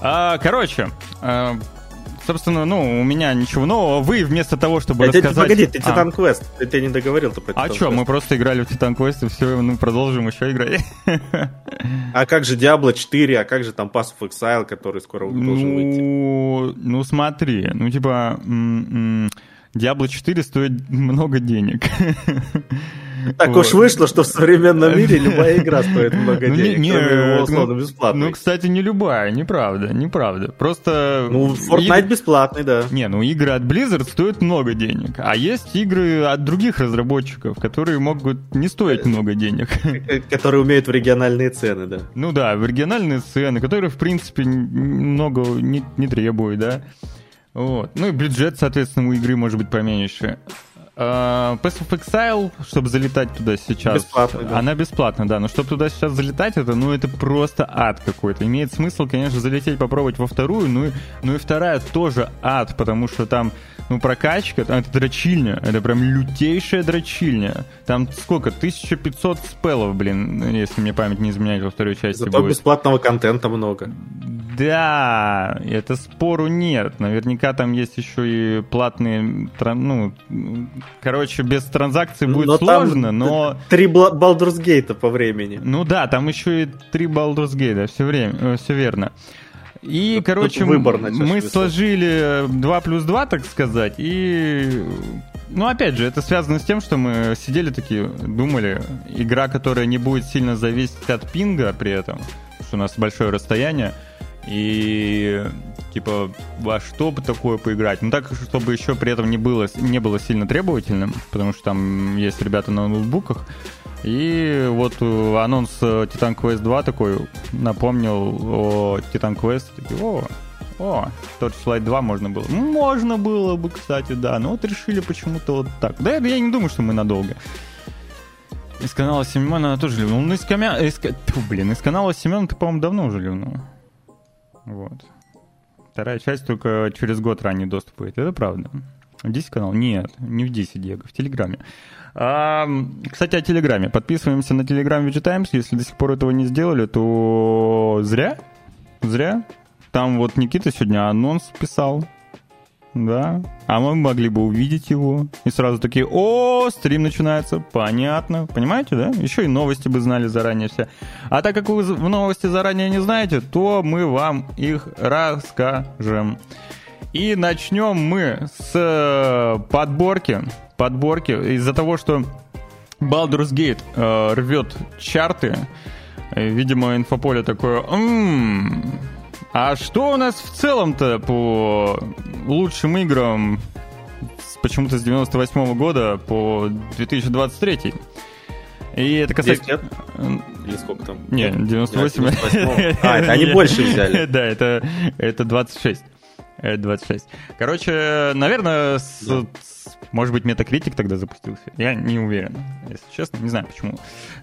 А, короче, а, собственно, ну, у меня ничего нового. Вы вместо того, чтобы тебе- рассказать... Погоди, ты А, Титан Квест. Ты, ты не договорил ты про А Titan что, Quest. мы просто играли в Титан Квест, и все, ну, продолжим еще играть. А как же Diablo 4, а как же там Pass of Exile, который скоро должен выйти? Ну, ну, смотри, ну, типа, Diablo 4 стоит много денег. Так уж вышло, что в современном мире любая игра стоит много Ну, не- денег, не, кроме ну, условно Ну, бесплатной. кстати, не любая, неправда, неправда. Просто... Ну, Fortnite бесплатный, да. Не, ну игры от Blizzard стоят много денег, а есть игры от других разработчиков, которые могут не стоить много денег. Э, Которые умеют в региональные цены, да. Ну да, в оригинальные сцены, которые, в принципе, много не, не требуют, да. Вот. Ну и бюджет, соответственно, у игры может быть поменьше. А, Pass of Exile, чтобы залетать туда сейчас, Бесплатно, да. она бесплатна, да, но чтобы туда сейчас залетать, это, ну, это просто ад какой-то. Имеет смысл, конечно, залететь, попробовать во вторую, ну и, ну и вторая тоже ад, потому что там, ну, прокачка, там это дрочильня, это прям лютейшая дрочильня. Там сколько? 1500 спеллов, блин, если мне память не изменяет во второй части Зато будет. бесплатного контента много. Да, это спору нет. Наверняка там есть еще и платные, ну, короче, без транзакций будет Но сложно, но... Три Baldur's Gate по времени. Ну да, там еще и три Baldur's Gate, все время, все верно. И, Тут- короче, тут выбор мы весной. сложили 2 плюс 2, так сказать, и... Ну, опять же, это связано с тем, что мы сидели такие, думали, игра, которая не будет сильно зависеть от пинга при этом, что у нас большое расстояние, и типа во что бы такое поиграть. Ну так, чтобы еще при этом не было, не было сильно требовательным, потому что там есть ребята на ноутбуках. И вот э, анонс э, Titan Quest 2 такой напомнил о Titan Quest. Такие, о, о, Torchlight 2 можно было. Можно было бы, кстати, да. Но вот решили почему-то вот так. Да, я не думаю, что мы надолго. Из канала Семена она тоже ливнул. Ну, из, камя... из... Тьфу, блин, из канала Семена ты, по-моему, давно уже ливнул. Вот. Вторая часть только через год ранний доступ будет. Это правда. В 10 канал? Нет, не в 10, Диего, в Телеграме. А, кстати, о Телеграме. Подписываемся на Телеграм VG Times. Если до сих пор этого не сделали, то зря. Зря. Там вот Никита сегодня анонс писал. Да. А мы могли бы увидеть его. И сразу такие, о, стрим начинается. Понятно. Понимаете, да? Еще и новости бы знали заранее все. А так как вы з- новости заранее не знаете, то мы вам их расскажем. И начнем мы с э, подборки. Подборки. Из-за того, что Baldur's Gate э, рвет чарты, э, видимо, инфополе такое... «М, а что у нас в целом-то по лучшим играм почему-то с 98 года по 2023? И это касается... 10 лет? Или сколько там? Не, 98. 98. А, это они больше взяли. Да, это, это 26. Это 26. Короче, наверное, с- Да. с- может быть, Метакритик тогда запустился. Я не уверен, если честно. Не знаю, почему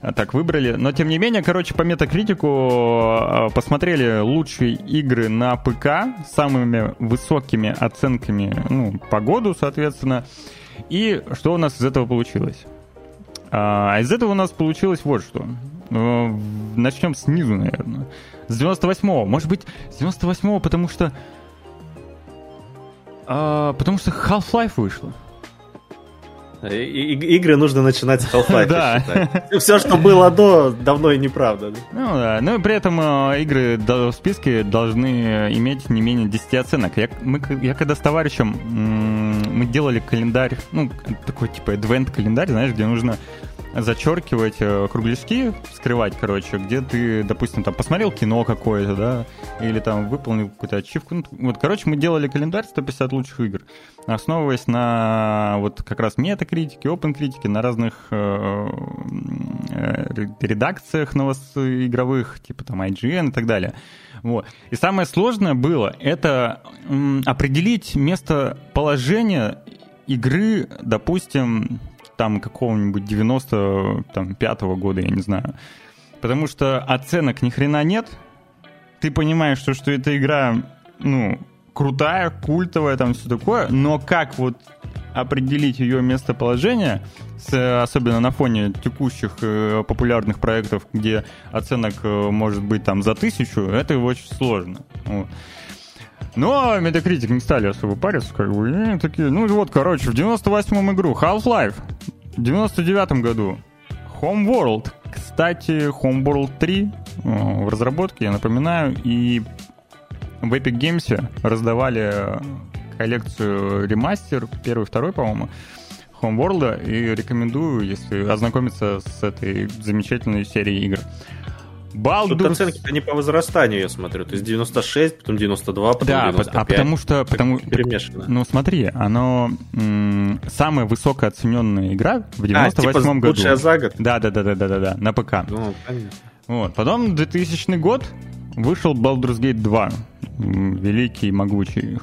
а, так выбрали. Но, тем не менее, короче, по Метакритику а, посмотрели лучшие игры на ПК с самыми высокими оценками ну, по году, соответственно. И что у нас из этого получилось? А из этого у нас получилось вот что. Э, Начнем снизу, наверное. С 98-го. Может быть, с 98-го, потому что... а, потому что Half-Life вышла. И- и- Игры нужно начинать с Half-Life, Да. Все, что было до, давно и неправда. да. Ну да, ну и при этом э, игры в списке должны иметь не менее 10 оценок. Я, мы, я когда с товарищем мы делали календарь, ну, такой типа advent календарь, знаешь, где нужно зачеркивать э, кругляшки, скрывать, короче, где ты, допустим, там посмотрел кино какое-то, да, или там выполнил какую-то ачивку. Ну, вот, короче, мы делали календарь 150 лучших игр, основываясь на вот как раз метакритике, open критике, на разных э, э, редакциях новос игровых, типа там IGN и так далее. Вот. И самое сложное было это м, определить местоположение игры, допустим, там какого-нибудь 95-го года, я не знаю. Потому что оценок ни хрена нет. Ты понимаешь, что, что эта игра, ну, крутая, культовая, там все такое, но как вот определить ее местоположение, с, особенно на фоне текущих э, популярных проектов, где оценок э, может быть там за тысячу, это очень сложно. Вот. Но Metacritic не стали особо париться, как бы, и такие, ну вот, короче, в 98-м игру Half-Life, в 99-м году Homeworld, кстати, Homeworld 3 э, в разработке, я напоминаю, и в Epic Games раздавали коллекцию ремастер, первый, второй, по-моему, Homeworld, и рекомендую, если ознакомиться с этой замечательной серией игр. Baldur's... Тут оценки они по возрастанию, я смотрю. То есть 96, потом 92, потом да, 95. а потому что... Потому, перемешано. Ну, смотри, оно м- самая высокая оцененная игра в 98 а, типа году. лучшая за год? Да, да, да, да, да, да, да, на ПК. Ну, понятно. Вот. Потом 2000 год вышел Baldur's Gate 2. Великий, могучий.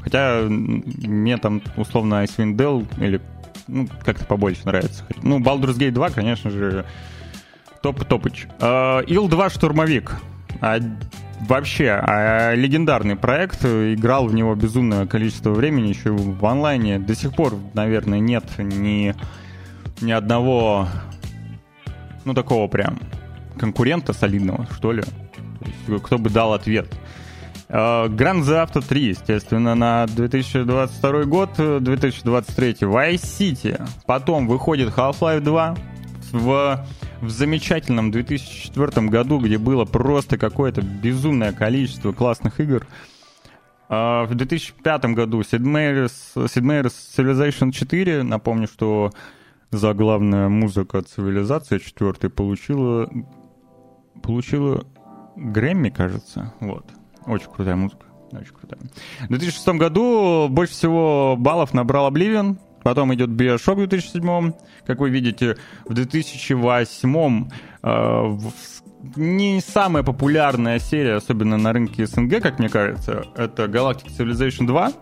Хотя мне там условно Icewind Dale или ну, как-то побольше нравится. Ну, Baldur's Gate 2, конечно же, Топ Топыч. Uh, Ил-2 штурмовик. А, вообще, а, легендарный проект. Играл в него безумное количество времени еще в онлайне. До сих пор, наверное, нет ни, ни одного, ну, такого прям конкурента солидного, что ли. Кто бы дал ответ. Grand Theft Auto 3, естественно, на 2022 год, 2023 Vice City. Потом выходит Half-Life 2 в в замечательном 2004 году, где было просто какое-то безумное количество классных игр. А в 2005 году Sid Meier's, Sid Civilization 4, напомню, что за главная музыка цивилизация 4 получила, получила Грэмми, кажется. Вот. Очень крутая музыка. Очень крутая. В 2006 году больше всего баллов набрал Oblivion, Потом идет Bioshock в 2007, как вы видите, в 2008 э, не самая популярная серия, особенно на рынке СНГ, как мне кажется, это Galactic Civilization 2.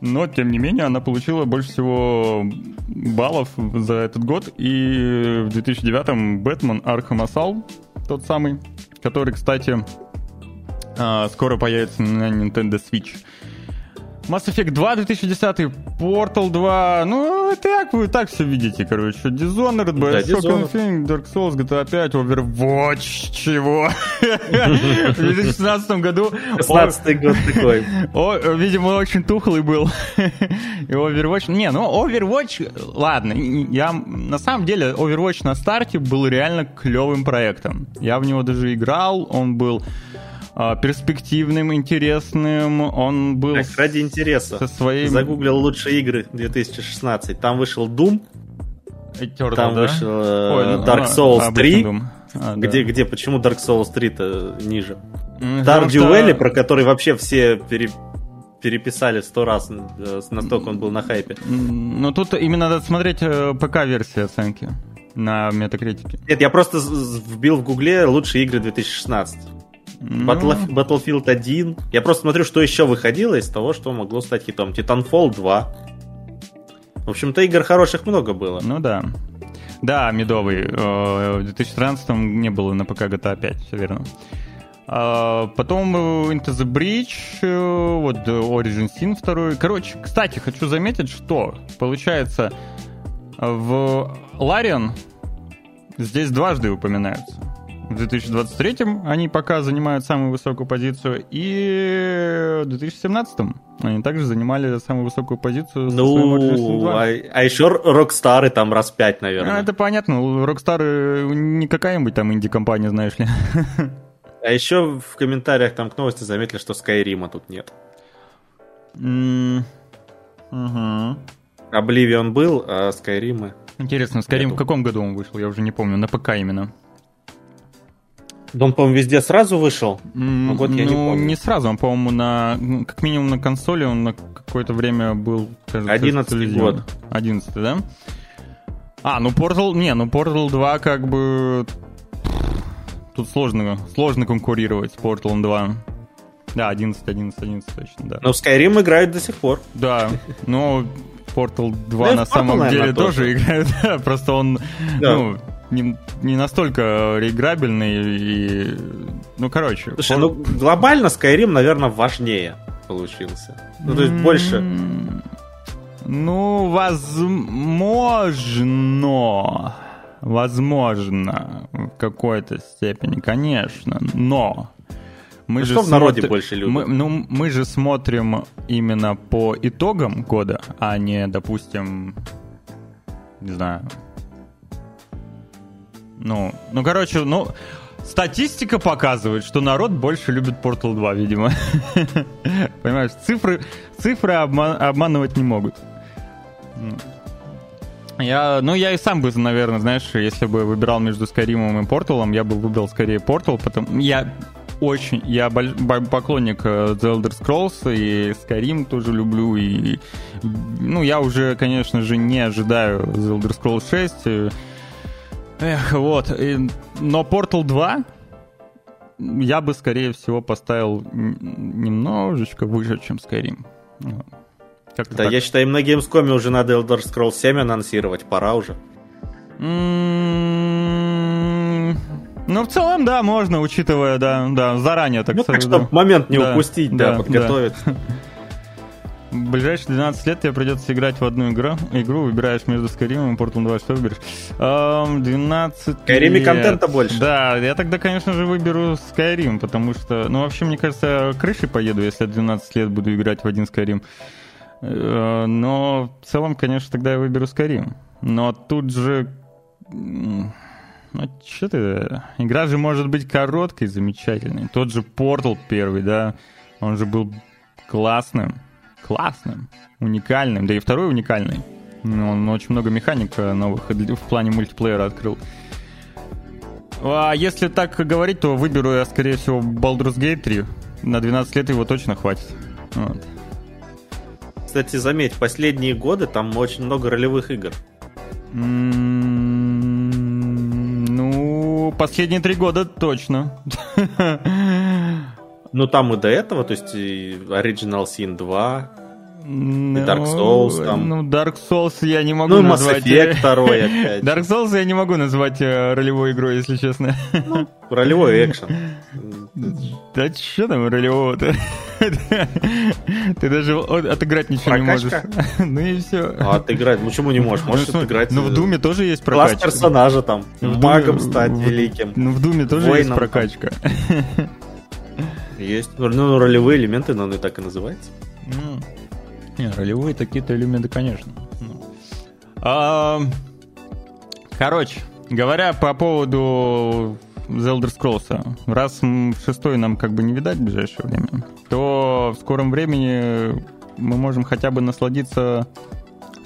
Но, тем не менее, она получила больше всего баллов за этот год. И в 2009-м Бэтмен Arkham Asylum, тот самый, который, кстати, э, скоро появится на Nintendo Switch. Mass Effect 2 2010, Portal 2, ну, так вы так все видите, короче. Dishonored, Bioshock да, Infinite, Dark Souls, GTA 5, Overwatch, чего? В 2016 году... 16 год такой. Видимо, очень тухлый был. И Overwatch... Не, ну, Overwatch... Ладно, я... На самом деле, Overwatch на старте был реально клевым проектом. Я в него даже играл, он был перспективным, интересным. Он был... Так, ради интереса. Со своим... Загуглил лучшие игры 2016. Там вышел Doom. Eternal, там да? вышел э, Ой, ну, Dark Souls а, 3. А, где, да. где, почему Dark Souls 3-то ниже? Mm, Stardew что... про который вообще все пере, переписали сто раз, э, настолько он был на хайпе. Ну, тут именно надо смотреть э, ПК-версии оценки на метакритике. Нет, я просто вбил в гугле лучшие игры 2016. Ну... Battlefield 1. Я просто смотрю, что еще выходило из того, что могло стать хитом. Titanfall 2. В общем-то, игр хороших много было. Ну да. Да, медовый. Э, в 2013 не было на ПК GTA 5, все верно. А, потом э, Into the Bridge, э, вот Origin Sin 2. Короче, кстати, хочу заметить, что получается в Larian здесь дважды упоминаются. В 2023 они пока занимают самую высокую позицию, и в 2017 они также занимали самую высокую позицию. Ну, а, а еще Рокстары там раз пять, наверное. А, это понятно, Рокстары не какая-нибудь там инди-компания, знаешь ли. А еще в комментариях там к новости заметили, что Скайрима тут нет. Mm. Угу. Обливион был, а Скайрима... Интересно, Скайрим в каком году он вышел? Я уже не помню, на ПК именно. Он, по-моему, везде сразу вышел? Ну, год я ну, не помню. не сразу, он, по-моему, на, ну, как минимум на консоли он на какое-то время был, кажется, 11 год. 11 да? А, ну Portal, не, ну Portal 2 как бы... Тут сложно, сложно конкурировать с Portal 2. Да, 11, 11, 11 точно, да. Но в Skyrim играют до сих пор. Да, но Portal 2 на самом деле тоже играют, просто он, ну, не, не настолько реиграбельный и... Ну, короче... Слушай, пор... ну, глобально Skyrim, наверное, важнее получился. Ну, то есть больше... Ну, возможно. Возможно, в какой-то степени, конечно, но мы ну, же что в народе смотр... больше любят? Мы, ну, мы же смотрим именно по итогам года, а не, допустим, не знаю. Ну, ну, короче, ну, статистика показывает, что народ больше любит Portal 2, видимо. Понимаешь, цифры, цифры обман, обманывать не могут. Я, ну, я и сам бы, наверное, знаешь, если бы выбирал между Скайримом и Порталом, я бы выбрал скорее Портал, потому я очень, я поклонник э, The Elder Scrolls и Skyrim тоже люблю, и, ну, я уже, конечно же, не ожидаю The Elder Scrolls 6, эх, вот, и, но Portal 2 я бы, скорее всего, поставил немножечко выше, чем Skyrim. Как да, так. я считаю, на Gamescom уже надо Elder Scrolls 7 анонсировать, пора уже. Ну, в целом, да, можно, учитывая, да, да, заранее, так ну, сказать. так, чтобы момент не да, упустить, да, да подготовиться. Да. В ближайшие 12 лет тебе придется играть в одну игру, игру выбираешь между Skyrim и Portal 2, что выберешь? Эм, 12 Skyrim лет. контента больше. Да, я тогда, конечно же, выберу Skyrim, потому что, ну, вообще, мне кажется, крышей поеду, если я 12 лет буду играть в один Skyrim. Э, но в целом, конечно, тогда я выберу Skyrim. Но тут же ну, что ты... Игра же может быть короткой, замечательной. Тот же Portal первый, да, он же был классным. Классным. Уникальным. Да и второй уникальный. Ну, он очень много механик э, новых в плане мультиплеера открыл. А если так говорить, то выберу я, скорее всего, Baldur's Gate 3. На 12 лет его точно хватит. Вот. Кстати, заметь, последние годы там очень много ролевых игр. Ну, последние три года точно. Ну, там и до этого, то есть Original Sin 2, и Dark Souls там. Ну, Dark Souls я не могу ну, назвать... Ну, Mass Effect 2 опять. Dark Souls я не могу назвать э, ролевой игрой, если честно. Ну, ролевой экшен. Да что там ролевого-то? Ты даже отыграть ничего не можешь. Ну и все. А отыграть? Ну почему не можешь? Можешь ну, отыграть. Ну в Думе тоже есть прокачка. Класс персонажа там. Магом стать великим. Ну в Думе тоже есть прокачка. Есть. Ну, ролевые элементы, но и так и называется. Ну, не, ролевые такие-то элементы, конечно. Ну. А, короче, говоря по поводу The Elder Scrolls, раз шестой нам как бы не видать в ближайшее время, то в скором времени мы можем хотя бы насладиться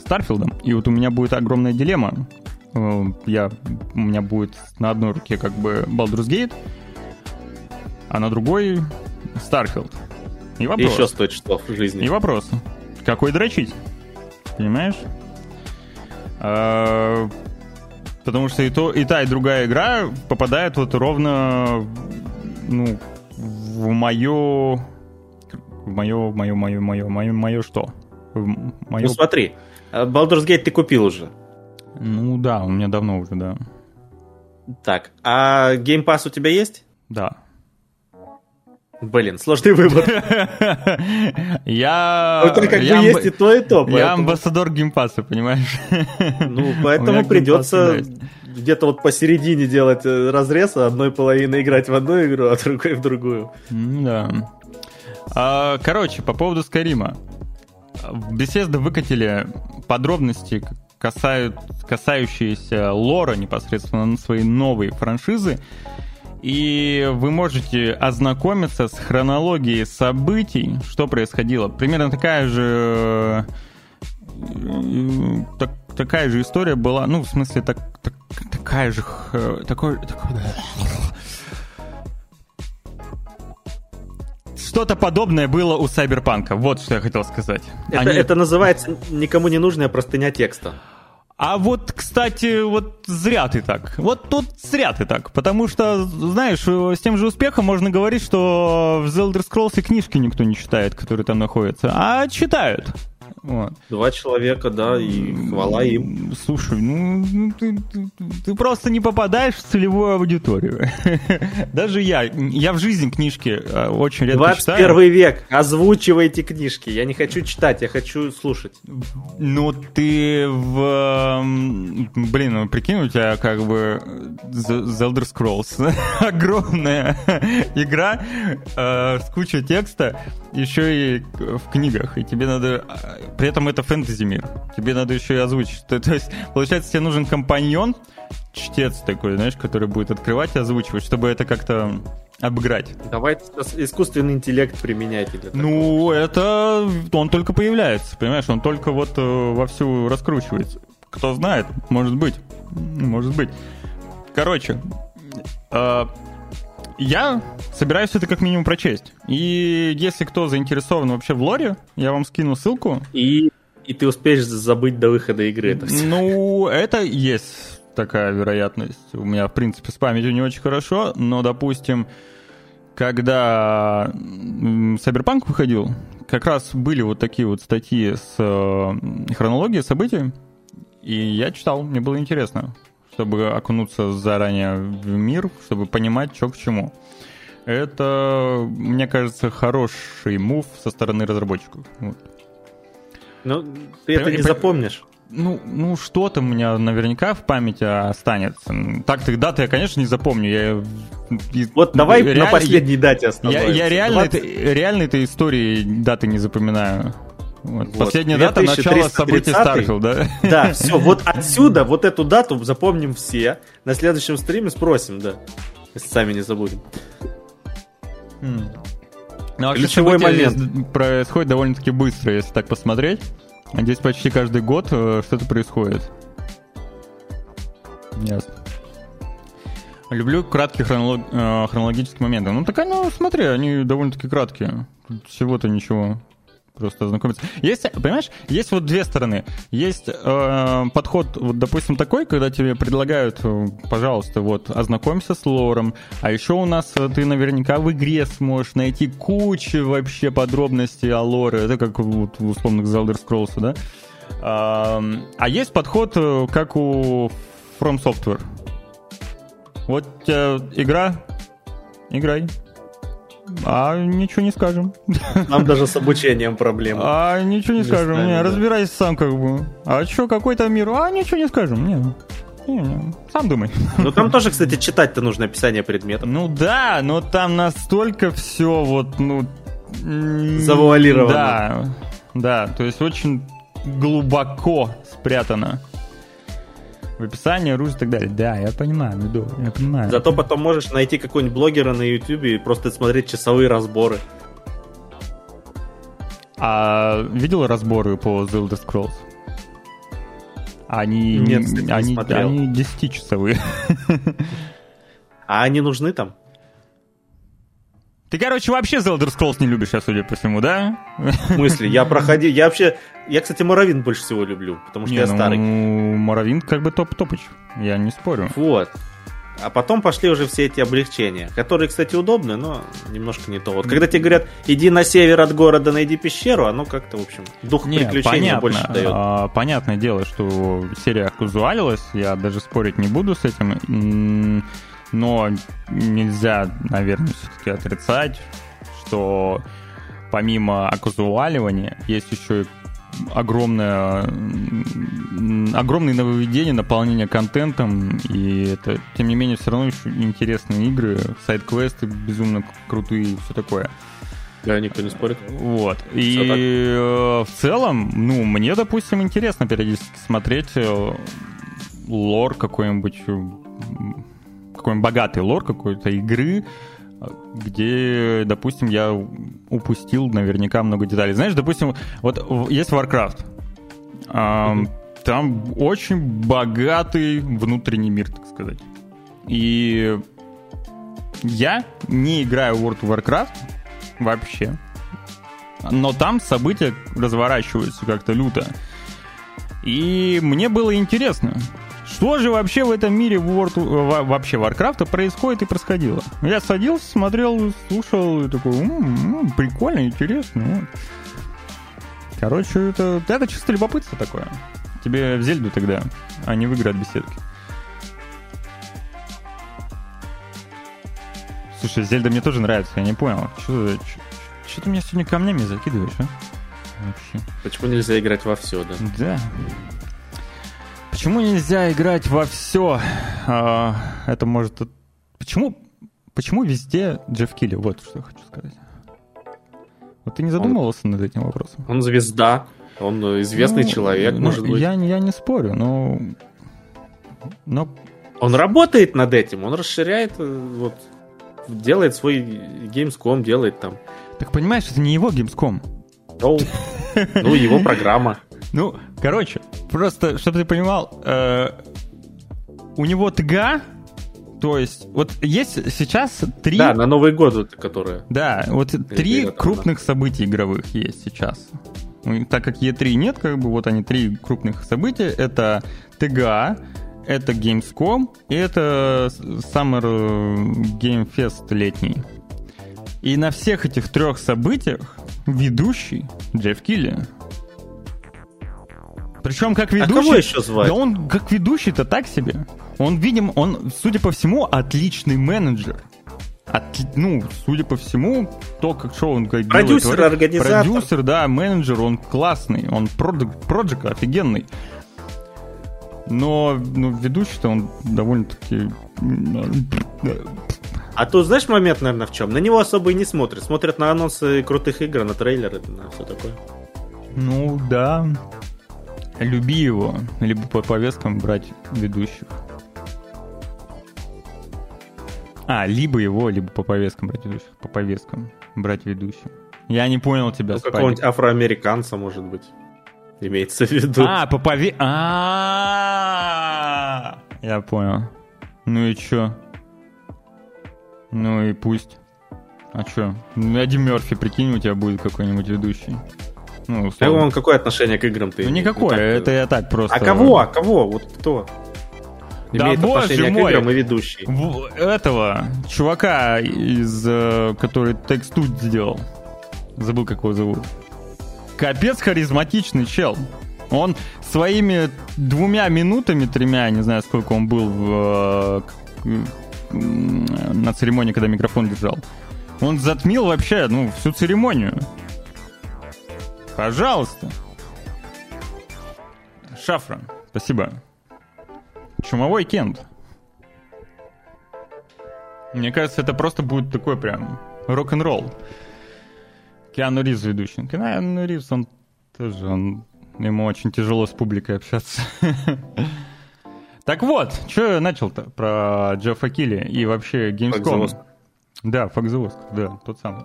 Старфилдом. И вот у меня будет огромная дилемма. Э, я, у меня будет на одной руке как бы Baldur's Gate, а на другой Starfield. И вопрос. Еще стоит что в жизни. И вопрос какой дрочить. Понимаешь? А, потому что и, то, и та, и другая игра попадает вот ровно ну, в мое... В мое, мое, мое, мое, мое, мое что? В мое... Ну смотри, Baldur's Gate ты купил уже. Ну да, у меня давно уже, да. Так, а Game Pass у тебя есть? Да. Блин, сложный выбор. Я... Это как бы есть и то, и то. Я амбассадор геймпаса, понимаешь? Ну, поэтому придется где-то вот посередине делать э, разрез, а одной половиной играть в одну игру, а другой в другую. Да. А, короче, по поводу Скайрима. В Bethesda выкатили подробности, касают, касающиеся лора непосредственно на своей новой франшизы и вы можете ознакомиться с хронологией событий, что происходило. Примерно такая же э, так, такая же история была, ну, в смысле, так, так, такая же... Такой, такой, Что-то подобное было у Сайберпанка. Вот что я хотел сказать. Это, Они... это называется никому не нужная простыня текста. А вот, кстати, вот зря ты так. Вот тут зря ты так. Потому что, знаешь, с тем же успехом можно говорить, что в The Elder Scrolls и книжки никто не читает, которые там находятся. А читают. Вот. Два человека, да, и хвала им. Слушай, ну, ну ты, ты, ты просто не попадаешь в целевую аудиторию. Даже я, я в жизни книжки э, очень редко 21 читаю. 21 век, озвучивайте книжки. Я не хочу читать, я хочу слушать. Ну, ты в... Блин, ну прикинь, у тебя как бы The Elder Scrolls. Огромная игра э, с кучей текста, еще и в книгах. И тебе надо при этом это фэнтези мир. Тебе надо еще и озвучить. То, то есть, получается, тебе нужен компаньон, чтец такой, знаешь, который будет открывать и озвучивать, чтобы это как-то обыграть. Давайте искусственный интеллект применять. Или ну, это он только появляется, понимаешь, он только вот э, вовсю раскручивается. Кто знает, может быть, может быть. Короче, э, я собираюсь это как минимум прочесть. И если кто заинтересован вообще в лоре, я вам скину ссылку. И, и ты успеешь забыть до выхода игры это все. Ну, это есть такая вероятность. У меня, в принципе, с памятью не очень хорошо, но, допустим, когда Cyberpunk выходил, как раз были вот такие вот статьи с э, хронологией событий, и я читал, мне было интересно чтобы окунуться заранее в мир, чтобы понимать, что к чему. Это, мне кажется, хороший мув со стороны разработчиков. Вот. Ну, ты это не запомнишь. Ну, ну что-то у меня наверняка в памяти останется. Так-то даты я, конечно, не запомню. Я... Вот давай реаль... на последней дате остановимся. Я, я реально, 20... это, реально этой истории даты не запоминаю. Вот. Вот. Последняя дата начала событий Starfield, да? Да, все, вот отсюда, вот эту дату запомним все. На следующем стриме спросим, да. Если сами не забудем. Хм. Ну, вообще Ключевой момент происходит довольно-таки быстро, если так посмотреть. Здесь почти каждый год э, что-то происходит. Ясно. Люблю краткие хронолог... Э, хронологические моменты. Ну так, ну смотри, они довольно-таки краткие. Всего-то ничего просто ознакомиться. Есть, понимаешь, есть вот две стороны. Есть э, подход, вот, допустим, такой, когда тебе предлагают, э, пожалуйста, вот, ознакомься с лором, а еще у нас э, ты наверняка в игре сможешь найти кучу вообще подробностей о лоре, это как вот, в условных Zelda Scrolls, да? А, а есть подход, э, как у From Software. Вот э, игра, играй. А ничего не скажем. Нам даже с обучением проблемы. А ничего не скажем. Не, разбирайся сам как бы. А что, какой то мир? А ничего не скажем. Не. Не, не, сам думай. Ну там тоже, кстати, читать-то нужно описание предметов. Ну да, но там настолько все вот, ну... Завуалировано. Да, да, то есть очень глубоко спрятано в описании, оружие и так далее. Да, я понимаю, Медо, я понимаю. Зато потом можешь найти какого-нибудь блогера на YouTube и просто смотреть часовые разборы. А видел разборы по The Elder Scrolls? Они, Нет, кстати, они, не они 10-часовые. А они нужны там? Ты, короче, вообще The Elder Scrolls не любишь, я судя по всему, да? В смысле? Я проходил... Я вообще... Я, кстати, Моровин больше всего люблю, потому что не, я ну, старый. Моровин как бы топ-топыч, я не спорю. Вот. А потом пошли уже все эти облегчения, которые, кстати, удобны, но немножко не то. Вот когда тебе говорят, иди на север от города, найди пещеру, оно как-то, в общем, дух не, приключений понятно, больше дает. А, понятное дело, что серия казуалилась, я даже спорить не буду с этим но нельзя, наверное, все-таки отрицать, что помимо оказуаливания есть еще и огромное, огромные нововведения, наполнение контентом, и это, тем не менее, все равно еще интересные игры, сайт-квесты безумно крутые и все такое. Да, никто не спорит. Вот. и э, в целом, ну, мне, допустим, интересно периодически смотреть э, лор какой-нибудь какой-нибудь богатый лор какой-то игры, где, допустим, я упустил наверняка много деталей. Знаешь, допустим, вот есть Warcraft. Mm-hmm. Там очень богатый внутренний мир, так сказать. И я не играю в World of Warcraft вообще. Но там события разворачиваются как-то люто. И мне было интересно. Что же вообще в этом мире World, вообще Warcraft происходит и происходило? Я садился, смотрел, слушал и такой, м-м, прикольно, интересно. Короче, это, это чисто любопытство такое. Тебе в Зельду тогда, а не в игры от беседки. Слушай, Зельда мне тоже нравится, я не понял. Что, что ты меня сегодня камнями закидываешь, а? Вообще. Почему нельзя играть во все, да? Да. Почему нельзя играть во все? А, это может... Почему, почему везде Джефф Килли? Вот что я хочу сказать. Вот ты не задумывался он, над этим вопросом? Он звезда, он известный ну, человек, ну, может быть. Я, я не спорю, но... но... Он работает над этим, он расширяет, э, вот, делает свой Gamescom, делает там. Так понимаешь, это не его Gamescom. Ну, ну его программа. Ну, короче, просто, чтобы ты понимал, э, у него ТГА, то есть, вот есть сейчас три... Да, на Новый год, которые... Да, вот три крупных событий игровых есть сейчас. Ну, так как E3 нет, как бы вот они три крупных события. Это ТГА, это Gamescom и это Summer Game Fest летний. И на всех этих трех событиях ведущий Джефф Килли. Причем как ведущий... А кого еще звать? Да он как ведущий-то так себе. Он, видим, он, судя по всему, отличный менеджер. От, ну, судя по всему, то, как что он как Продюсер, делает, организатор. Продюсер, да, менеджер, он классный, он проджект офигенный. Но ну, ведущий-то он довольно-таки... А тут знаешь момент, наверное, в чем? На него особо и не смотрят. Смотрят на анонсы крутых игр, на трейлеры, на все такое. Ну да. Люби его, либо по повесткам брать ведущих. А, либо его, либо по повесткам брать ведущих. По повесткам брать ведущих. Я не понял тебя, ну, какого-нибудь афроамериканца, может быть. Имеется в виду. А, по пове... а Я понял. Ну и чё? Ну и пусть. А чё? Ну, Эдди Мерфи, прикинь, у тебя будет какой-нибудь ведущий. Ну, условно. А он какое отношение к играм ты? Ну никакое, ну, это я так просто. А кого? А кого? Вот кто? Да Имеет отношение мой. к играм и ведущий. В, этого чувака из, э, который текст тут сделал. Забыл, как его зовут. Капец харизматичный чел. Он своими двумя минутами, тремя, не знаю, сколько он был в, э, на церемонии, когда микрофон держал, он затмил вообще, ну, всю церемонию. Пожалуйста. Шафран, спасибо. Чумовой Кент. Мне кажется, это просто будет такой прям рок-н-ролл. Киану Ривз ведущий. Киану Ривз, он тоже, он, ему очень тяжело с публикой общаться. Так вот, что я начал-то про Джеффа Килли и вообще Gamescom. Да, Факзовоск, да, тот самый.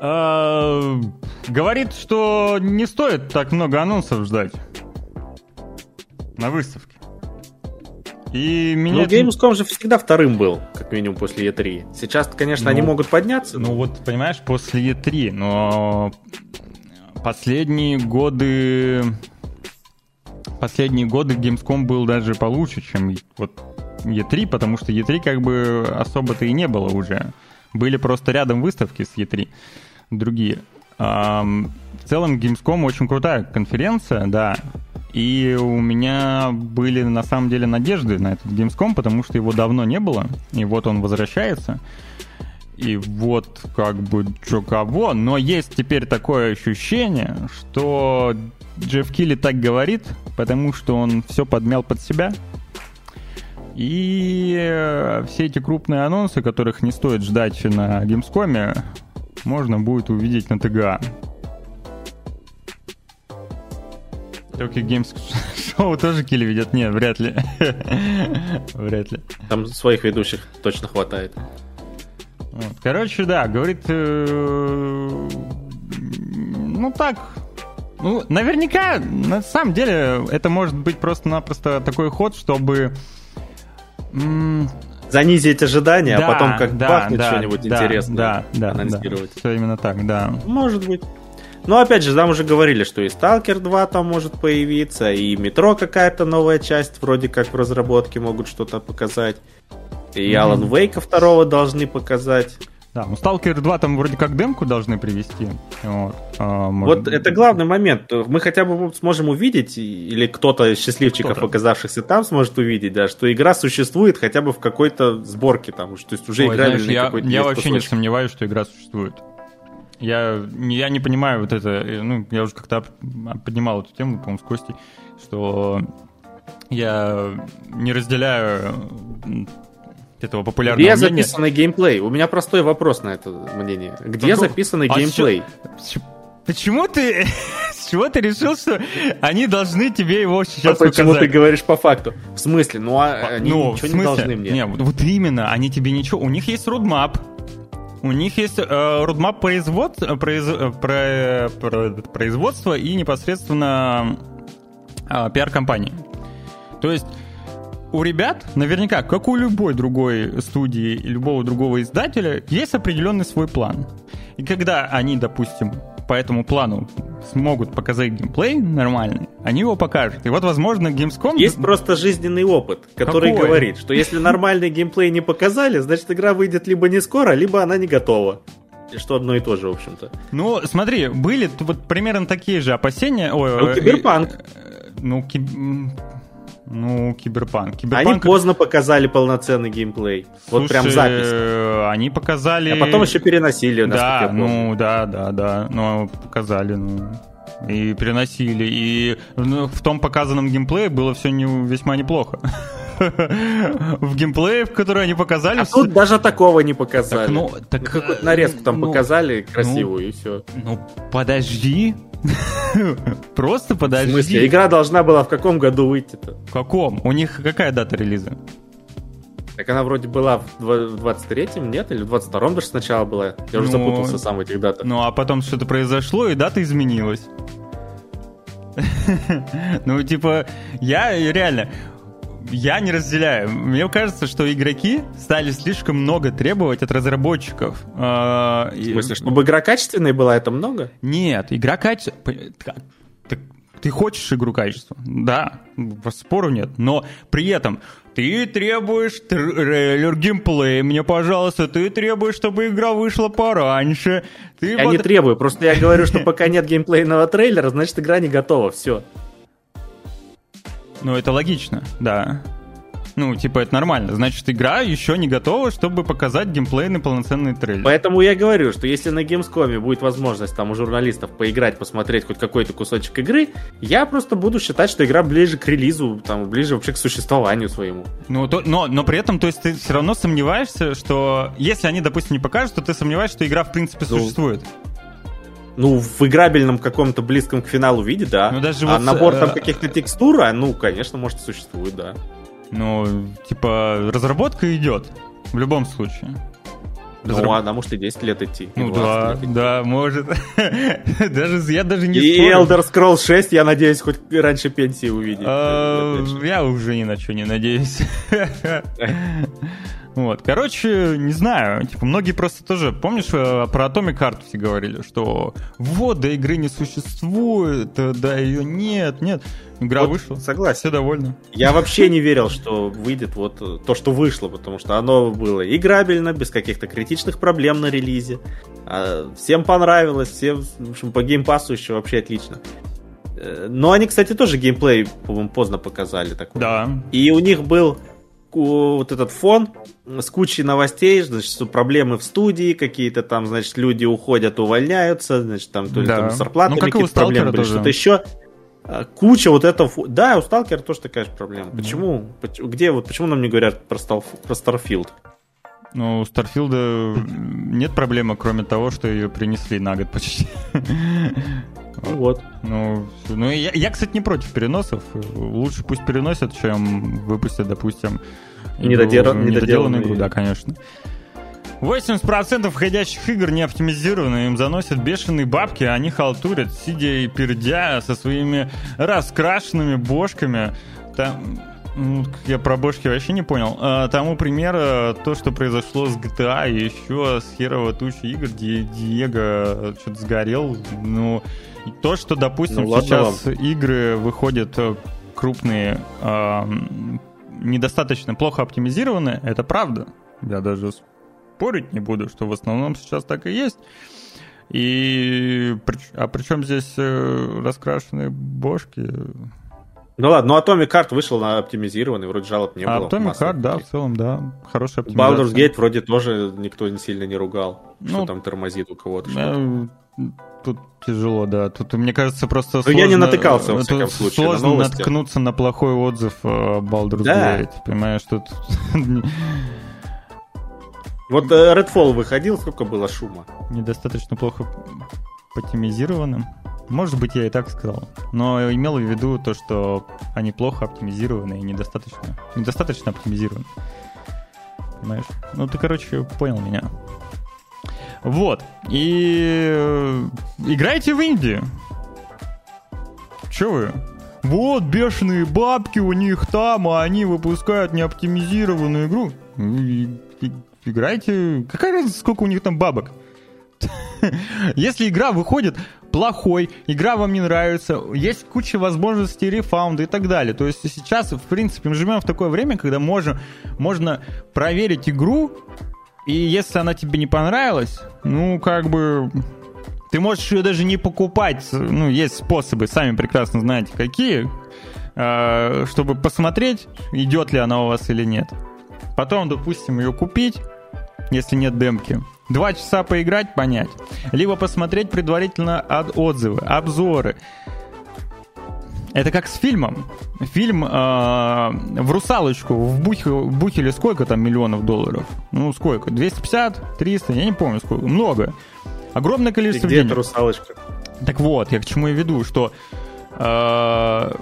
А, говорит, что не стоит так много анонсов ждать на выставке. И меня... Ну, Gamescom же всегда вторым был, как минимум после E3. Сейчас, конечно, ну, они могут подняться. Ну, вот, понимаешь, после E3, но последние годы... Последние годы Gamescom был даже получше, чем вот E3, потому что E3 как бы особо-то и не было уже. Были просто рядом выставки с E3 другие. В целом Gamescom очень крутая конференция, да, и у меня были на самом деле надежды на этот Gamescom, потому что его давно не было, и вот он возвращается. И вот как бы чё кого, но есть теперь такое ощущение, что Джефф Килли так говорит, потому что он все подмял под себя. И э, все эти крупные анонсы, которых не стоит ждать на Gamescom, можно будет увидеть на ТГА. Tokyo Games Show тоже Килли ведет? Нет, вряд ли. вряд ли. Там своих ведущих точно хватает. Вот. Короче, да, говорит... Э, ну так... Ну, наверняка, на самом деле, это может быть просто-напросто такой ход, чтобы... Занизить ожидания, а да, а потом как да, бахнет да, что-нибудь да, интересное да, да, анонсировать. Да, все именно так, да. Может быть. Но опять же, там уже говорили, что и Stalker 2 там может появиться, и Метро какая-то новая часть вроде как в разработке могут что-то показать. И mm-hmm. Alan Wake 2 должны показать. Да, ну Stalker 2 там вроде как демку должны привести. Вот, а, может... вот это главный момент. Мы хотя бы сможем увидеть, или кто-то из счастливчиков, кто оказавшихся там, сможет увидеть, да, что игра существует хотя бы в какой-то сборке там. То есть уже Ой, играли знаешь, я, я вообще не сомневаюсь, что игра существует. Я, я не понимаю вот это, э, ну, я уже как-то поднимал эту тему, по-моему, с Костей, что я не разделяю этого популярного Где мнения. записанный геймплей? У меня простой вопрос на это мнение. Где Каков... записанный а геймплей? С Почему ты... С чего ты решил, что они должны тебе его сейчас а Почему показать? ты говоришь по факту? В смысле? Ну, а они ну, ничего не должны мне. Не, вот, вот именно, они тебе ничего... У них есть родмап, у них есть э, родмап производ, произ, про, про, производства и непосредственно э, пиар-компании. То есть у ребят, наверняка, как у любой другой студии и любого другого издателя, есть определенный свой план. И когда они, допустим, по этому плану смогут показать геймплей нормальный, они его покажут. И вот, возможно, Gamescom... Есть просто жизненный опыт, который Какой? говорит, что если нормальный геймплей не показали, значит игра выйдет либо не скоро, либо она не готова. Что одно и то же, в общем-то. Ну, смотри, были вот примерно такие же опасения. Ой, ну, Киберпанк. Э, ну, киб... Ну, Киберпанк. Киберпанк. Они поздно показали полноценный геймплей. Слушай, вот прям запись. Они показали... А потом еще переносили, Да, ну, да, да, да. Ну, показали, ну... И переносили. И ну, в том показанном геймплее было все не, весьма неплохо. в геймплее, в который они показали. А все... тут даже такого не показали. Так, ну, так, ну, какую-то нарезку там ну, показали красивую ну, и все. Ну, подожди, Просто подожди. В смысле? Игра должна была в каком году выйти-то? В каком? У них какая дата релиза? Так она вроде была в 23-м, нет? Или в 22-м даже сначала была? Я ну, уже запутался сам в этих датах. Ну, а потом что-то произошло, и дата изменилась. Ну, типа, я реально я не разделяю. Мне кажется, что игроки стали слишком много требовать от разработчиков. А, В смысле, чтобы игра качественная была, это много? Нет, игра качественная... Ты хочешь игру качества? Да, спору нет. Но при этом ты требуешь трейлер геймплей, мне, пожалуйста, ты требуешь, чтобы игра вышла пораньше. Ты я вот... не требую, просто я говорю, что пока нет геймплейного трейлера, значит игра не готова, все. Ну, это логично, да. Ну, типа, это нормально. Значит, игра еще не готова, чтобы показать геймплейный полноценный трейлер. Поэтому я говорю, что если на Gamescom будет возможность там у журналистов поиграть, посмотреть хоть какой-то кусочек игры, я просто буду считать, что игра ближе к релизу, там, ближе вообще к существованию своему. Ну, то, но, но при этом, то есть, ты все равно сомневаешься, что если они, допустим, не покажут, то ты сомневаешься, что игра, в принципе, ну, существует. Ну, в играбельном каком-то близком к финалу виде, да. Ну, даже а вот, набор там э, каких-то текстур, а, ну, конечно, может, существует, да. Ну, типа, разработка идет. В любом случае. Разраб... Ну, она может и 10 лет идти. Ну да, идти. да, может. даже, я даже не И спорю. Elder Scrolls 6, я надеюсь, хоть раньше пенсии увидеть. А, я уже ни на что не надеюсь. Вот, короче, не знаю, типа, многие просто тоже, помнишь, э, про Atomic Heart все говорили, что вот, да игры не существует, э, да ее нет, нет. Игра вот, вышла. Согласен. Все довольны. Я вообще не верил, что выйдет вот э, то, что вышло, потому что оно было играбельно, без каких-то критичных проблем на релизе. А, всем понравилось, всем, в общем, по геймпасу еще вообще отлично. Но они, кстати, тоже геймплей, по-моему, поздно показали такой. Да. И у них был вот этот фон с кучей новостей, значит, что проблемы в студии, какие-то там, значит, люди уходят, увольняются, значит, там то ли да. там с зарплатами ну, какие-то проблемы были, что-то еще. А, куча вот этого... Да, у Сталкера тоже такая же проблема. Почему? Где вот, почему нам не говорят про, Стал... про Starfield? Ну, у Старфилда нет проблемы, кроме того, что ее принесли на год почти. Ну вот. Ну, ну я, я, кстати, не против переносов. Лучше пусть переносят, чем выпустят, допустим, недоделанную, недоделанную игру. Да, конечно. 80% входящих игр не оптимизированы, им заносят бешеные бабки, а они халтурят, сидя и пердя со своими раскрашенными бошками. Там, ну, я про бошки вообще не понял. А, тому пример то, что произошло с GTA и еще с херово тучи игр, где Диего что-то сгорел. Ну, то, что, допустим, ну, сейчас вам. игры выходят э, крупные, э, недостаточно плохо оптимизированы, это правда. Я даже спорить не буду, что в основном сейчас так и есть. И а причем здесь э, раскрашенные бошки? Ну ладно, ну Atomic Heart вышел на оптимизированный, вроде жалоб не а было. Atomic Heart, да, в целом, да, хорошая оптимизация. Baldur's Gate вроде тоже никто не сильно не ругал, ну, что там тормозит у кого-то. Э, тут тяжело, да. Тут, мне кажется, просто сложно... Ну, я не натыкался, во всяком случае, Сложно на наткнуться на плохой отзыв о Baldur's да. Gate, понимаешь, тут... Вот э, Redfall выходил, сколько было шума? Недостаточно плохо потимизированным. Может быть, я и так сказал. Но имел в виду то, что они плохо оптимизированы и недостаточно, недостаточно оптимизированы. Понимаешь? Ну, ты, короче, понял меня. Вот. И э, играйте в Индии. Че вы? Вот бешеные бабки у них там, а они выпускают неоптимизированную игру. Играйте. Какая разница, сколько у них там бабок? Если игра выходит плохой, игра вам не нравится, есть куча возможностей рефаунда и так далее. То есть сейчас, в принципе, мы живем в такое время, когда можно, можно проверить игру, и если она тебе не понравилась, ну, как бы, ты можешь ее даже не покупать. Ну, есть способы, сами прекрасно знаете, какие, а, чтобы посмотреть, идет ли она у вас или нет. Потом, допустим, ее купить, если нет демки. Два часа поиграть, понять. Либо посмотреть предварительно от отзывы, обзоры. Это как с фильмом. Фильм э, в русалочку вбухили сколько там миллионов долларов? Ну, сколько? 250? 300? Я не помню сколько. Много. Огромное количество И где денег. русалочка? Так вот, я к чему и веду, что э,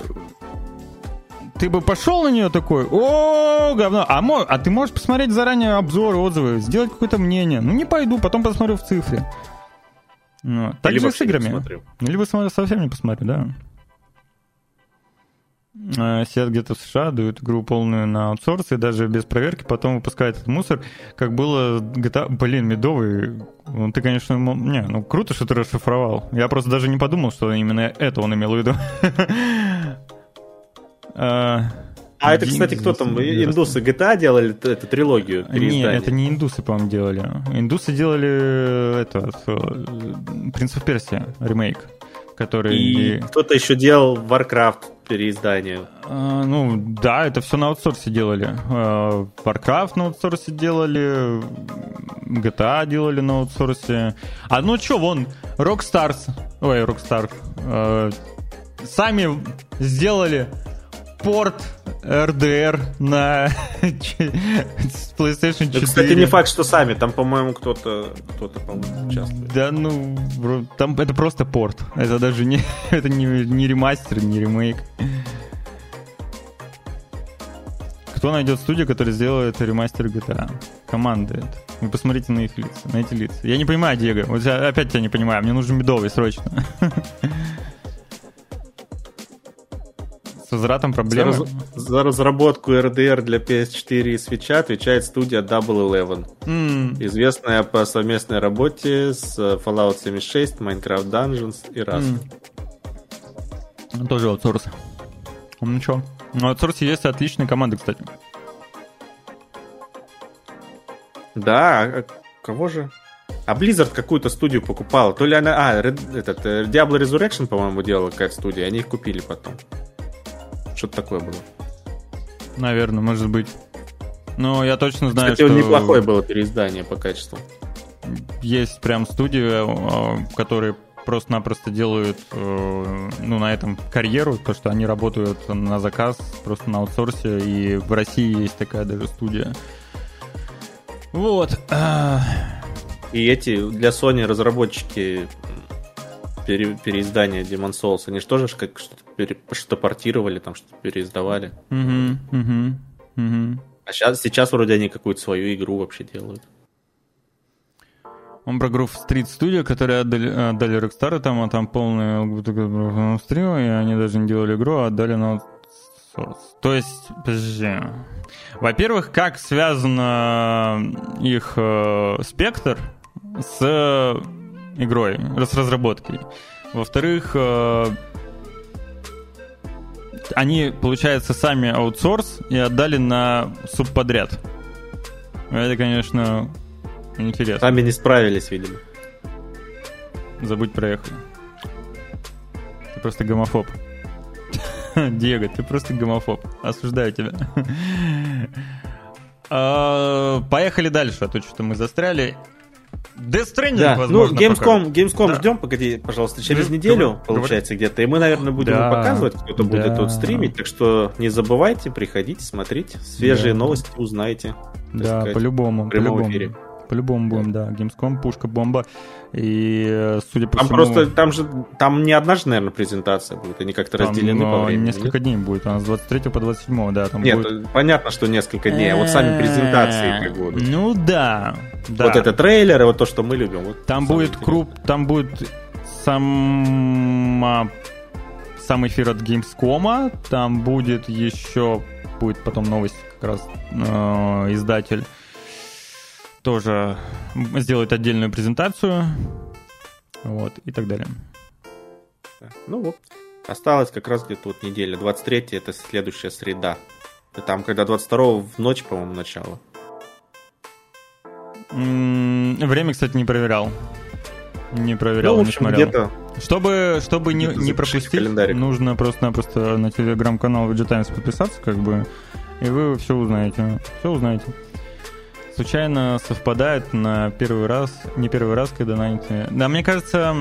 ты бы пошел на нее такой, о, говно, а, мо, а ты можешь посмотреть заранее обзоры, отзывы, сделать какое-то мнение. Ну, не пойду, потом посмотрю в цифре. Ну, так Либо же с играми. Либо совсем не посмотрю, да. А, сидят где-то в США, дают игру полную на аутсорс, и даже без проверки потом выпускают этот мусор, как было GTA... Блин, медовый, ну, ты, конечно, не, ну круто, что ты расшифровал. Я просто даже не подумал, что именно это он имел в виду. А, а это, кстати, кто там? Индусы GTA делали эту трилогию? Нет, это не индусы, по-моему, делали. Индусы делали э, это, Принц of Персия ремейк, который... И кто-то еще делал Warcraft переиздание. А, ну, да, это все на аутсорсе делали. А, Warcraft на аутсорсе делали, GTA делали на аутсорсе. А ну что, вон, Rockstars, ой, Rockstar, а, сами сделали порт RDR на PlayStation 4. кстати, не факт, что сами. Там, по-моему, кто-то, кто-то, по-моему, участвует. Да, ну, там это просто порт. Это даже не, это не, не ремастер, не ремейк. Кто найдет студию, которая сделает ремастер GTA? Команды это. Вы посмотрите на их лица, на эти лица. Я не понимаю, Диего. Вот я опять тебя не понимаю. Мне нужен медовый срочно. С возвратом проблемы? За, за разработку RDR для PS4 и Switch отвечает студия Double Eleven, mm. известная по совместной работе с Fallout 76, Minecraft Dungeons и Rust. Mm. Тоже аутсорс. Ну что? Ну, аутсорсе есть отличные команды, кстати. Да, а кого же? А Blizzard какую-то студию покупала. То ли она... А, Red, этот, э, Diablo Resurrection, по-моему, делала какая-то студия. Они их купили потом. Что-то такое было. Наверное, может быть. Но я точно знаю, Кстати, что... неплохое было переиздание по качеству. Есть прям студии, э, которые просто-напросто делают э, ну, на этом карьеру, то, что они работают на заказ, просто на аутсорсе, и в России есть такая даже студия. Вот. И эти для Sony разработчики пере, переиздания Demon Souls, они же тоже как что-то, пере, что портировали, там что-то переиздавали. Угу, угу, угу. А сейчас, сейчас вроде они какую-то свою игру вообще делают. Он про Groove Street Studio, которые отдали, отдали Rockstar, там, а там полный стрим, и они даже не делали игру, а отдали на Source. То есть, подожди. Во-первых, как связано их э, спектр с игрой, с разработкой. Во-вторых, э, они, получается, сами аутсорс и отдали на субподряд. Это, конечно, Интересно. Сами не справились, видимо. Забудь проехать. Ты просто гомофоб. Диего, ты просто гомофоб. Осуждаю тебя. А, поехали дальше, а то что-то мы застряли. Death Stranding, да. возможно, Ну, Gamescom, Gamescom да. ждем, погоди, пожалуйста, через Говор... неделю, получается, где-то. И мы, наверное, будем да. показывать, кто-то да. будет тут стримить. Так что не забывайте, приходите, смотрите. Свежие да. новости узнаете. Да, по-любому. По-любому. Эфире. По-любому будем, да. Gamescom, пушка, бомба. И, судя по там всему... просто, там же, там не одна же, наверное, презентация будет. Они как-то там, разделены по времени. несколько нет? дней будет. У нас с 23 по 27, да. Там нет, будет... понятно, что несколько дней. А вот сами презентации как будут. Ну да, да. Вот это трейлер, и вот то, что мы любим. Вот там будет круп, там будет сам сам эфир от Gamescom, там будет еще будет потом новость как раз э, издатель тоже сделает отдельную презентацию. Вот, и так далее. Ну вот. Осталось как раз где-то вот неделя. 23 это следующая среда. И там, когда 22 в ночь, по-моему, начало. Время, кстати, не проверял. Не проверял, ну, в общем, не смотрел. Чтобы, чтобы не, не пропустить, нужно просто-напросто на телеграм-канал VG Times подписаться, как бы, и вы все узнаете. Все узнаете случайно совпадает на первый раз, не первый раз, когда на Да, мне кажется,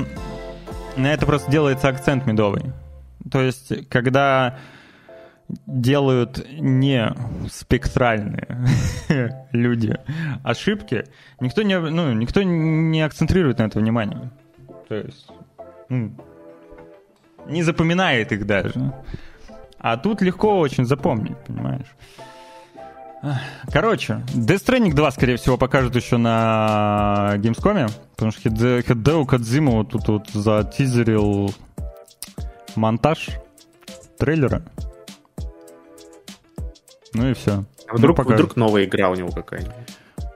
на это просто делается акцент медовый. То есть, когда делают не спектральные люди ошибки, никто не, ну, никто не акцентрирует на это внимание. То есть, ну, не запоминает их даже. А тут легко очень запомнить, понимаешь? Короче, Death Stranding 2, скорее всего, покажут еще на Gamescom, потому что Хидео Кадзима вот тут вот затизерил монтаж трейлера. Ну и все. А вдруг, ну, вдруг новая игра у него какая-нибудь?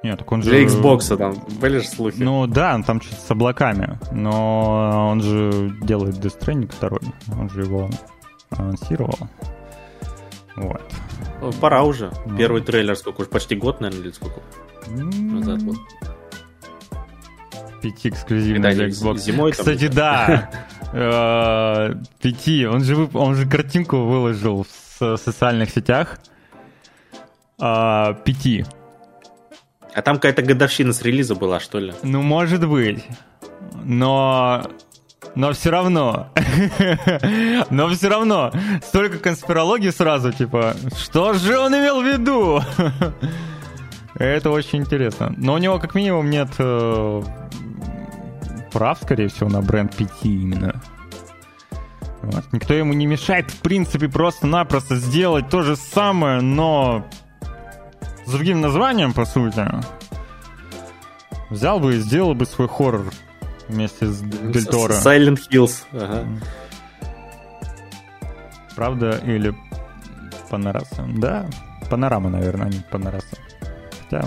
Нет, так он же... Для Xbox там были же слухи. Ну да, он там что-то с облаками, но он же делает Death Stranding 2, он же его анонсировал. Вот. Пора уже. Ну. Первый трейлер сколько уже? Почти год, наверное, или сколько? Назад вот. Пяти эксклюзивных для Xbox. Зимой Кстати, да. Э, пяти. Он же, он же картинку выложил в социальных сетях. А, пяти. А там какая-то годовщина с релиза была, что ли? Ну, может быть. Но но все равно. Но все равно. Столько конспирологии сразу, типа, что же он имел в виду? Это очень интересно. Но у него как минимум нет э, прав, скорее всего, на бренд 5 именно. Вот. Никто ему не мешает, в принципе, просто-напросто сделать то же самое, но с другим названием, по сути. Взял бы и сделал бы свой хоррор вместе с Дель Торо. Silent Hills. Ага. Правда или Панораса? Да, Панорама, наверное, а не Панораса. Хотя...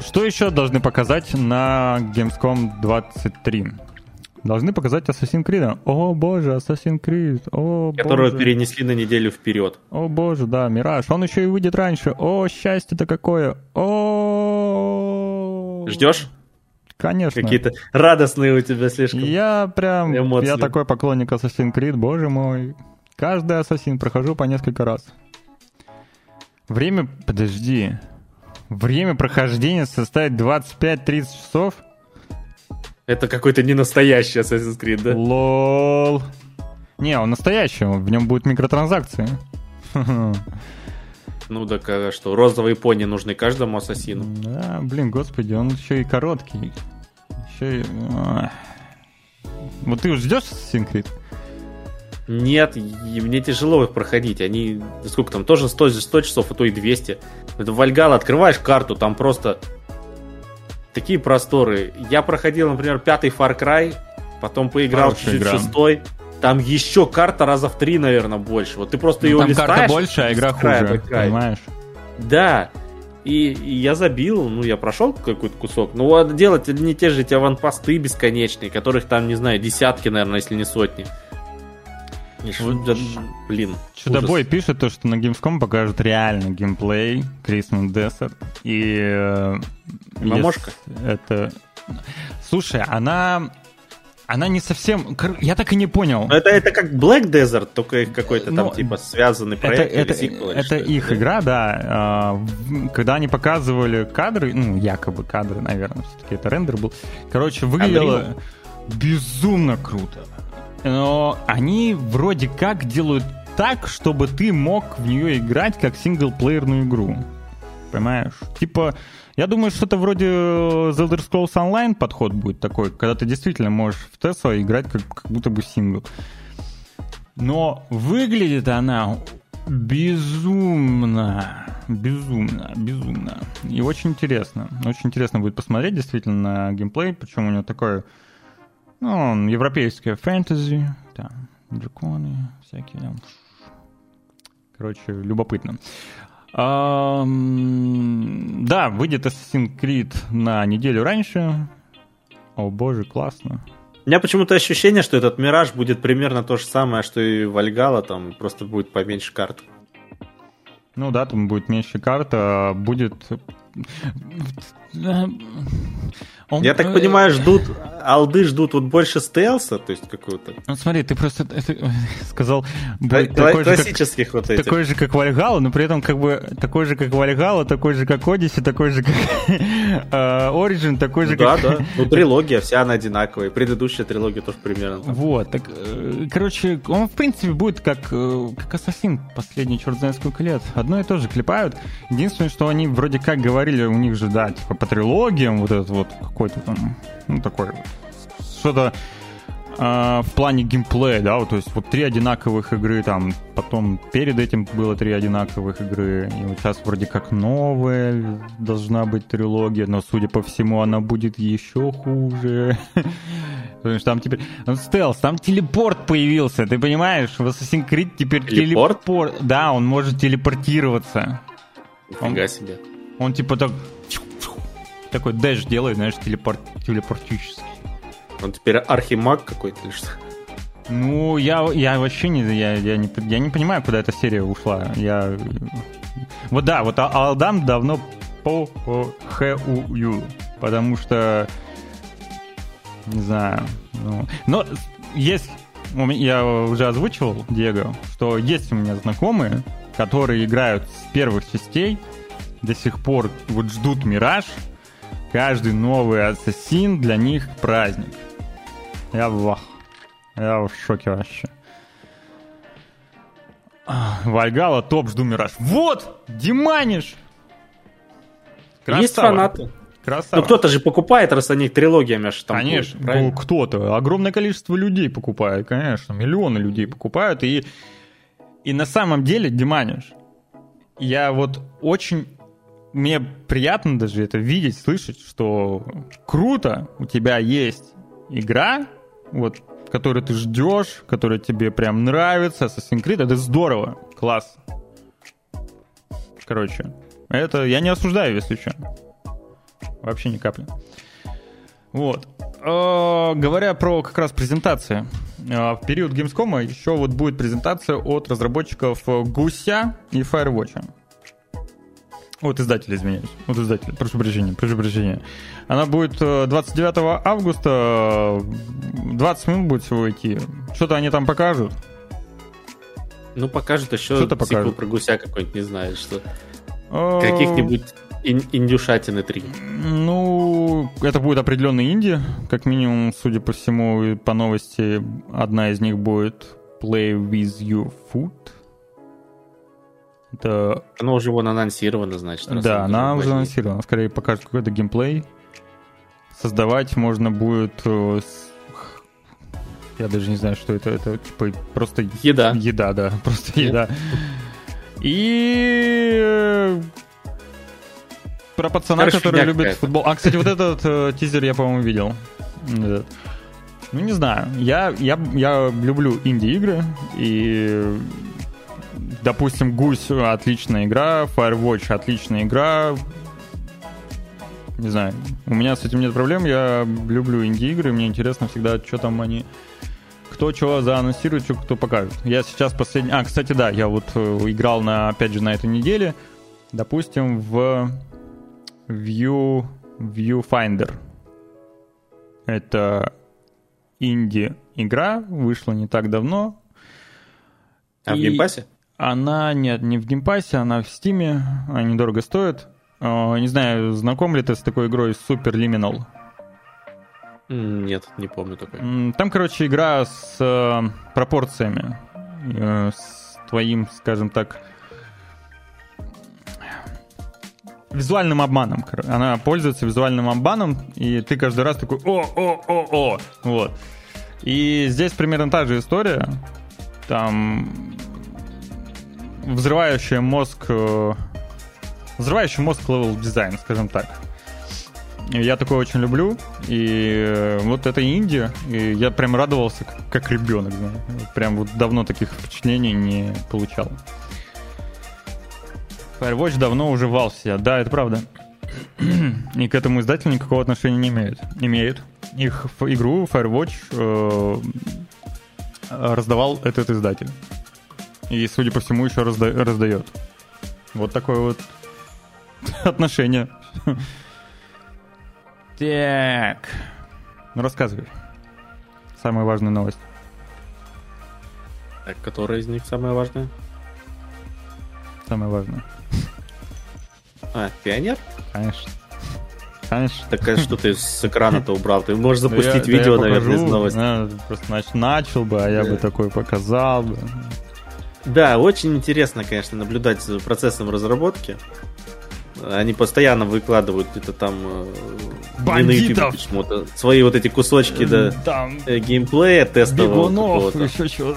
Что еще должны показать на Gamescom 23? Должны показать Assassin's Creed. О боже, Assassin's Creed. О, Которого боже. перенесли на неделю вперед. О боже, да, Мираж. Он еще и выйдет раньше. О, счастье-то какое. О. Ждешь? Конечно. Какие-то радостные у тебя слишком Я прям, эмоции. я такой поклонник Assassin's Creed, боже мой. Каждый Ассасин прохожу по несколько раз. Время, подожди. Время прохождения составит 25-30 часов? Это какой-то не настоящий Assassin's Creed, да? Лол. Не, он настоящий, в нем будут микротранзакции. Ну так а что, розовые пони нужны каждому ассасину. Да, блин, господи, он еще и короткий. Еще и... Вот ты ждешь Creed? Нет, мне тяжело их проходить. Они, сколько там, тоже 100, 100 часов, а то и 200. Это Вальгал, открываешь карту, там просто такие просторы. Я проходил, например, пятый Far Cry, потом поиграл чуть-чуть шестой. Там еще карта раза в три, наверное, больше. Вот ты просто ну, ее там листаешь. карта больше, а игра хуже, понимаешь? Да. И, и я забил, ну, я прошел какой-то кусок. Ну, а делать не те же эти аванпосты бесконечные, которых там, не знаю, десятки, наверное, если не сотни. Вот, блин. Чудобой ужас. пишет то, что на Gamescom покажут реально геймплей Christmas Desert. И... Э, Мамошка? Это... Слушай, она она не совсем... Я так и не понял. Это, это как Black Desert, только какой-то там ну, типа связанный проект это, это, сиквел, это их да? игра, да. А, когда они показывали кадры, ну, якобы кадры, наверное, все-таки это рендер был. Короче, выглядело Unreal. безумно круто. Но они вроде как делают так, чтобы ты мог в нее играть как синглплеерную игру. Понимаешь? Типа, я думаю, что это вроде The Elder Scrolls Online подход будет такой, когда ты действительно можешь в Tesla играть как, как будто бы сингл. Но выглядит она безумно, безумно, безумно. И очень интересно. Очень интересно будет посмотреть действительно на геймплей, причем у него такой, ну, европейское фэнтези, там, драконы всякие. Короче, любопытно. Да, выйдет Assassin's Creed на неделю раньше. О боже, классно. У меня почему-то ощущение, что этот Мираж будет примерно то же самое, что и Вальгала, там просто будет поменьше карт. Ну да, там будет меньше карт, а будет он... Я так понимаю, ждут, алды ждут вот больше стелса, то есть какого-то. Ну смотри, ты просто это, сказал Кла- такой классических же, как, вот этих. Такой же, как Вальгала, но при этом как бы такой же, как Вальгала, такой же, как Одиссе, такой же, как Origin, такой же, ну, как... Да, да. Ну трилогия, вся она одинаковая. Предыдущая трилогия тоже примерно. Там. Вот, так, э, короче, он в принципе будет как, э, как Ассасин последний черт знает сколько лет. Одно и то же клепают. Единственное, что они вроде как говорили, у них же, да, типа по трилогиям, вот этот вот какой-то там, ну, такой что-то э, в плане геймплея, да, вот, то есть вот три одинаковых игры, там, потом перед этим было три одинаковых игры, и вот сейчас вроде как новая должна быть трилогия, но, судя по всему, она будет еще хуже. Потому что там теперь... Ну, стелс, там телепорт появился, ты понимаешь? В Assassin's Creed теперь телепорт? телепорт... Да, он может телепортироваться. Нифига он... себе. Он типа так такой дэш делает, знаешь, телепорт, телепортический. Он теперь архимаг какой-то или что? Ну, я, я вообще не я, я, не, я не понимаю, куда эта серия ушла. Я... Вот да, вот Алдам давно по ХУЮ, потому что не знаю, ну, но есть, я уже озвучивал, Диего, что есть у меня знакомые, которые играют с первых частей, до сих пор вот ждут Мираж, Каждый новый ассасин для них праздник. Я в Я в шоке вообще. Вальгала, топ, жду Мираж. Вот! Диманиш! Красава. Есть фанаты. Красава. Ну кто-то же покупает, раз они трилогиями аж там. Конечно, ну, кто-то. Огромное количество людей покупает, конечно. Миллионы людей покупают. И, и на самом деле, Диманиш, я вот очень мне приятно даже это видеть, слышать, что круто, у тебя есть игра, вот, которую ты ждешь, которая тебе прям нравится, Assassin's Creed, это здорово, класс. Короче, это я не осуждаю, если что. Вообще ни капли. Вот. Э, говоря про как раз презентации. Э, в период Gamescom еще вот будет презентация от разработчиков Гуся и Firewatch. Вот издатель, извиняюсь. Вот издатель, прошу прощения, прошу прощения. Она будет 29 э, августа, 20 минут будет всего идти. Что-то они там покажут. Ну, покажут еще что-то покажут. про гуся какой-нибудь, не знаю, что. Э, Каких-нибудь ин- индюшатины три. Ну, это будет определенный инди, как минимум, судя по всему, по новости, одна из них будет Play with Your Food. Это... Оно уже вон анонсировано, значит. Да, она уже анонсирована. Скорее покажет какой-то геймплей. Создавать можно будет... Э, я даже не знаю, что это. Это типа просто... Еда. Еда, да. Просто еда. И э, про пацана, Короче, который любит футбол. А, кстати, вот этот э, тизер я, по-моему, видел. Ну, не знаю. Я, я, я люблю инди-игры, и допустим, Гусь отличная игра, Firewatch отличная игра. Не знаю, у меня с этим нет проблем, я люблю инди-игры, мне интересно всегда, что там они кто что заанонсирует, что кто покажет. Я сейчас последний... А, кстати, да, я вот э, играл, на, опять же, на этой неделе, допустим, в View, Viewfinder. Это инди-игра, вышла не так давно. А и в геймпассе? Она, нет, не в геймпассе, она в стиме, она недорого стоит. А, не знаю, знаком ли ты с такой игрой Superliminal? Нет, не помню такой. Там, короче, игра с э, пропорциями. Э, с твоим, скажем так, визуальным обманом. Она пользуется визуальным обманом, и ты каждый раз такой «О-о-о-о!» Вот. И здесь примерно та же история. Там взрывающая мозг... Э, взрывающий мозг level design, скажем так. Я такое очень люблю. И э, вот это инди. И я прям радовался, как, ребенок. Прям вот давно таких впечатлений не получал. Firewatch давно уже вал себя. Да, это правда. И к этому издателю никакого отношения не имеют. Имеют. Их игру Firewatch э, раздавал этот издатель. И, судя по всему, еще разда- раздает. Вот такое вот отношение. Так. Ну, рассказывай. Самая важная новость. Так, которая из них самая важная? Самая важная. А, пионер? Конечно. Конечно. Так а что ты с экрана-то убрал? Ты можешь запустить видео, да наверное, из новости. Да, просто значит, начал бы, а я бы такой показал бы. Да, очень интересно, конечно, наблюдать за процессом разработки. Они постоянно выкладывают это там э, Бандитов! почему-то. Свои вот эти кусочки, да, там, э, геймплея тестового. Бегунов, еще чего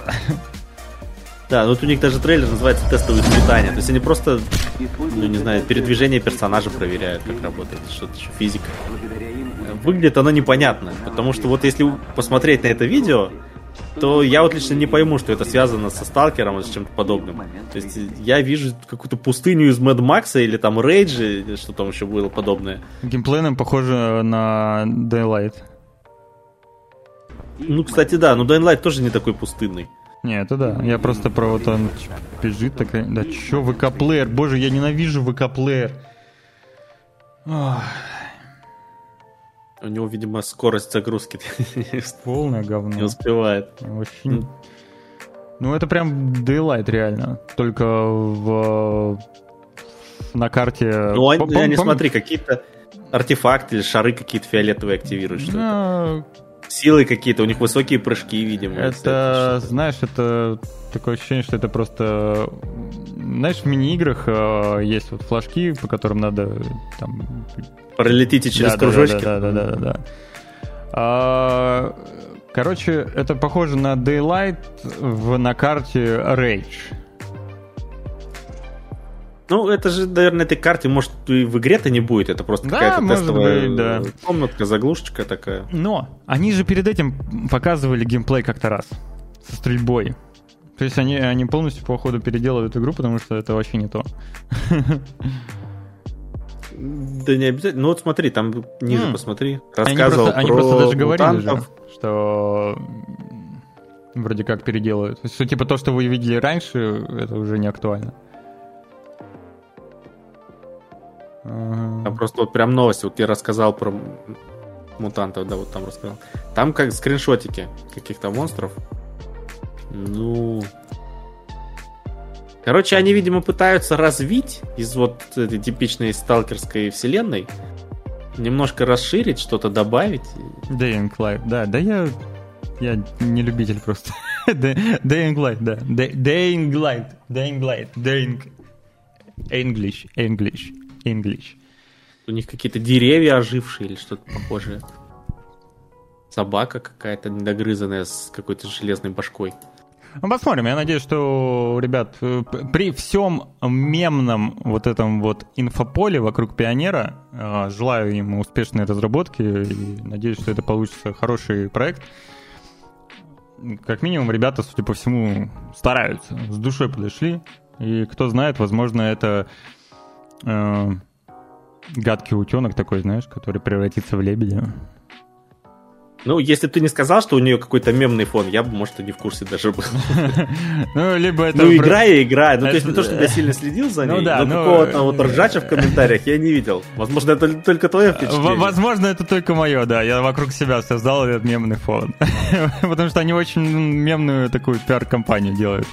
Да, вот у них даже трейлер называется тестовые испытания. То есть они просто, ну не знаю, передвижение персонажа проверяют, как работает, что-то еще физика. Выглядит оно непонятно, потому что вот если посмотреть на это видео, то я вот лично не пойму, что это связано со Сталкером или с чем-то подобным. То есть я вижу какую-то пустыню из Mad Max или там Рейджи, что там еще было подобное. Геймплейным похоже на Daylight. Ну, кстати, да, но Dying Light тоже не такой пустынный. Не, это да. Я просто про вот он бежит такая. Да чё, ВК-плеер? Боже, я ненавижу ВК-плеер. У него, видимо, скорость загрузки. Полное говно. Не успевает. Очень... Ну, это прям Daylight реально. Только в... на карте... Ну, они, они смотри, какие-то артефакты или шары какие-то фиолетовые активируют. Что это? Силы какие-то, у них высокие прыжки, видимо. Это, знаешь, это такое ощущение, что это просто... Знаешь, в мини-играх э, есть вот флажки, по которым надо там Пролетите через да, кружочки. Да, да, да, да, да. А, короче, это похоже на Daylight в, на карте Rage. Ну, это же, наверное, этой карте, может, и в игре-то не будет. Это просто да, какая-то тестовая быть, да. комнатка, заглушечка такая. Но они же перед этим показывали геймплей как-то раз со стрельбой. То есть они, они полностью, по ходу переделывают игру, потому что это вообще не то. Да не обязательно. Ну вот смотри, там ниже mm. посмотри. Рассказывал они просто, про они просто даже говорили же, что вроде как переделывают. То есть, типа то, что вы видели раньше, это уже не актуально. А просто вот прям новость. Вот я рассказал про мутантов, да, вот там рассказал. Там как скриншотики каких-то монстров. Ну, Короче, они, видимо, пытаются развить из вот этой типичной сталкерской вселенной, немножко расширить, что-то добавить. Dying Light, да, да я, я не любитель просто. Dying Light, да. Dying Light, Dying Light, Dying English, English, English. У них какие-то деревья ожившие или что-то похожее. Собака какая-то недогрызанная с какой-то железной башкой. Ну, посмотрим. Я надеюсь, что, ребят, э, при всем мемном вот этом вот инфополе вокруг Пионера, э, желаю ему успешной разработки и надеюсь, что это получится хороший проект. Как минимум, ребята, судя по всему, стараются, с душой подошли. И кто знает, возможно, это э, гадкий утенок такой, знаешь, который превратится в лебедя. Ну, если ты не сказал, что у нее какой-то мемный фон, я бы, может, и не в курсе даже был. Ну, либо это... Ну, игра и игра. Ну, то есть не то, что я сильно следил за ну ней, но какого-то вот ржача в комментариях я не видел. Возможно, это только твое впечатление. Возможно, это только мое, да. Я вокруг себя создал этот мемный фон. Потому что они очень мемную такую пиар-компанию делают.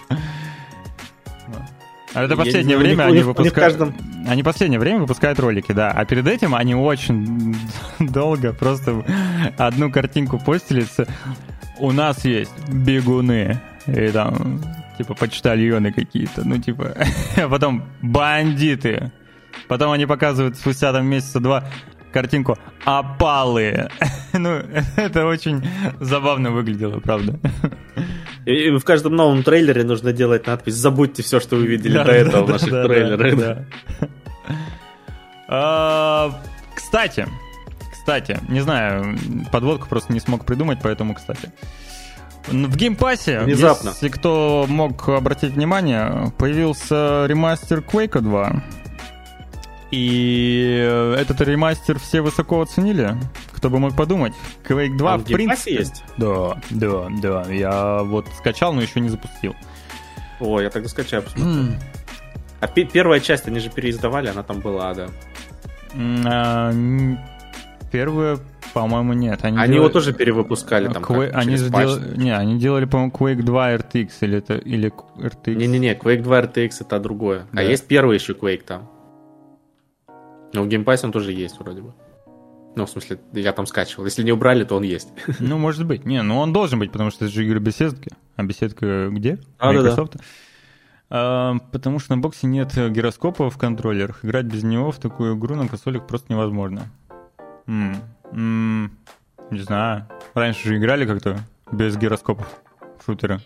А это последнее время они выпускают... Они последнее время выпускают ролики, да. А перед этим они очень долго просто одну картинку постили «У нас есть бегуны». И там, типа, почтальоны какие-то. Ну, типа... А потом бандиты. Потом они показывают спустя там месяца два картинку «Опалы». ну, это очень забавно выглядело, правда. И в каждом новом трейлере нужно делать надпись «Забудьте все, что вы видели да, до этого да, в наших да, трейлерах». Да, а, кстати, кстати, не знаю, подводку просто не смог придумать, поэтому, кстати. В Game Pass е, внезапно. если кто мог обратить внимание, появился ремастер Quake 2. И этот ремастер все высоко оценили. Кто бы мог подумать. Quake 2 а в, принципе... есть? Да, да, да. Я вот скачал, но еще не запустил. О, я тогда скачаю, посмотрю. А первая часть они же переиздавали, она там была, да. А, первая, по-моему, нет. Они, они делали... его тоже перевыпускали там. Quake... Они же дел... Не, они делали, по-моему, Quake 2 RTX или это или RTX. Не-не-не, Quake 2 RTX это другое. А да. А есть первый еще Quake там. Но в геймпассе он тоже есть вроде бы. Ну, в смысле, я там скачивал. Если не убрали, то он есть. Ну, может быть. Не, ну он должен быть, потому что это же игры беседки. А беседка где? А, Microsoft. Да, да. А, потому что на боксе нет гироскопа в контроллерах. Играть без него в такую игру на консолях просто невозможно. М-м- не знаю. Раньше же играли как-то без гироскопов шутеры.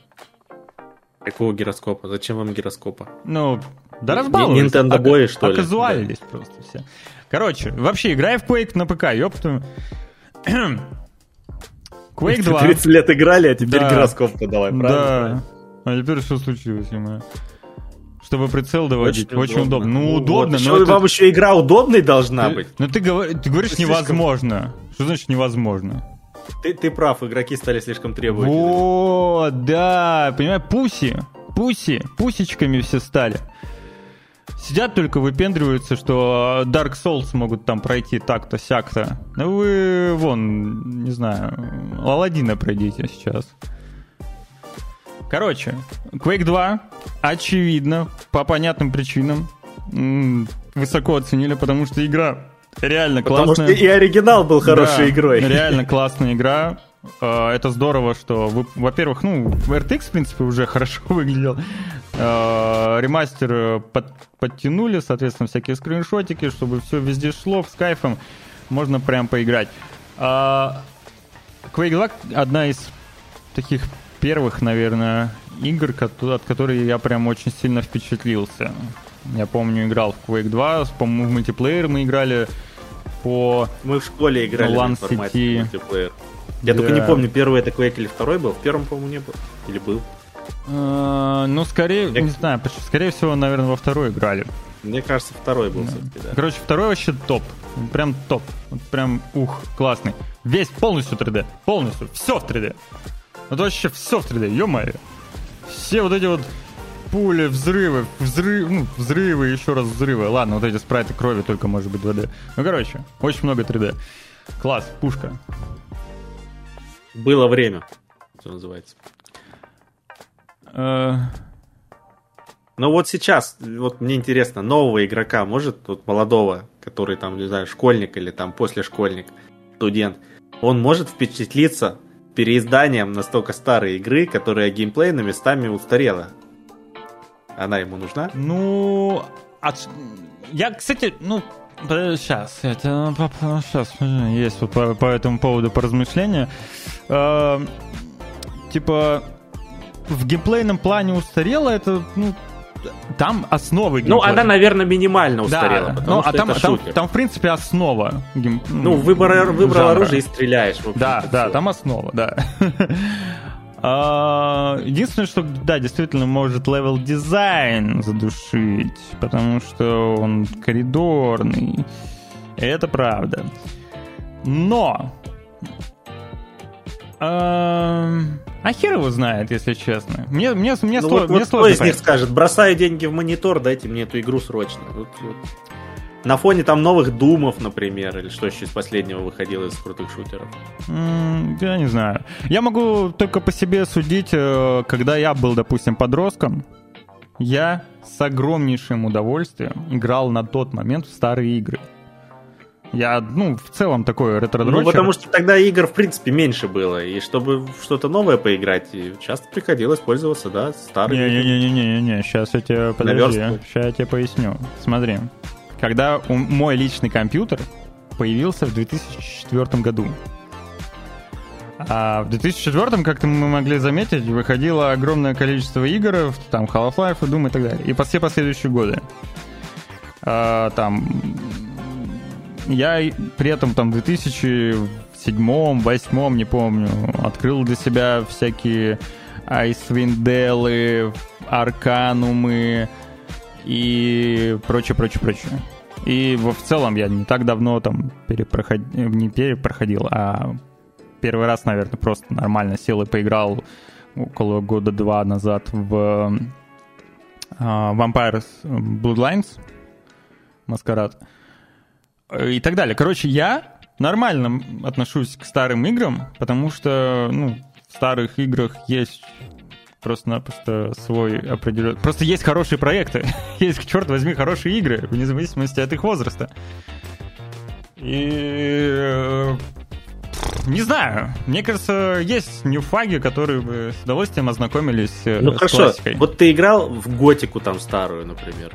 Какого гироскопа? Зачем вам гироскопа? Ну, да разбаловались. Nintendo а, что ли? Оказуалились да. просто все. Короче, вообще, играй в Quake на ПК, ёпту. Quake 2. 30 лет играли, а теперь да. гироскоп подавай, правильно? Да. А теперь что случилось, ему? Чтобы прицел доводить, очень, очень удобно. Ну, удобно, вот. но... это... Вам еще игра удобной должна ты, быть. Ну, ты, говор... ты говоришь ты невозможно. Слишком... Что значит невозможно? Ты, ты прав, игроки стали слишком требовательными. О, да, понимаешь, пуси, пуси, пусечками все стали. Сидят только выпендриваются, что Dark Souls могут там пройти так-то, сяк-то. Ну вы, вон, не знаю, Алладина пройдите сейчас. Короче, Quake 2, очевидно, по понятным причинам, высоко оценили, потому что игра реально потому классная. Потому что и оригинал был хорошей да, игрой. реально классная игра. А, это здорово, что, вы, во-первых, ну, RTX, в принципе, уже хорошо выглядел. А, ремастер э, под, подтянули, соответственно, всякие скриншотики, чтобы все везде шло с кайфом. Можно прям поиграть. А, Quake 2 одна из таких первых, наверное, игр, от которой я прям очень сильно впечатлился. Я помню, играл в Quake 2, по-моему, в мультиплеер мы играли по... Мы в школе играли LAN в мультиплеер. Я да. только не помню, первый это Quake или второй был. В первом, по-моему, не был. Или был. А, ну, скорее, Я... не знаю, скорее всего, наверное, во второй играли. Мне кажется, второй был да. все-таки, да. Короче, второй вообще топ. Прям топ. Вот прям, ух, классный. Весь полностью 3D. Полностью. Все в 3D. Вот вообще все в 3D, ё-моё. Все вот эти вот пули, взрывы, взрыв, ну, взрывы, еще раз взрывы. Ладно, вот эти спрайты крови только может быть 2D. Ну, короче, очень много 3D. Класс, пушка. Было время, что называется. Э. Но вот сейчас, вот мне интересно, нового игрока может, вот молодого, который там, не знаю, школьник или там после школьник, студент, он может впечатлиться переизданием настолько старой игры, которая геймплейно местами устарела. Она ему нужна? Ну, от... я, кстати, ну, Сейчас, это сейчас есть по, по этому поводу поразмышления. Э, типа в геймплейном плане устарела это, ну, там основы геймплея. Ну, она, наверное, минимально устарела. Да, ну, а там, там, там, в принципе, основа. Гейм... Ну, выбор, выбрал оружие и стреляешь. Да, да, там основа, да. А, единственное, что, да, действительно может level design задушить, потому что он коридорный. Это правда. Но А, хер его знает, если честно. Мне, мне, мне, ну, сло, вот, мне вот сложно. Кто из них скажет, бросаю деньги в монитор, дайте мне эту игру срочно. Вот, вот. На фоне там новых Думов, например, или что еще из последнего выходило из крутых шутеров? я не знаю. Я могу только по себе судить, э, когда я был, допустим, подростком, я с огромнейшим удовольствием играл на тот момент в старые игры. Я, ну, в целом такой ретро Ну, потому что тогда игр, в принципе, меньше было. И чтобы что-то новое поиграть, часто приходилось пользоваться, да, старыми. Не-не-не-не-не, сейчас я тебе, подожди, сейчас я тебе поясню. Смотри, когда мой личный компьютер появился в 2004 году. А в 2004, как мы могли заметить, выходило огромное количество игр, там Half-Life, Doom и так далее. И по все последующие годы. А, там я при этом там в 2007 2008 не помню, открыл для себя всякие Айсвинделы, Арканумы и прочее, прочее, прочее. И в целом я не так давно там перепроход... не перепроходил, а первый раз, наверное, просто нормально сел и поиграл около года два назад в uh, Vampires Bloodlines, Маскарад. И так далее. Короче, я нормально отношусь к старым играм, потому что, ну, в старых играх есть просто-напросто свой определенный... Просто есть хорошие проекты, есть, черт возьми, хорошие игры, вне зависимости от их возраста. И... Э, не знаю. Мне кажется, есть ньюфаги, которые бы с удовольствием ознакомились э, ну, с хорошо. классикой. Вот ты играл в Готику там старую, например.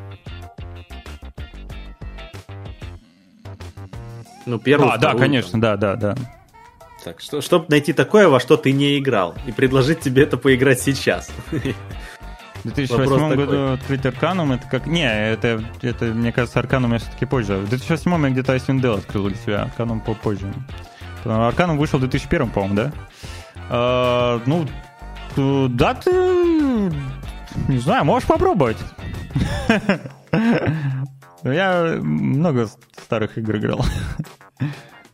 Ну, первую, А, да, конечно, там. да, да, да. Так, что, чтобы найти такое, во что ты не играл, и предложить тебе это поиграть сейчас. В 2008 году ты в Arcanum это как... Не, это, это мне кажется, Arcanum я все-таки позже. В 2008 я где-то Icewind Dale открыл для себя, Arcanum попозже. Arcanum вышел в 2001, по-моему, да? А, ну, да, ты... Не знаю, можешь попробовать. Я много старых игр играл.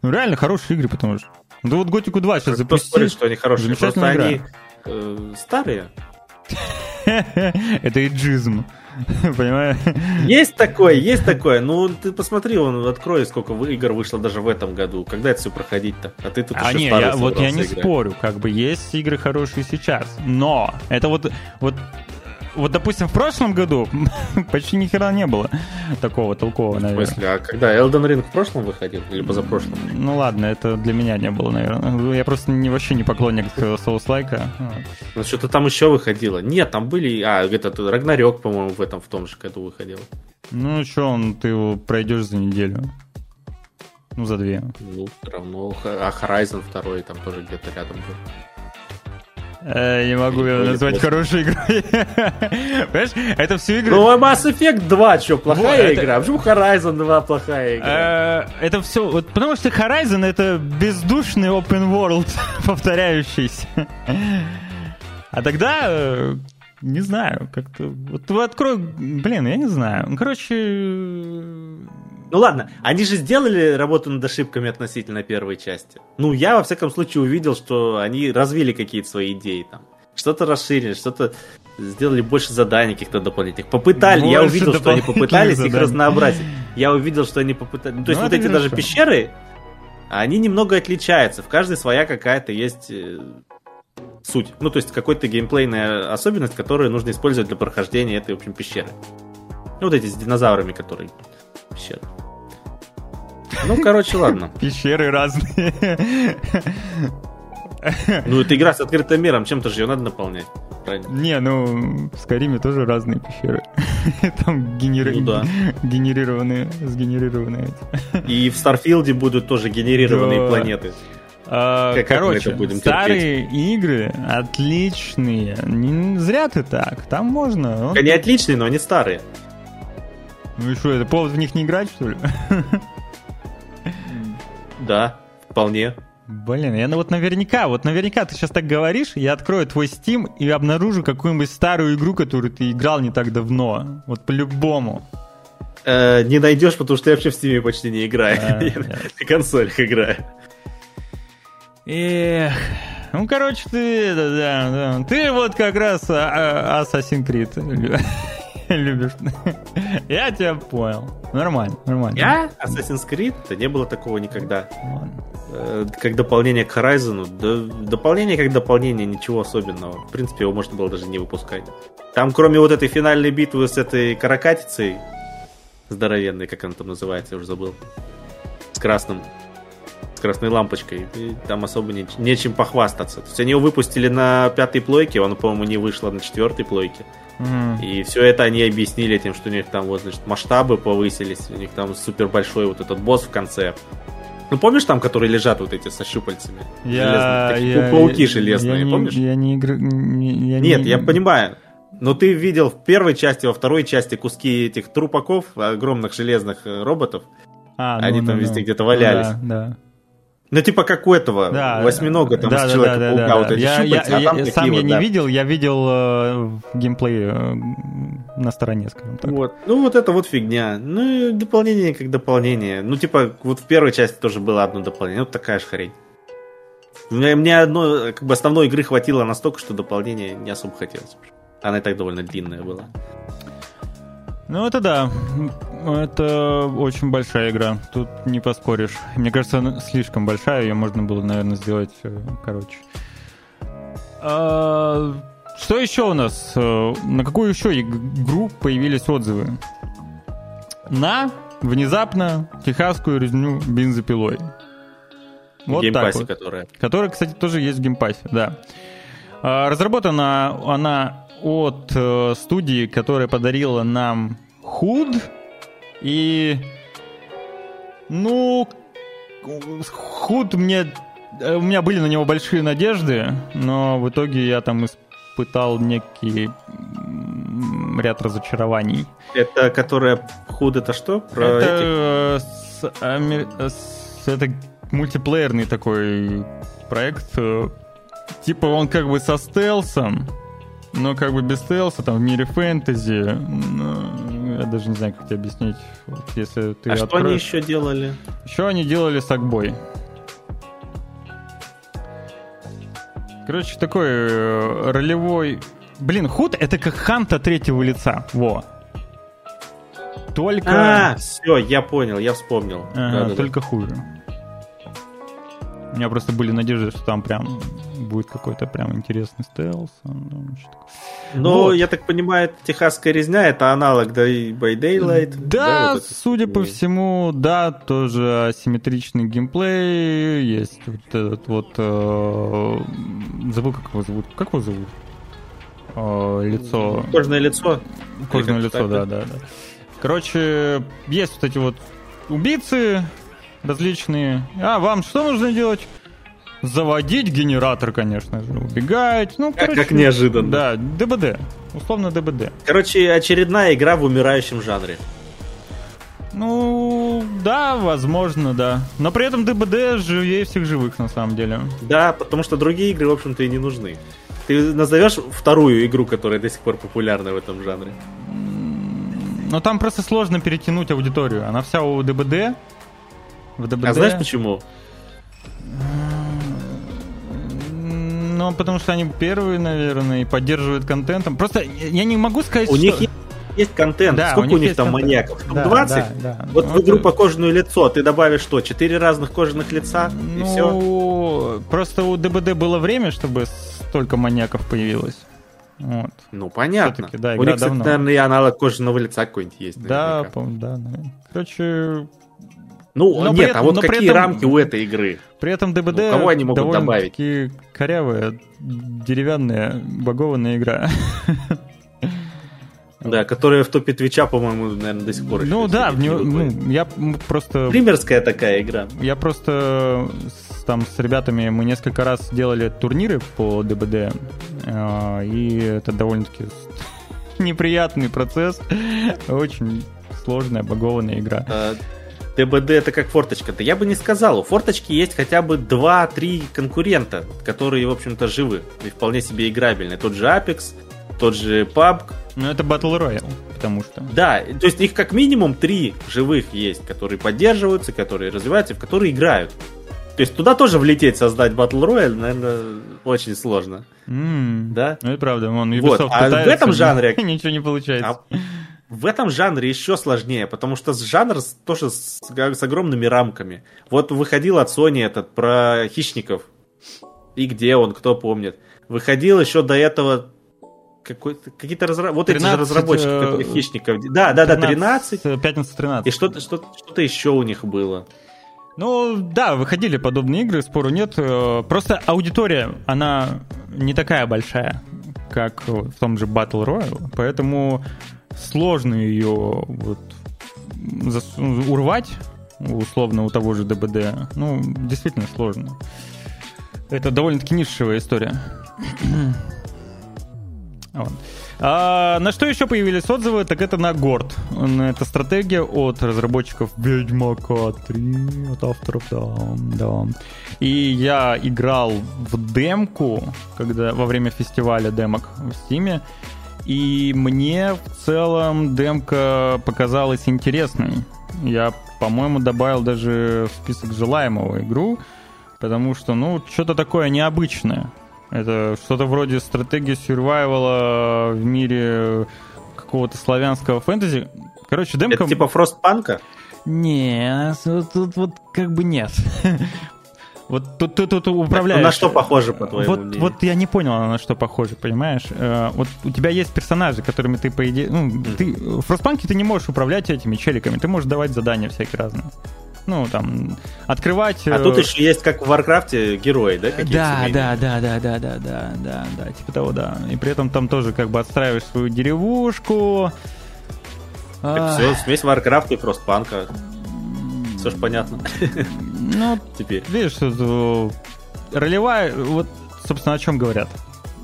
Ну, реально хорошие игры, потому что... Да вот Готику 2 сейчас запустили. что они хорошие, просто они э, старые. Это иджизм. Понимаешь? Есть такое, есть такое. Ну, ты посмотри, он открой, сколько игр вышло даже в этом году. Когда это все проходить-то? А ты тут а не, я, вот я не играть. спорю, как бы есть игры хорошие сейчас. Но это вот, вот вот, допустим, в прошлом году почти ни хера не было такого толкового, наверное. В смысле, а когда Elden Ring в прошлом выходил или позапрошлом? Ну ладно, это для меня не было, наверное. Я просто не, вообще не поклонник Souls-like. Ну что-то там еще выходило. Нет, там были... А, этот Рагнарёк, по-моему, в этом в том же году выходил. Ну что, он, ты его пройдешь за неделю. Ну, за две. Ну, все равно. А Horizon 2 там тоже где-то рядом был. Э, не могу ее назвать хорошей игрой. Понимаешь, это все игры... Ну, а Mass Effect 2, что, плохая игра? Почему Horizon 2 плохая игра? Э, это все... Вот, потому что Horizon это бездушный open world, повторяющийся. А тогда... Э, не знаю, как-то... Вот открой... Блин, я не знаю. Короче... Ну ладно, они же сделали работу над ошибками относительно первой части. Ну, я, во всяком случае, увидел, что они развили какие-то свои идеи там. Что-то расширили, что-то сделали больше заданий каких-то дополнительных. Попытали, больше я увидел, что они попытались заданий. их разнообразить. Я увидел, что они попытались... Ну, то есть ну, вот эти хорошо. даже пещеры, они немного отличаются. В каждой своя какая-то есть э, суть. Ну, то есть какой-то геймплейная особенность, которую нужно использовать для прохождения этой, в общем, пещеры. Ну, вот эти с динозаврами, которые пещеры. Ну, короче, ладно. Пещеры разные. Ну, это игра с открытым миром, чем-то же ее надо наполнять. Правильно? Не, ну, в Скайриме тоже разные пещеры. Там генери... ну, да. генерированные, сгенерированные. И в Старфилде будут тоже генерированные да. планеты. А, как, короче, будем старые терпеть? игры отличные. Не зря ты так. Там можно. Они отличные, но они старые. Ну и что, это повод в них не играть, что ли? Да, вполне. Блин, я ну вот наверняка, вот наверняка ты сейчас так говоришь, я открою твой Steam и обнаружу какую-нибудь старую игру, которую ты играл не так давно. Вот по-любому. Э, не найдешь, потому что я вообще в Steam почти не играю. А, я на консолях играю. Эх, ну, короче, ты, да, да, да. ты вот как раз а, а, Assassin's Creed любишь. Я тебя понял. Нормально, нормально. Я? Assassin's Creed? Да не было такого никогда. Ладно. Как дополнение к Horizon. Дополнение как дополнение, ничего особенного. В принципе, его можно было даже не выпускать. Там, кроме вот этой финальной битвы с этой каракатицей, здоровенной, как она там называется, я уже забыл, с красным с красной лампочкой. И там особо не, нечем похвастаться. То есть они его выпустили на пятой плойке, он, по-моему, не вышло на четвертой плойке. Mm. И все это они объяснили тем, что у них там вот, значит, масштабы повысились, у них там супер большой вот этот босс в конце. Ну, помнишь там, которые лежат вот эти со щупальцами? Я, Железные, я, пауки железные, я помнишь? Не, я не играю... Я Нет, не... я понимаю. Но ты видел в первой части, во второй части куски этих трупаков, огромных железных э, роботов. А, ну, Они ну, там ну, везде ну. где-то валялись. Да, да. Ну, типа как у этого да, восьминога там да, с Человека-паука, да, да, вот эти я, щупальца, я, а я, Сам вот, я не да. видел, я видел э, геймплей э, на стороне, скажем так. Вот. Ну, вот это вот фигня. Ну, дополнение как дополнение. Ну, типа, вот в первой части тоже было одно дополнение. Вот такая же хрень. Мне, мне одно, как бы основной игры хватило настолько, что дополнение не особо хотелось. Она и так довольно длинная была. Ну, это да. Это очень большая игра. Тут не поспоришь. Мне кажется, она слишком большая. Ее можно было, наверное, сделать э, короче. А, что еще у нас? Э, на какую еще игру появились отзывы? На внезапно техасскую резню бензопилой. Вот Game Pass е, так вот. которая. Которая, кстати, тоже есть в Game Pass е, да. А, разработана она от э, студии, которая подарила нам Hood. И... Ну... Худ мне... Э, у меня были на него большие надежды, но в итоге я там испытал некий ряд разочарований. Это которая Худ это что? Про это, этих? С, ами... с, это мультиплеерный такой проект. Типа он как бы со стелсом, но как бы без стелса, там в мире фэнтези. Ну, я даже не знаю, как тебе объяснить. Вот, если ты а откроешь... что они еще делали? Еще они делали сакбой. Короче, такой э, ролевой... Блин, худ это как ханта третьего лица. Во. Только... А, все, я понял, я вспомнил. Да, только да. хуже. У меня просто были надежды, что там прям будет какой-то прям интересный стелс. Ну, вот. я так понимаю, техасская резня это аналог Day by Daylight. Да, да вот судя по всему, да, тоже асимметричный геймплей. Есть вот этот вот... Э, забыл, как его зовут. Как его зовут? Э, лицо... Кожное лицо. Кожное лицо, да, да, да. Короче, есть вот эти вот убийцы, различные. А вам что нужно делать? Заводить генератор, конечно же, убегать. Ну, короче, как неожиданно. Да, ДБД. Условно ДБД. Короче, очередная игра в умирающем жанре. Ну, да, возможно, да. Но при этом ДБД живее всех живых, на самом деле. Да, потому что другие игры, в общем-то, и не нужны. Ты назовешь вторую игру, которая до сих пор популярна в этом жанре? Но там просто сложно перетянуть аудиторию. Она вся у ДБД, в ДБД. А знаешь почему? Ну, потому что они первые, наверное, и поддерживают контентом. Просто я не могу сказать, у что... них есть контент. Да, Сколько у них, у них там контент. маньяков? Да, 20? Да, да. Вот ну, в игру по кожаное лицо ты добавишь что? Четыре разных кожаных лица? Ну, и все? Просто у ДБД было время, чтобы столько маньяков появилось. Вот. Ну, понятно. Да, у них, кстати, наверное, и аналог кожаного лица какой-нибудь есть. Да, по-моему, да. Короче, ну, но нет, а вот какие этом, рамки у этой игры? При этом ДБД ну, кого они могут добавить? корявая, деревянная, багованная игра. Да, которая в топе Твича, по-моему, наверное, до сих пор. Ну да, в него, ну, я просто... Примерская такая игра. Я просто с, там с ребятами мы несколько раз делали турниры по ДБД, э, и это довольно-таки неприятный процесс, очень сложная, багованная игра. ДБД это как форточка. Да я бы не сказал. У форточки есть хотя бы 2-3 конкурента, которые, в общем-то, живы и вполне себе играбельны. Тот же Apex, тот же PUBG. Ну, это Battle Royale, потому что... Да, то есть их как минимум три живых есть, которые поддерживаются, которые развиваются, в которые играют. То есть туда тоже влететь, создать Battle Royale, наверное, очень сложно. Mm, да? Ну, это правда. Он Ubisoft вот. А в этом жанре... Ничего не получается. А в этом жанре еще сложнее, потому что жанр тоже с, с огромными рамками. Вот выходил от Sony этот про хищников. И где он, кто помнит. Выходил еще до этого какие-то разра... вот 13, эти разработчики, э, которые хищников. Да, да, 13, да, 13. Пятница 13. И что-то, что-то, что-то еще у них было. Ну, да, выходили подобные игры, спору нет. Э, просто аудитория, она не такая большая, как в том же Battle Royale, поэтому сложно ее вот урвать, условно, у того же ДБД. Ну, действительно сложно. Это довольно-таки нишевая история. Вот. А, на что еще появились отзывы, так это на Горд. Это стратегия от разработчиков Ведьмака 3, от авторов, да, да. И я играл в демку, когда во время фестиваля демок в Стиме, и мне в целом демка показалась интересной. Я, по-моему, добавил даже в список желаемого игру, потому что, ну, что-то такое необычное. Это что-то вроде стратегии сюрвайвала в мире какого-то славянского фэнтези. Короче, демка... Это типа Фростпанка? Не, тут, тут вот как бы нет. Вот тут тут, тут управляешь. На что похоже, по твоему вот, мнению? Вот я не понял, на что похоже, понимаешь? Э, вот у тебя есть персонажи, которыми ты, по идее... Ну, ты, в Frostpunk е ты не можешь управлять этими челиками, ты можешь давать задания всякие разные ну, там, открывать... А тут э, еще есть, как в Warcraft е, герои, да, Да, да, да, да, да, да, да, да, да, типа того, да. И при этом там тоже как бы отстраиваешь свою деревушку. Так все, смесь Warcraft а и Frostpunk а. Все ж понятно. Ну, теперь. Видишь, что ролевая, вот, собственно, о чем говорят.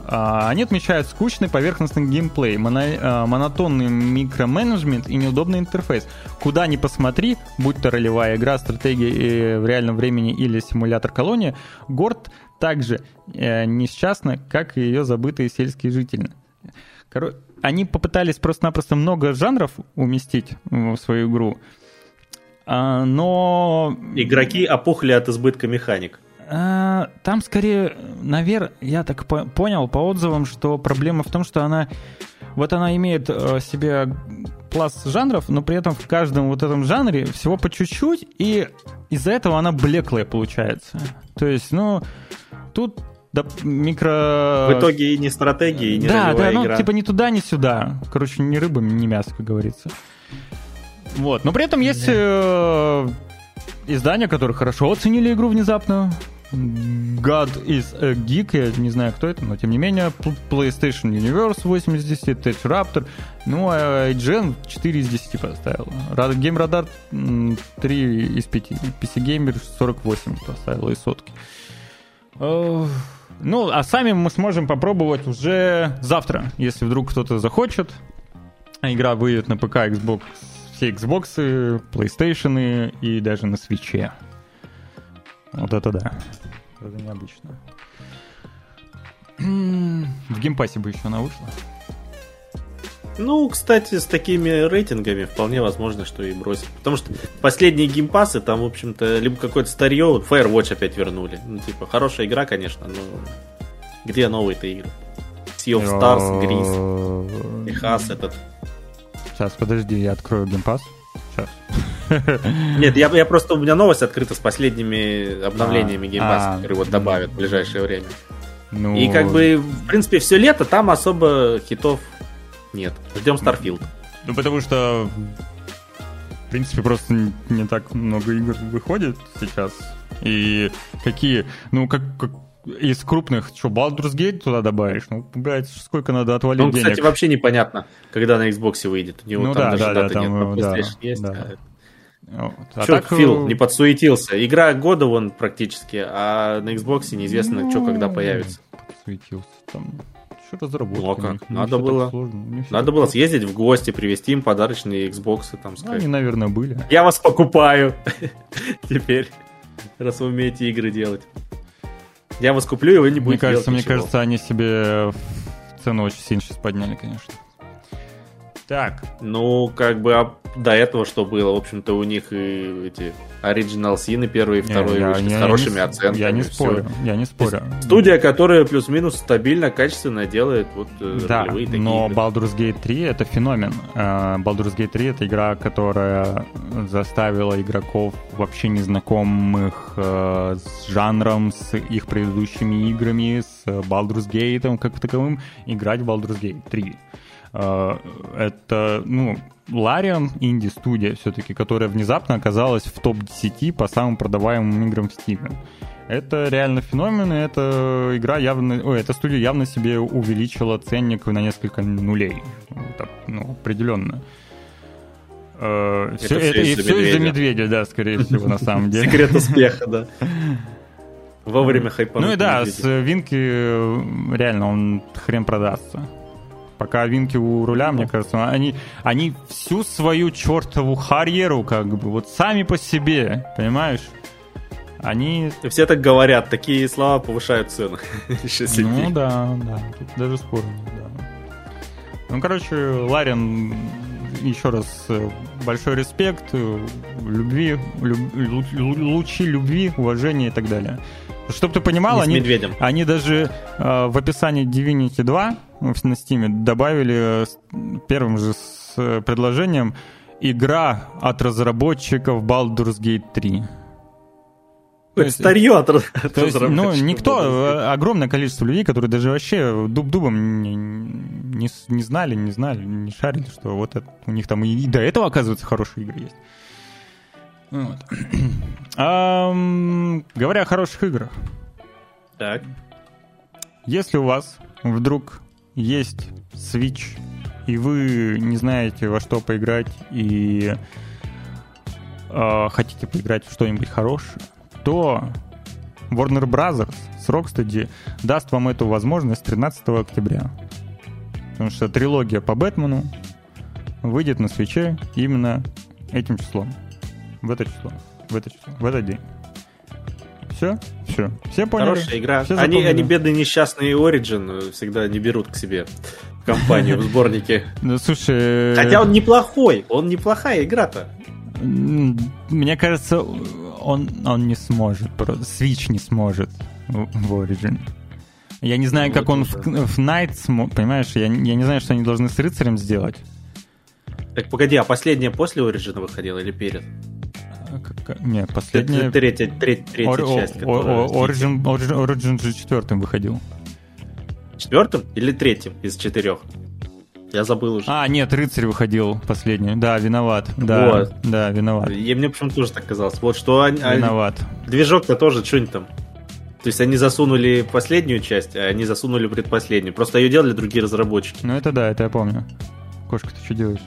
А, они отмечают скучный поверхностный геймплей, моно, монотонный микроменеджмент и неудобный интерфейс. Куда ни посмотри, будь то ролевая игра, стратегия в реальном времени или симулятор колонии, Gord также э, несчастна, как и ее забытые сельские жители. Короче, они попытались просто-напросто много жанров уместить в свою игру, но... Игроки опухли от избытка механик. А, там скорее, наверное, я так по понял по отзывам, что проблема в том, что она вот она имеет э, себе пласт жанров, но при этом в каждом вот этом жанре всего по чуть-чуть, и из-за этого она блеклая получается. То есть, ну, тут да, микро... В итоге и не стратегия, и не Да, да, ну, типа ни туда, ни сюда. Короче, ни рыба, ни мясо, как говорится. Вот, но при этом есть э, издания, которые хорошо оценили игру внезапно. God is a Geek, я не знаю, кто это, но тем не менее, PlayStation Universe 8 из 10, Tech Raptor, ну, а IGN 4 из 10 поставил. Game Radar 3 из 5, PC Gamer 48 поставил из сотки. Ну, а сами мы сможем попробовать уже завтра, если вдруг кто-то захочет. Игра выйдет на ПК, Xbox, все Xbox, PlayStation и даже на Switch е. Вот это да. Это необычно. В Game Pass е бы еще она вышла. Ну, кстати, с такими рейтингами вполне возможно, что и бросят. Потому что последние геймпасы там, в общем-то, либо какое-то старье, Firewatch опять вернули. Ну, типа, хорошая игра, конечно, но где новые-то игры? Sea of Stars, Gris, Техас этот. Сейчас, подожди, я открою геймпас. Сейчас. Нет, я, я просто у меня новость открыта с последними обновлениями а, Game а, которые вот добавят в ближайшее время. Ну... И как бы, в принципе, все лето там особо хитов нет. Ждем Starfield. Ну, потому что, в принципе, просто не так много игр выходит сейчас. И какие, ну, как, как из крупных, что, Baldur's Gate туда добавишь? Ну, блядь, сколько надо отвалить ну, денег? кстати, вообще непонятно, когда на Xbox выйдет. У него ну, там да, даже да, даты да, нет, там, да, есть. Да. А вот. А так... Фил не подсуетился? Игра года вон практически, а на Xbox неизвестно, ну, что когда появится. Подсуетился там. Что-то заработать. Ну, а как? Надо было, надо было съездить в гости, привезти им подарочные Xbox. Там, сказать. Они, наверное, были. Я вас покупаю теперь, раз вы умеете игры делать. Я вас куплю, и вы не будете Мне кажется, мне кажется, они себе цену очень сильно сейчас подняли, конечно. Так. Ну, как бы а до этого что было? В общем-то, у них и эти Original Sin первый и второй я, вышли я, с хорошими я не, оценками. Я не спорю, все. я не спорю. Студия, которая плюс-минус стабильно, качественно делает вот э, Да, такие но игры. Baldur's Gate 3 это феномен. Э, Baldur's Gate 3 это игра, которая заставила игроков вообще незнакомых э, с жанром, с их предыдущими играми, с Baldur's Gate как таковым, играть в Baldur's Gate 3. Это, ну, Larian инди-студия все-таки, которая внезапно оказалась в топ-10 по самым продаваемым играм в Steam. Это реально феномен, и эта игра явно, ой, эта студия явно себе увеличила ценник на несколько нулей. Так, ну, определенно. Это все, это, все, все из-за медведя, да, скорее всего, на самом деле. Секрет успеха, да. Вовремя хайпануть. Ну и да, с Винки реально он хрен продастся пока Винки у руля, мне кажется, они, они всю свою чертову карьеру, как бы, вот сами по себе, понимаешь? Они... Все так говорят, такие слова повышают цену. Ну да, да, тут даже спору да. Ну, короче, Ларин, еще раз, э, большой респект, э, любви, люб, лучи любви, уважения и так далее. Чтобы ты понимал, они, они даже э, в описании Divinity 2 на Steam добавили э, первым же с э, предложением игра от разработчиков Baldur's Gate 3. Это старье от, от то есть, Ну, никто, э, огромное количество людей, которые даже вообще дуб-дубом не, не, не знали, не знали, не шарили, что вот это, у них там и, и до этого, оказывается, хорошие игры есть. Вот. а, говоря о хороших играх. Так. Если у вас вдруг есть Switch, и вы не знаете во что поиграть, и э, хотите поиграть в что-нибудь хорошее, то Warner Bros. с Rocksteady даст вам эту возможность 13 октября. Потому что трилогия по Бэтмену выйдет на свече именно этим числом в это число, в это число, в этот день. Все, все, все поняли. Хорошая игра. Все они, они бедные несчастные Origin всегда не берут к себе в компанию, в сборнике. Ну, слушай... Хотя он неплохой, он неплохая игра-то. Мне кажется, он, он не сможет, Switch не сможет в Origin. Я не знаю, ну, как он в, в Night, понимаешь, я, я не знаю, что они должны с рыцарем сделать. Так погоди, а последняя после Origin выходила или перед? Нет, последняя... Третья, третья, третья Or, часть, которая... Origin, Origin, Origin же четвертым выходил. Четвертым или третьим из четырех? Я забыл уже. А, нет, рыцарь выходил последний. Да, виноват. Да, вот. да, виноват. И мне почему-то тоже так казалось. Вот что они... Виноват. Движок-то тоже что-нибудь там. То есть они засунули последнюю часть, а они засунули предпоследнюю. Просто ее делали другие разработчики. Ну это да, это я помню. Кошка, ты что делаешь?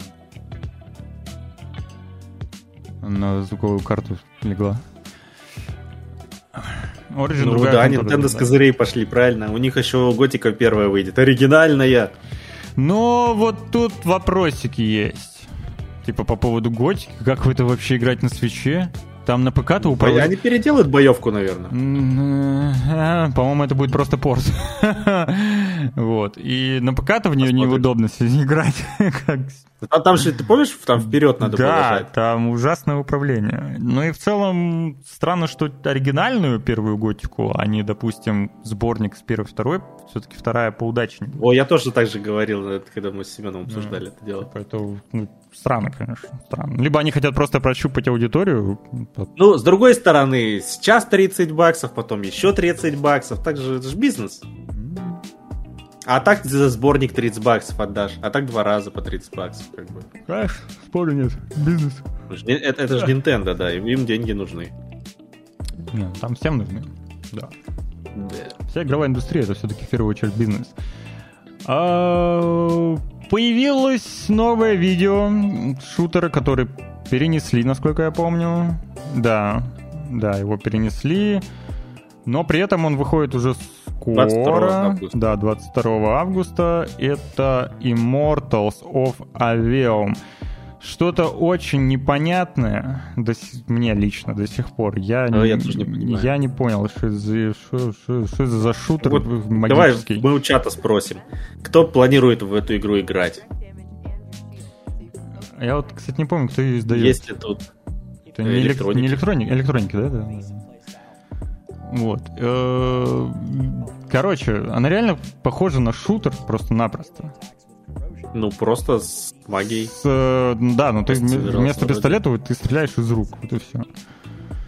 На звуковую карту легла. Origin ну да, Nintendo с козырей пошли, правильно. У них еще Готика первая выйдет, оригинальная. Но вот тут вопросики есть. Типа по поводу Готики, как вы это вообще играть на свече? Там на ПК-то управлять... Они переделают боевку, наверное. Э, по-моему, это будет просто порт. вот. И на ПК-то в нее неудобно играть. А там же, ты помнишь, там вперед надо Да, там ужасное управление. Ну и в целом странно, что оригинальную первую готику, а не, допустим, сборник с первой, второй, все-таки вторая поудачнее. О, я тоже так же говорил, когда мы с Семеном обсуждали это дело. Это ну, странно, конечно, странно. Либо они хотят просто прощупать аудиторию. Ну, с другой стороны, сейчас 30 баксов, потом еще 30 баксов, так же это же бизнес. А так за сборник 30 баксов отдашь, а так два раза по 30 баксов, как бы. Конечно, спору нет, бизнес. Это, это же Nintendo, да, им деньги нужны. Нет, там всем нужны, да. да. Вся игровая индустрия это все-таки в первую очередь бизнес. А, появилось новое видео шутера, который перенесли, насколько я помню. Да, да, его перенесли. Но при этом он выходит уже скоро. 22 августа. Да, 22 августа. Это Immortals of Aveum. Что-то очень непонятное до мне лично до сих пор. Я, а не, я, тоже не, понимаю. я не понял, что, за, что, что, что за шутер вот магический. Давай мы у чата спросим, кто планирует в эту игру играть? Я вот, кстати, не помню, кто ее издает. Есть ли тут Это не электроники, не электроники, электроники да? да? Вот. Э, короче, она реально похожа на шутер просто-напросто. Ну, просто с магией. С, э, да, ну ты вместо пистолета ты стреляешь из рук, вот и все.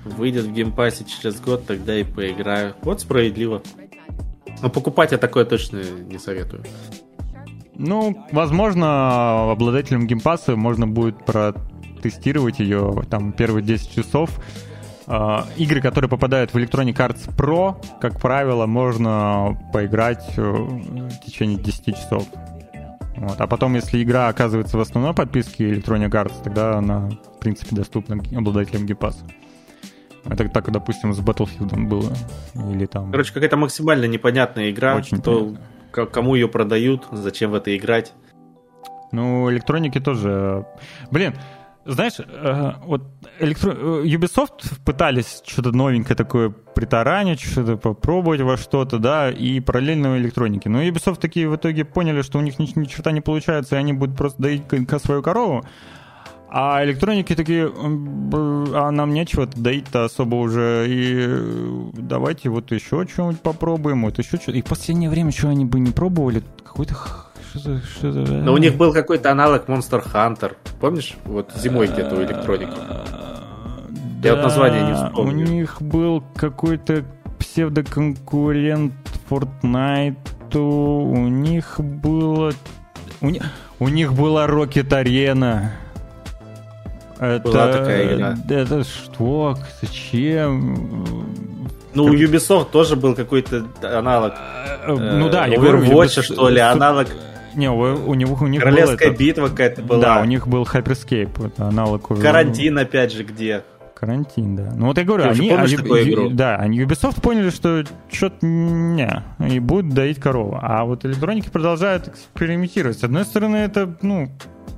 Выйдет в Game Pass е через год, тогда и поиграю. Вот справедливо. Но покупать я такое точно не советую. Ну, возможно, обладателям Game Pass а можно будет протестировать ее там первые 10 часов. Э, игры, которые попадают в Electronic Arts Pro, как правило, можно поиграть э, в течение 10 часов. Вот. А потом, если игра оказывается в основной подписке Electronic Arts, тогда она, в принципе, доступна обладателям геймпасса. Это так, допустим, с Battlefield было. Или там... Короче, какая-то максимально непонятная игра. Очень кто, кому ее продают, зачем в это играть. Ну, электроники тоже. Блин, знаешь, э, вот электро... Э, Ubisoft пытались что-то новенькое такое притаранить, что-то попробовать во что-то, да, и параллельно электроники. Но Ubisoft такие в итоге поняли, что у них ни, ни черта не получается, и они будут просто доить свою корову. А электроники такие, а нам нечего доить-то особо уже, и давайте вот еще что-нибудь попробуем, вот еще что-то. И в последнее время что они бы не пробовали, какой-то что-то, что-то... Но у них был какой-то аналог Monster Hunter. Помнишь? Вот зимой где-то у электроники. Я вот название не вспомню. У них был какой-то псевдоконкурент Fortnite. У них было... У, них, у них была Rocket Arena. Это, Была такая игра. Это что? Зачем? Ну, у Ubisoft тоже был какой-то аналог. Э, ну да, я говорю, Overwatch, что ли, аналог. Не, у, у, него, у них Королевская был битва какая-то была. Да, у них был Hyperscape, это аналог. Карантин, опять же, где? Карантин, да. Ну вот я говорю, Ты они, они, такую да, они Ubisoft поняли, что что-то не, и будут доить корову. А вот электроники продолжают экспериментировать. С одной стороны, это, ну,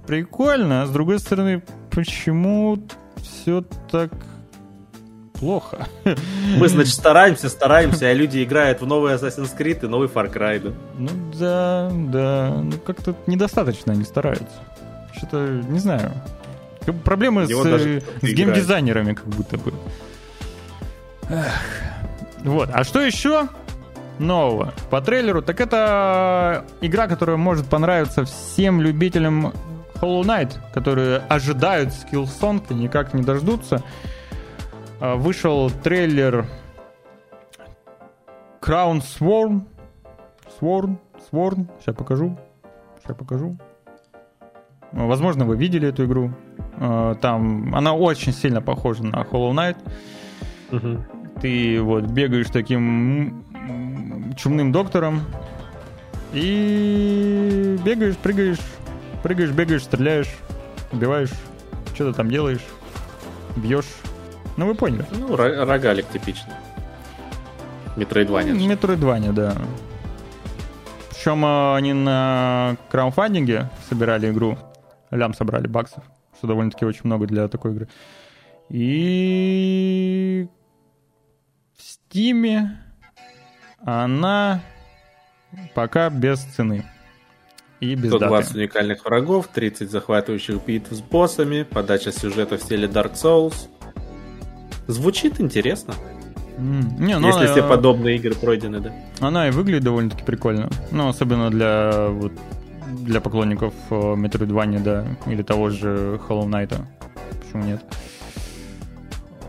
прикольно, а с другой стороны, почему все так плохо? Мы, значит, стараемся, стараемся, а люди играют в новый Assassin's Creed и новый Far Cry, да? Ну да, да, ну как-то недостаточно они стараются. Что-то, не знаю. Проблемы с, э, с геймдизайнерами как будто бы. Эх. Вот, а что еще нового по трейлеру? Так это игра, которая может понравиться всем любителям Hollow Knight, которые ожидают Skillsong и никак не дождутся. А, вышел трейлер Crown Sworn. Sworn, Sworn. Сейчас покажу. Сейчас покажу. Возможно, вы видели эту игру. А, там она очень сильно похожа на Hollow Knight. Угу. Ты вот бегаешь таким чумным доктором и бегаешь, прыгаешь Прыгаешь, бегаешь, стреляешь, убиваешь, что ты там делаешь, бьешь. Ну, вы поняли. Ну, рогалик типичный. Метроидвания. Метроидвания, да. Причем а, они на краудфандинге собирали игру. Лям собрали баксов, что довольно-таки очень много для такой игры. И в Стиме она пока без цены и без 120 даты. уникальных врагов, 30 захватывающих битв с боссами, подача сюжета в стиле Dark Souls. Звучит интересно. Mm. Не, ну Если она, все подобные игры пройдены, да. Она и выглядит довольно-таки прикольно. Ну, особенно для вот для поклонников Metroidvania, да, или того же Hollow Knight. Почему нет?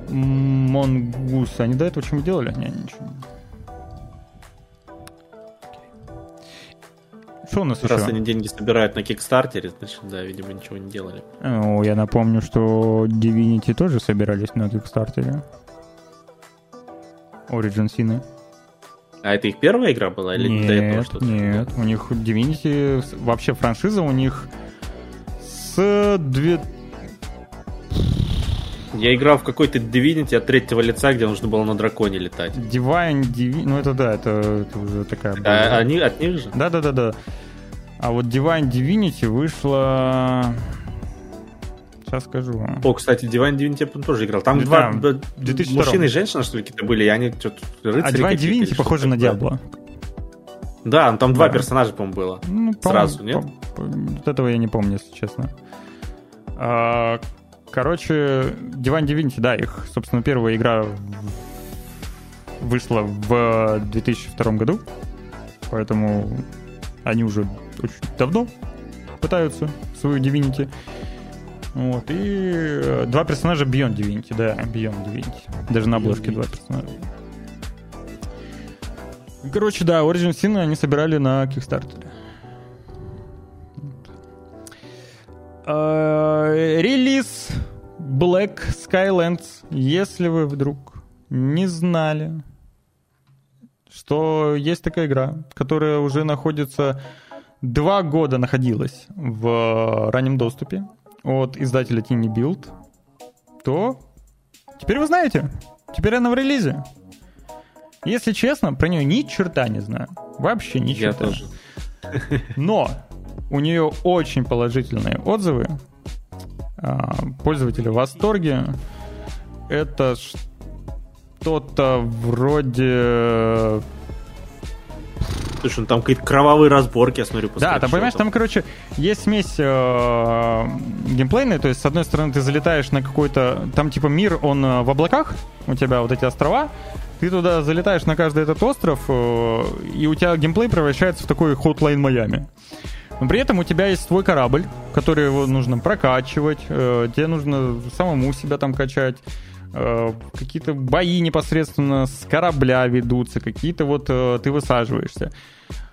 Монгус, они до этого чем делали? Не, ничего. Что у нас Раз еще? они деньги собирают на Кикстартере, значит, да, видимо, ничего не делали. О, я напомню, что Divinity тоже собирались на Кикстартере. Origin Sin. А это их первая игра была или нет, до этого что-то? Нет, у них Divinity, вообще франшиза у них с две... Я играл в какой-то Divinity от третьего лица, где нужно было на драконе летать. Divine Divinity, ну это да, это, это уже такая... А, они от них же? Да-да-да-да. А вот Divine Divinity вышла... Сейчас скажу. О, кстати, Divine Divinity я тоже играл. Там да, два 2002. мужчины и женщина, что ли, какие-то были, и они что-то рыцари А Divine Divinity похоже на Диабло. Да, ну, там да. два персонажа, по-моему, было. Ну, Сразу, нет? По, вот этого я не помню, если честно. А, короче, Divine Divinity, да, их, собственно, первая игра вышла в 2002 году, поэтому они уже очень давно пытаются свою Divinity. Вот, и э, два персонажа Beyond Divinity, да, Beyond Divinity. Даже на обложке два персонажа. Короче, да, Origin Sin они собирали на Kickstarter. Uh, релиз Black Skylands. Если вы вдруг не знали, что есть такая игра, которая уже находится два года находилась в раннем доступе от издателя Tiny Build, то теперь вы знаете. Теперь она в релизе. Если честно, про нее ни черта не знаю. Вообще ни Я черта. тоже. Но у нее очень положительные отзывы. А, пользователи в восторге. Это что-то вроде Слушай, ну там какие-то кровавые разборки, я смотрю. Да, там, понимаешь, там, короче, есть смесь э, геймплейная, то есть, с одной стороны, ты залетаешь на какой-то... Там, типа, мир, он э, в облаках, у тебя вот эти острова, ты туда залетаешь на каждый этот остров, э, и у тебя геймплей превращается в такой Hotline Miami. Но при этом у тебя есть свой корабль, который его нужно прокачивать, э, тебе нужно самому себя там качать, какие-то бои непосредственно с корабля ведутся, какие-то вот э, ты высаживаешься.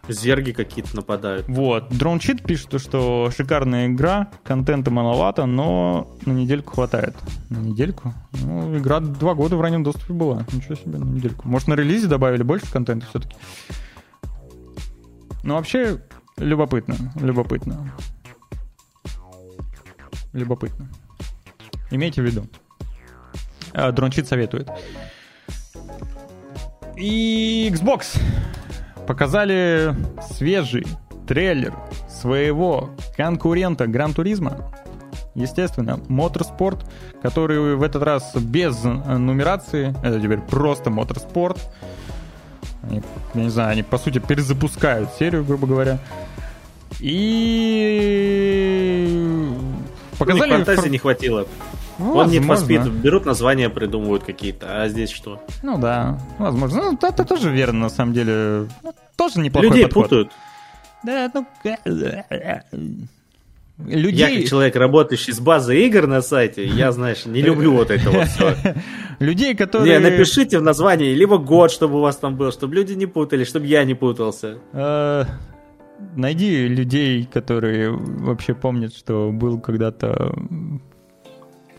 Зерги какие-то нападают. Вот. Дрончит пишет, что шикарная игра, контента маловато, но на недельку хватает. На недельку? Ну, игра два года в раннем доступе была. Ничего себе, на недельку. Может, на релизе добавили больше контента все-таки? Ну, вообще, любопытно. Любопытно. Любопытно. Имейте в виду. А, Дрончит советует. И Xbox показали свежий трейлер своего конкурента Гран Туризма. Естественно, Motorsport, который в этот раз без нумерации, это теперь просто Motorsport. Они, я не знаю, они по сути перезапускают серию, грубо говоря. И показали... Ну, фантазии фор... не хватило. Ну, Он не for берут названия, придумывают какие-то, а здесь что? Ну да, возможно. Ну, это тоже верно, на самом деле. Ну, тоже неплохой Людей подход. путают. Да, ну... Людей... Я как человек, работающий с базой игр на сайте, я, знаешь, не люблю вот это вот все. Людей, которые... Не, напишите в названии либо год, чтобы у вас там был, чтобы люди не путали, чтобы я не путался. Э, найди людей, которые вообще помнят, что был когда-то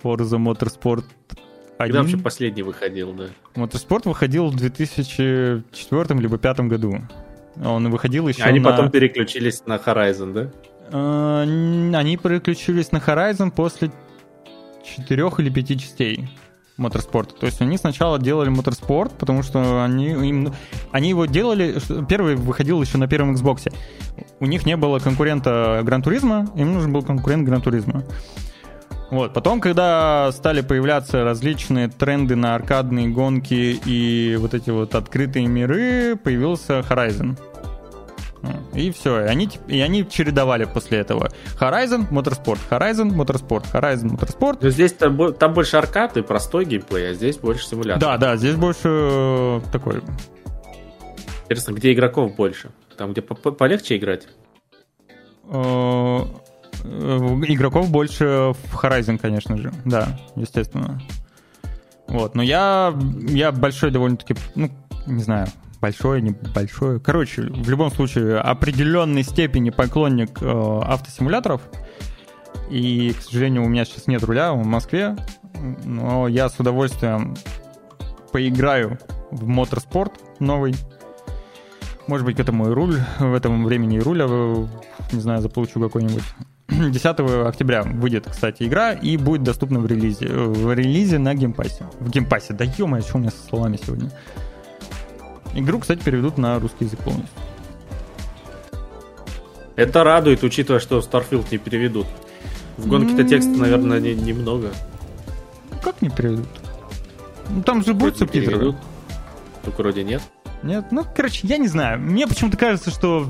Forza Motorsport 1. Когда вообще последний выходил, да? Motorsport выходил в 2004 либо 2005 году. Он выходил еще Они на... потом переключились на Horizon, да? А, они переключились на Horizon после четырех или пяти частей моторспорта. То есть они сначала делали моторспорт, потому что они, им, они его делали... Первый выходил еще на первом Xbox. У них не было конкурента Гран Туризма, им нужен был конкурент Гран Туризма. Вот. Потом, когда стали появляться различные тренды на аркадные гонки и вот эти вот открытые миры, появился Horizon. И все, и они, и они чередовали после этого. Horizon, Motorsport, Horizon, Motorsport, Horizon, Motorsport. Но здесь там, там больше аркад и простой геймплей, а здесь больше симулятор. Да, да, здесь больше э, такой... Интересно, где игроков больше? Там, где полегче играть? Э, игроков больше в Horizon, конечно же. Да, естественно. Вот, но я, я большой довольно-таки, ну, не знаю, большой, небольшой. Короче, в любом случае, определенной степени поклонник э, автосимуляторов. И, к сожалению, у меня сейчас нет руля в Москве, но я с удовольствием поиграю в Motorsport новый. Может быть, к этому и руль, в этом времени и руля, не знаю, заполучу какой-нибудь. 10 октября выйдет, кстати, игра и будет доступна в релизе. В релизе на геймпассе. В геймпассе. Да ё что у меня со словами сегодня? Игру, кстати, переведут на русский язык полностью. Это радует, учитывая, что Starfield не переведут. В гонке-то текста, наверное, не, немного. Как не переведут? Ну там же будет субтитры. Только вроде нет. Нет? Ну, короче, я не знаю. Мне почему-то кажется, что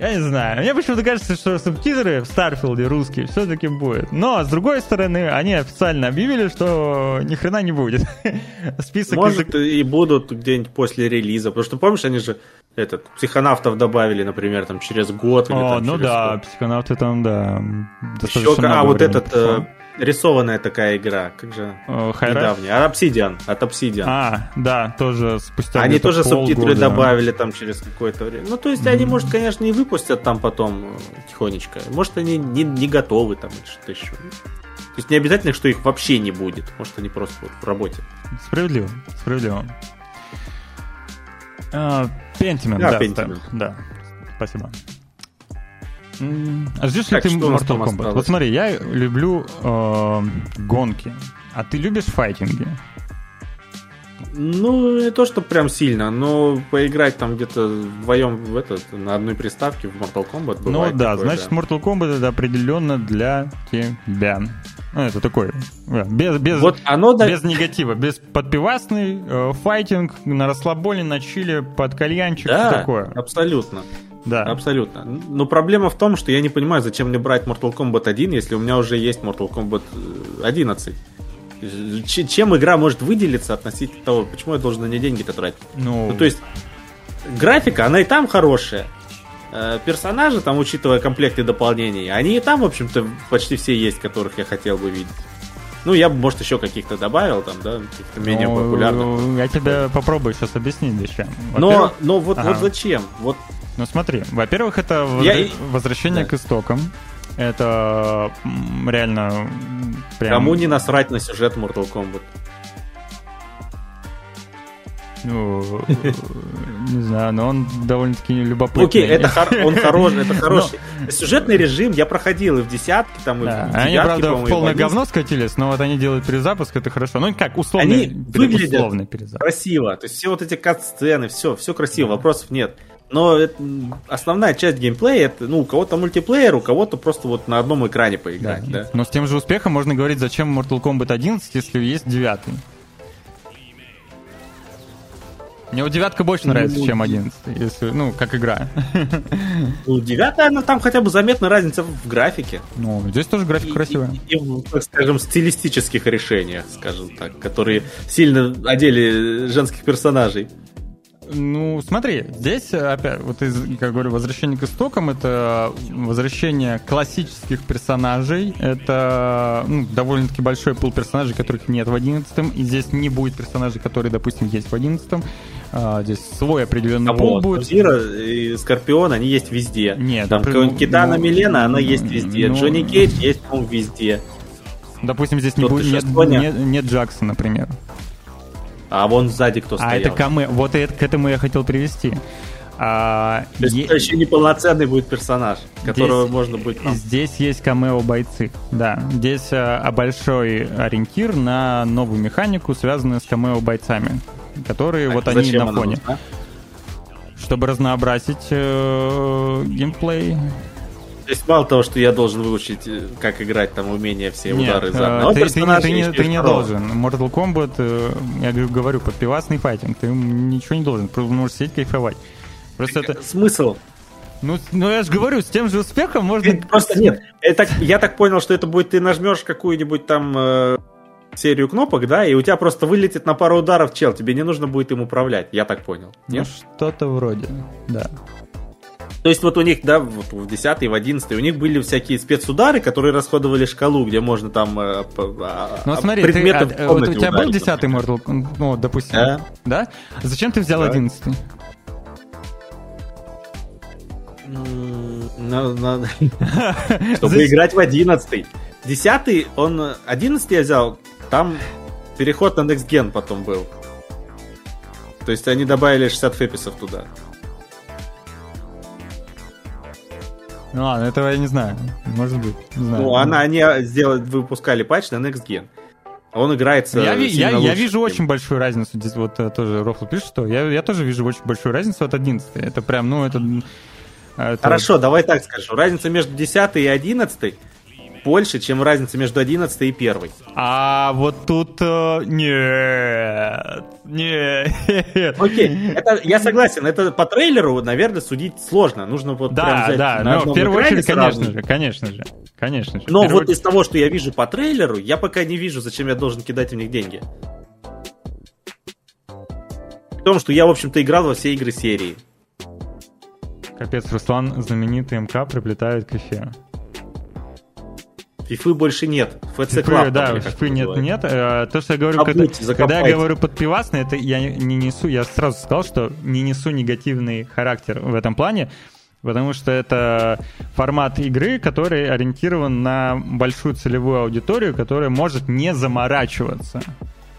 Я не знаю. Мне почему-то кажется, что субтитры в Старфилде русские все-таки будет. Но, с другой стороны, они официально объявили, что ни хрена не будет. Список Может, язык... и будут где-нибудь после релиза. Потому что, помнишь, они же этот, психонавтов добавили, например, там через год. Или, О, там, ну да, сколько. психонавты там, да. Еще, а вот этот э, рисованная такая игра, как же uh, недавняя. Obsidian, от Obsidian. А, да, тоже спустя Они тоже субтитры добавили там через какое-то время. Ну, то есть они, может, конечно, и выпустят там потом э, тихонечко. Может, они не, не готовы там или что-то еще. То есть не обязательно, что их вообще не будет. Может, они просто вот в работе. Справедливо, справедливо. Uh, Pentiment, да, Pentiment. да, спасибо. А ждешь ли ты Mortal Kombat? Вот смотри, я люблю э, гонки, а ты любишь файтинги? Ну, не то, что прям сильно, но поиграть там где-то вдвоем в этот, на одной приставке в Mortal Kombat Ну да, такое, значит, да. Mortal Kombat это определенно для тебя. Ну, это такой, без, без, вот оно, без да... негатива, без подпивасный, э, файтинг на расслабоне, на чили, под кальянчик, да, такое. абсолютно. Да. Абсолютно. Но проблема в том, что я не понимаю, зачем мне брать Mortal Kombat 1, если у меня уже есть Mortal Kombat 11. Э, чем игра может выделиться относительно того, почему я должен на нее деньги-то тратить? Ну... ну, то есть, графика, она и там хорошая. Э, персонажи, там, учитывая комплекты дополнений, они и там, в общем-то, почти все есть, которых я хотел бы видеть. Ну, я бы, может, еще каких-то добавил, там, да, каких-то менее ну, популярных. Я тебе попробую сейчас объяснить зачем. Но, но вот, ага. вот зачем? Вот ну смотри, во-первых, это Я... возвращение да. к истокам. Это реально прям... Кому не насрать на сюжет Mortal Kombat? Ну, не знаю, но он довольно-таки любопытный. Окей, это он хороший, это хороший. Сюжетный режим я проходил и в десятке, там, и в Они, правда, в полное говно скатились, но вот они делают перезапуск, это хорошо. Ну, как, условный, они выглядят красиво. То есть все вот эти кат-сцены, все, все красиво, вопросов нет. Но это, основная часть геймплея, это, ну, у кого-то мультиплеер, у кого-то просто вот на одном экране поиграть, да. да. Но с тем же успехом можно говорить, зачем Mortal Kombat 11, если есть девятый. Мне вот девятка больше нравится, ну, чем одиннадцатый, если, ну, как игра. Ну, девятая, она там хотя бы заметна разница в графике. Ну, здесь тоже графика красивая. И, и, и, так скажем, стилистических решениях, скажем так, которые сильно одели женских персонажей. Ну, смотри, здесь опять, вот из, как говорю, возвращение к истокам, это возвращение классических персонажей, это ну, довольно-таки большой пул персонажей, которых нет в одиннадцатом, и здесь не будет персонажей, которые, допустим, есть в одиннадцатом. А, здесь свой определенный а пул вот, будет. Зира и Скорпион, они есть везде. Нет, Там например, Китана ну, Милена, она есть везде. Ну, Джонни Кейдж есть, по-моему, везде. Допустим, здесь не будет, нет, нет, нет Джексона, например. А вон сзади кто стоял. А это камэ. Вот это, к этому я хотел привести. А, То есть е... это еще неполноценный будет персонаж, которого здесь, можно будет... Там... Здесь есть камео-бойцы, да. Здесь а, большой ориентир на новую механику, связанную с камео-бойцами, которые так, вот они на фоне. Нужна? Чтобы разнообразить э, геймплей, то есть мало того, что я должен выучить, э, как играть там умения, все Нет, удары за ты, ты, ты, не, ты не должен. Mortal Kombat, э, я говорю, подпивасный файтинг, ты ничего не должен, просто можешь сидеть кайфовать. Просто это... Смысл? Ну, ну, я же говорю, с тем же успехом можно... Просто нет, это, я так понял, что это будет, ты нажмешь какую-нибудь там э, серию кнопок, да, и у тебя просто вылетит на пару ударов чел, тебе не нужно будет им управлять, я так понял. Нет? Ну, что-то вроде, да. То есть вот у них, да, вот в 10 в 11 у них были всякие спецудары, которые расходовали шкалу, где можно там э, а, ну, смотри, предметы ты, а, вот у тебя был 10 Mortal ну, допустим, да? да? Зачем ты взял да. 11 Чтобы играть в 11 10 он... 11 я взял, там переход на Next Gen потом был. То есть они добавили 60 феписов туда. Ну ладно, этого я не знаю. Может быть. Не знаю. Ну, она, они сделали, выпускали патч на Next Gen. Он играется. Я, я, я вижу очень большую разницу. Здесь вот э, тоже Рофл пишет, что я, я тоже вижу очень большую разницу от 11. Это прям, ну, это. это... Хорошо, давай так скажу. Разница между 10 и 11 больше, чем разница между 11 и 1. А вот тут э, нет, нет. Окей, это, я согласен, это по трейлеру, наверное, судить сложно. Нужно вот да, прям взять да, но в первую очередь, конечно же, конечно же, конечно же. Но вот очередь... из того, что я вижу по трейлеру, я пока не вижу, зачем я должен кидать в них деньги. В том, что я, в общем-то, играл во все игры серии. Капец, Руслан, знаменитый МК приплетает к эфе. Фифы больше нет. ФЦ Клаб. Да, фифы нет, нет. Э, то, что я говорю, когда, когда я говорю подпивасный, это я не несу, я сразу сказал, что не несу негативный характер в этом плане, потому что это формат игры, который ориентирован на большую целевую аудиторию, которая может не заморачиваться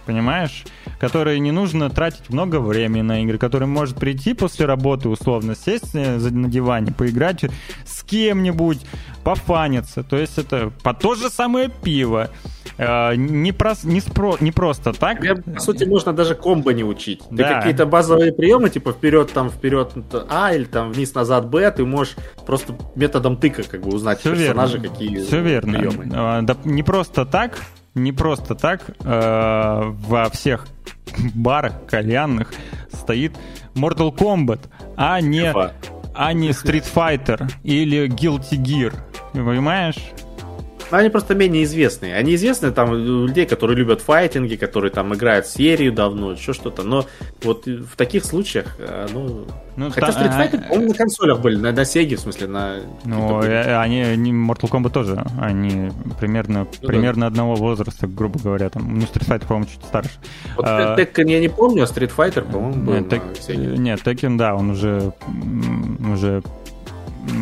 понимаешь? Которой не нужно тратить много времени на игры, который может прийти после работы, условно, сесть э, на диване, поиграть с кем-нибудь, пофаниться. То есть это по то же самое пиво. Э, не, про, не, спро, не просто так. Тебе, по сути, можно даже комбо не учить. Да. Ты какие-то базовые приемы, типа вперед, там, вперед А или там вниз, назад Б, ты можешь просто методом тыка как бы узнать Все персонажа, верно. какие Все верно. приемы. А, да, не просто так не просто так э, во всех барах кальянных стоит Mortal Kombat, а не, а не Street Fighter или Guilty Gear. Понимаешь? Они просто менее известные. Они известны там людей, которые любят файтинги, которые там играют серию давно, еще что-то. Но вот в таких случаях, э, ну... ну хотя та, Street Fighter, а, по-моему, на консолях были, на, на Sega, в смысле, на... Ну, э, они, они, Mortal Kombat тоже, они примерно, ну, примерно да. одного возраста, грубо говоря. Там, ну, Street Fighter, по-моему, чуть старше. Вот а, Tekken я не помню, а Street Fighter, по-моему, был нет, на Sega. Нет, Tekken, да, он уже, уже,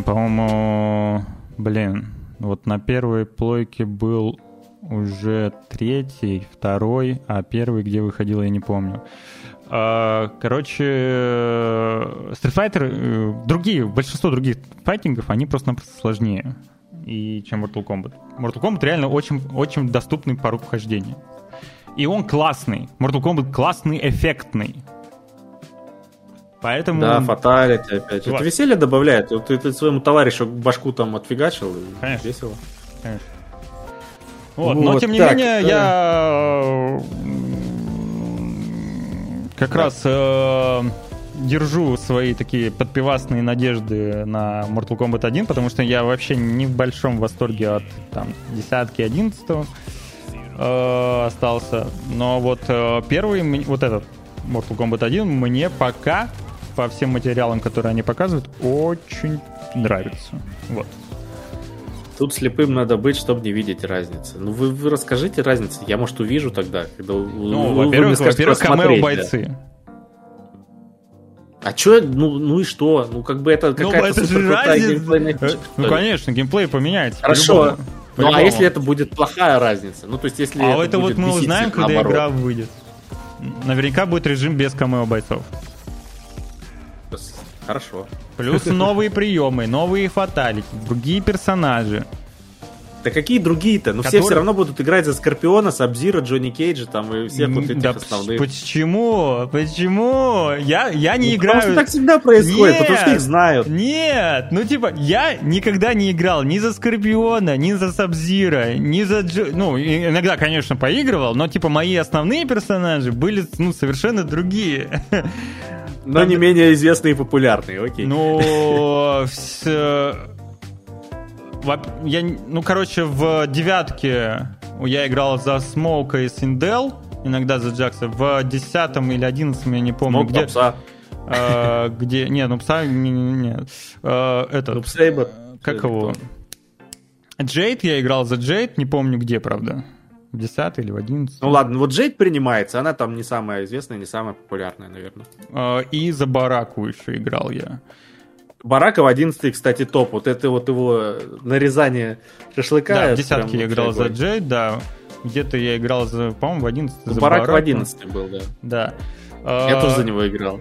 по-моему, блин, вот на первой плойке был уже третий, второй, а первый, где выходил, я не помню. А, короче, Street Fighter, э, другие, большинство других файтингов, они просто-напросто сложнее, и, чем Mortal Kombat. Mortal Kombat реально очень, очень доступный порог вхождения. И он классный. Mortal Kombat классный, эффектный. Поэтому... Да, фаталити опять. Вот. Это веселье добавляет. Вот ты, ты своему товарищу башку там отфигачил. Конечно. Весело. Конечно. Вот, вот, но тем не так, менее, да. я как да. раз э, держу свои такие подпивасные надежды на Mortal Kombat 1, потому что я вообще не в большом восторге от там десятки, одиннадцатого э, остался. Но вот э, первый, вот этот Mortal Kombat 1 мне пока по всем материалам, которые они показывают, очень нравится. Вот. Тут слепым надо быть, чтобы не видеть разницы. Ну, вы, вы расскажите разницу. Я, может, увижу тогда, когда Ну, вы, во-первых, во-первых, камео бойцы. А чё, ну, ну и что? Ну, как бы это ну, какая-то ну, супер разница. Э, ну, конечно, геймплей поменяется. Хорошо. Ну, а если это будет плохая разница? Ну, то есть, если А это, это вот мы узнаем, когда наоборот. игра выйдет. Наверняка будет режим без камео бойцов. Хорошо. Плюс новые приемы, новые фаталити, другие персонажи. Да какие другие-то? Ну Которые... все все равно будут играть за Скорпиона, Сабзира, Джонни Кейджа там и всех вот этих да основных. Почему? Почему? Я, я не ну, играю... Потому что так всегда происходит, нет, потому что их знают. Нет, ну типа, я никогда не играл ни за Скорпиона, ни за Сабзира, ни за... Дж... Ну, иногда, конечно, поигрывал, но типа мои основные персонажи были, ну, совершенно другие. Но не менее известные и популярные, окей. Ну, я, ну, короче, в девятке я играл за Смоука и Синдел, иногда за Джакса. В десятом или одиннадцатом, я не помню, Смок где... Пса. Э, где... Не, ну пса... Нет. Э, этот... Ну, Сейбер. Как его? Джейд я играл за Джейд, не помню где, правда в 10 или в 11. Ну ладно, вот Джейд принимается, она там не самая известная, не самая популярная, наверное. А, и за Бараку еще играл я. Барака в 11 кстати, топ. Вот это вот его нарезание шашлыка. Да, в десятке я играл за Джейд, да. Где-то я играл, за, по-моему, в 11 за Барак Бараку. в 11 был, да. Да. Я а... тоже за него играл.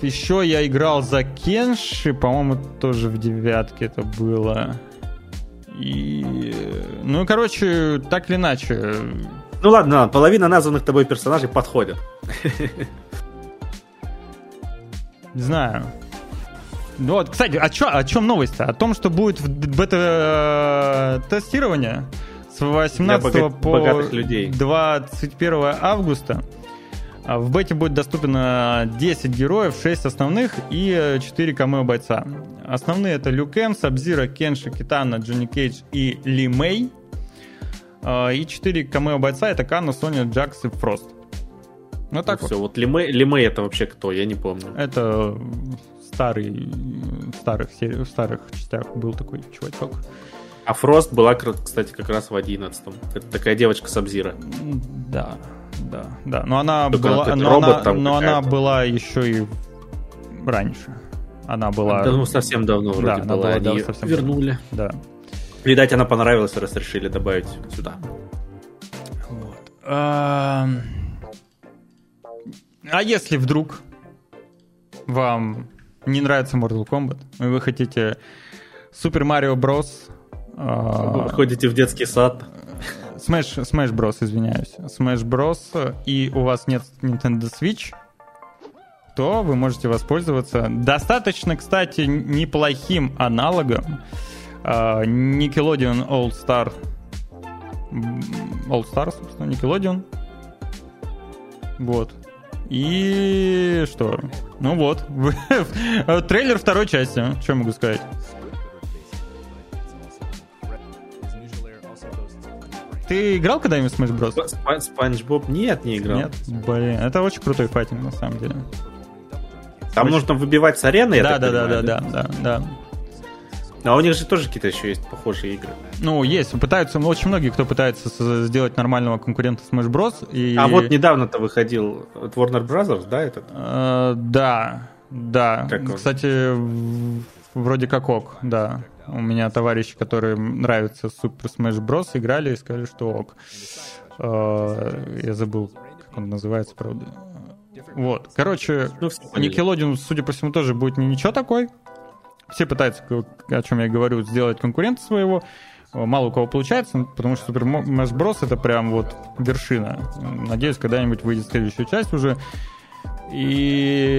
Еще я играл за Кенши, по-моему, тоже в девятке это было. И, ну, короче, так или иначе. Ну ладно, половина названных тобой персонажей подходят. Не знаю. Ну вот, кстати, а чё, о чем новость-то? О том, что будет бета-тестирование с 18 Для по людей. 21 августа. А в бете будет доступно 10 героев, 6 основных и 4 камео бойца. Основные это Люкен, Сабзира, Кенши, Китана, Джонни Кейдж и Ли Мэй. А, и 4 камео бойца это Канна, Соня, Джакс и Фрост. Ну так ну, вот. Все, вот Ли Мэй, Ли Мэй это вообще кто? Я не помню. Это старый, в старых, в старых частях был такой чувачок. А Фрост была, кстати, как раз в 11 Это такая девочка с Абзира. Да, да, да. Но она Только была, но, робот она, но она была еще и раньше. Она была... Да, ну, совсем давно вроде да, была. Она была Они совсем вернули. Да. Видать, она понравилась, раз решили добавить сюда. Вот. А... а если вдруг вам не нравится Mortal Kombat, и вы хотите Super Mario Bros. Вы ходите в детский сад. Smash, Smash Bros, извиняюсь. Smash Bros, и у вас нет Nintendo Switch, то вы можете воспользоваться достаточно, кстати, неплохим аналогом uh, Nickelodeon All Star All Star, собственно, Nickelodeon. Вот. И что? Ну вот. Трейлер второй части. Что могу сказать? Ты играл когда-нибудь в Smash Bros? Спанч Боб? Нет, не играл. Нет? Блин, это очень крутой файтинг, на самом деле. Там очень... нужно выбивать с арены, я да, да, да, да, да, да, да. А у них же тоже какие-то еще есть похожие игры. Ну, есть. Пытаются, ну, очень многие, кто пытается сделать нормального конкурента Smash Bros. И... А вот недавно-то выходил Warner Brothers, да, этот? Uh, да, да. Как Кстати, вроде как ок, да. У меня товарищи, которые нравятся Super Smash Bros, играли и сказали, что ок. Uh, я забыл, как он называется, правда. Вот. Короче, ну, Nickelodeon, судя по всему, тоже будет ничего такой. Все пытаются, о чем я говорю, сделать конкурента своего. Мало у кого получается, потому что Super Smash Bros. это прям вот вершина. Надеюсь, когда-нибудь выйдет следующая часть уже. И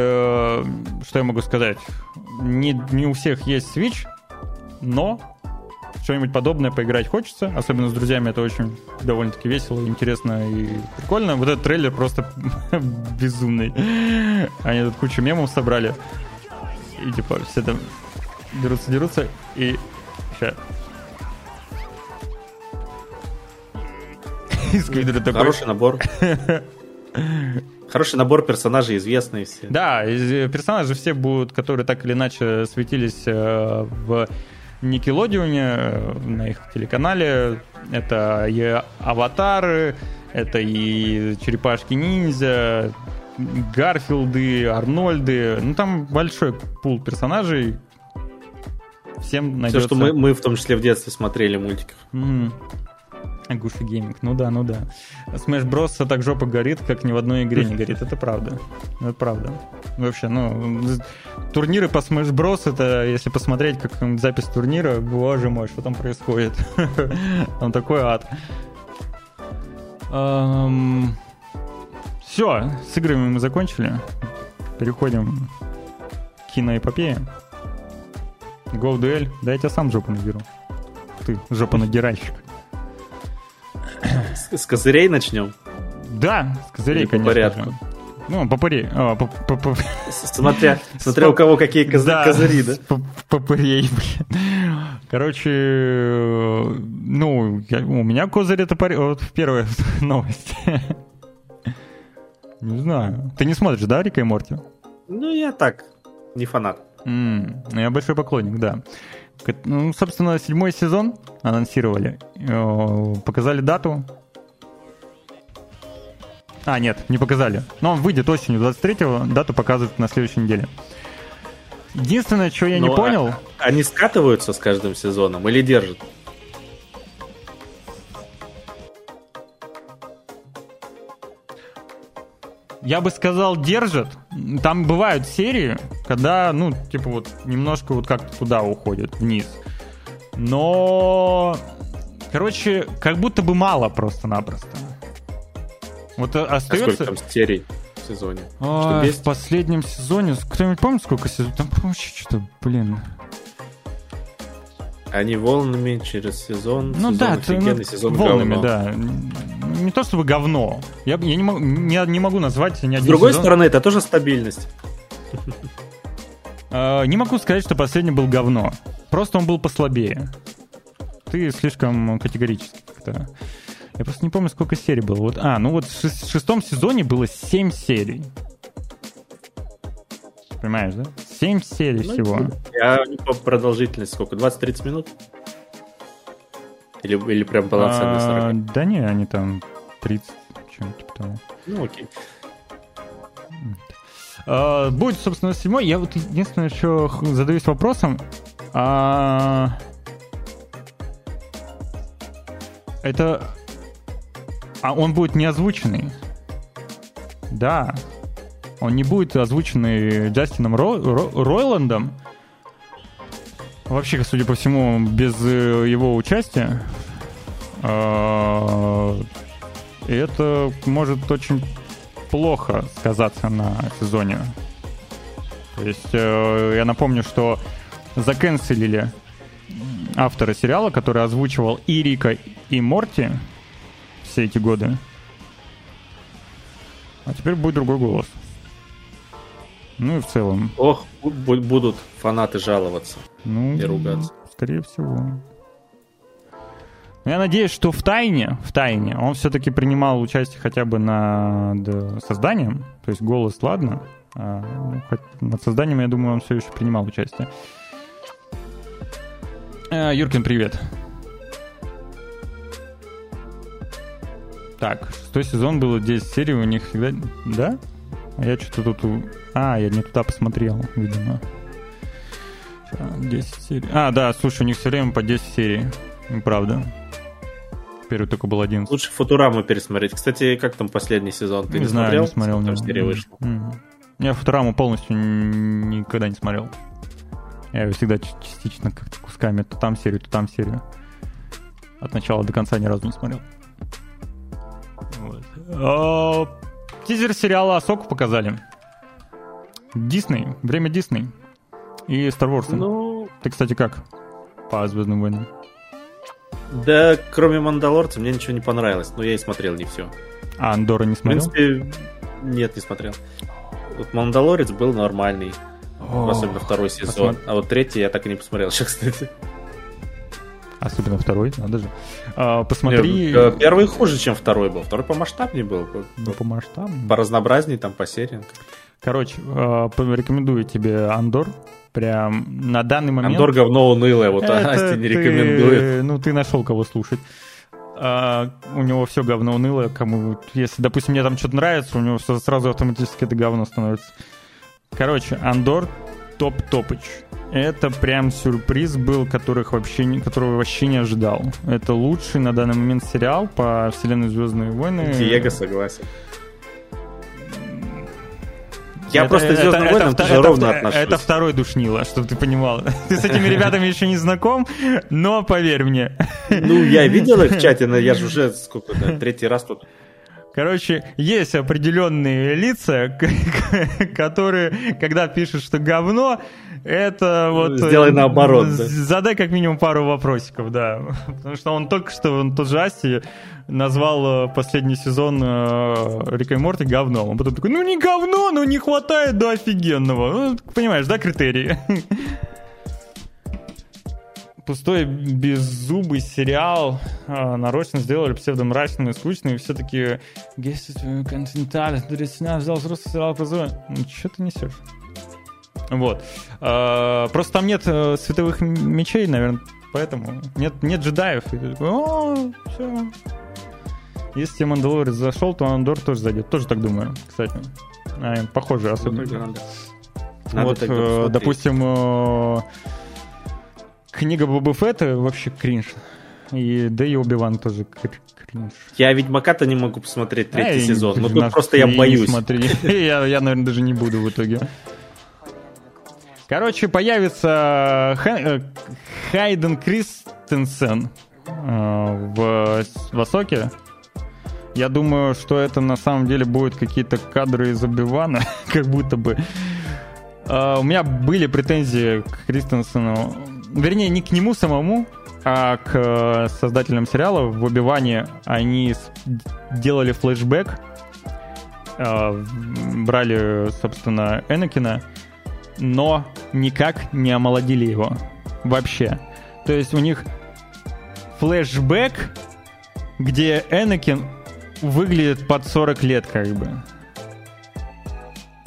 э, что я могу сказать? Не, не у всех есть Switch, но что-нибудь подобное поиграть хочется. Особенно с друзьями это очень довольно-таки весело, интересно и прикольно. Вот этот трейлер просто безумный. Они тут кучу мемов собрали. И типа все там дерутся, дерутся, и сейчас. Сквидер такой. Хороший набор. Хороший набор персонажей, известные все. Да, персонажи все будут, которые так или иначе светились э, в Никелодионе, э, на их телеканале. Это и аватары, это и черепашки-ниндзя, Гарфилды, Арнольды. Ну, там большой пул персонажей. Всем найдется... Все, что мы, мы в том числе в детстве смотрели мультиков. Mm. Гейминг, ну да, ну да. Smash Bros. так жопа горит, как ни в одной игре не горит, это правда. Это правда. Вообще, ну, турниры по Smash Bros. это, если посмотреть как запись турнира, боже мой, что там происходит. Там такой ад. Все, с играми мы закончили. Переходим к киноэпопее. Duel. Да я тебя сам жопу надеру. Ты жопонадиральщик. С, с козырей начнем? Да, с козырей, Или конечно. По порядку. Ну, попырей. А, по, по, по... Смотря, смотря у кого какие коз... да, козыри, да? Попырей, блин. Короче, ну, я, у меня козырь это пар... вот первая новость. Не знаю. Ты не смотришь, да, Рика и Морти? Ну, я так, не фанат. Mm, я большой поклонник, да. Ну, собственно, седьмой сезон анонсировали. Э, показали дату. А, нет, не показали. Но он выйдет осенью 23-го, дату показывают на следующей неделе. Единственное, что я Но не ну, понял... А, они скатываются с каждым сезоном или держат? Я бы сказал, держат. Там бывают серии, когда, ну, типа вот немножко вот как-то туда уходит, вниз. Но, короче, как будто бы мало просто-напросто. Вот остается... А сколько там серий? сезоне. А, в последнем сезоне, кто-нибудь помнит, сколько сезонов? Там, вообще что-то, блин... Они волнами через сезон. Ну сезон да, офигенный, ну, сезон волнами, говно. да. Не то чтобы говно. Я, я не, могу, не, не могу назвать ни один С другой сезон. стороны, это тоже стабильность. А, не могу сказать, что последний был говно. Просто он был послабее. Ты слишком категорически как-то... Я просто не помню, сколько серий было. Вот, а, ну вот в шестом сезоне было 7 серий. Понимаешь, да? 7 серий ну, всего. Я не по продолжительности сколько? 20-30 минут? Или, или прям полноценно 40? А, да не, они там 30, чем-то типа того. Ну окей. А, будет, собственно, седьмой. Я вот единственное еще задаюсь вопросом. А... Это... А он будет не озвученный? Да. Он не будет озвученный Джастином Ро... Ро... Ройландом. Вообще, судя по всему, без э, его участия. А, это может очень плохо сказаться на сезоне. То есть э, я напомню, что заканцелили автора сериала, который озвучивал и Рика, и Морти все эти годы. А теперь будет другой голос. Ну и в целом. Ох, будут фанаты жаловаться ну, и ругаться. Скорее всего. Я надеюсь, что в тайне, в тайне он все-таки принимал участие хотя бы над созданием. То есть голос, ладно. А, ну, над созданием, я думаю, он все еще принимал участие. А, Юркин, привет. Так, шестой сезон было 10 серий, у них всегда... Да? А я что-то тут... А, я не туда посмотрел, видимо. 10 серий. А, да, слушай, у них все время по 10 серий. Правда. Первый только был один. Лучше Футураму пересмотреть. Кстати, как там последний сезон? Ты не, не знаю, смотрел? не смотрел. Там серия вышла. Mm-hmm. Я Футураму полностью никогда не смотрел. Я его всегда частично как-то кусками. То там серию, то там серию. От начала до конца ни разу не смотрел. Вот. Тизер сериала Асоку показали. Дисней. Время Дисней. И Star Wars. Ну... Ты, кстати, как по Звездным войнам? Да, кроме Мандалорца, мне ничего не понравилось. Но я и смотрел не все. А Андора не смотрел? В принципе, нет, не смотрел. Вот Мандалорец был нормальный. О, особенно второй сезон. Посмотр... А вот третий я так и не посмотрел сейчас, кстати. Особенно второй, надо же. А, посмотри... Нет, э, первый хуже, чем второй был. Второй по масштабнее был. Ну, по масштабу. По разнообразнее, там, по сериям. Короче, э, рекомендую тебе Андор. Прям на данный момент... Андор говно унылое, вот Это Асти не ты... рекомендует. Ну, ты нашел кого слушать. А, у него все говно унылое. Кому, если, допустим, мне там что-то нравится, у него сразу автоматически это говно становится. Короче, Андор топ-топыч. Это прям сюрприз был, которых вообще, которого вообще не ожидал. Это лучший на данный момент сериал по вселенной Звездные войны. Диего согласен. Я это, просто Звездным это, войнам это, это, ровно это, отношусь. Это второй душнило, чтобы ты понимал. Ты с этими ребятами еще не знаком, но поверь мне. Ну, я видел их в чате, но я же уже сколько, третий раз тут Короче, есть определенные лица, которые, когда пишут, что говно, это вот... Сделай наоборот. Да. Задай как минимум пару вопросиков, да. Потому что он только что, он тот же Асти назвал э, последний сезон э, Рика и Морти говном. Он потом такой, ну не говно, но не хватает до офигенного. Ну, понимаешь, да, критерии? пустой беззубый сериал э, нарочно сделали псевдомрачным и скучным, и все-таки Континенталь, взял взрослый сериал про Ну, что ты несешь? Вот. Э, просто там нет э, световых мечей, наверное, поэтому нет, нет джедаев. И ты такой, о, все. Если Мандалорец зашел, то Андор тоже зайдет. Тоже так думаю, кстати. А, похоже, особенно. Надо. вот, э, допустим, э, книга Боба Фетта вообще кринж. И да и Оби-Ван тоже кринж. Я Ведьмака-то не могу посмотреть третий а, сезон. Ну тут просто я боюсь. Я, я, наверное, даже не буду в итоге. Короче, появится э, Хайден Кристенсен э, в Высоке. Я думаю, что это на самом деле будут какие-то кадры из Обивана, как будто бы. У меня были претензии к Кристенсену, вернее, не к нему самому, а к э, создателям сериала в Обиване они делали флешбэк, uh, брали, собственно, Энакина, но никак не омолодили его вообще. То есть у них флешбэк, где Энакин выглядит под 40 лет как бы.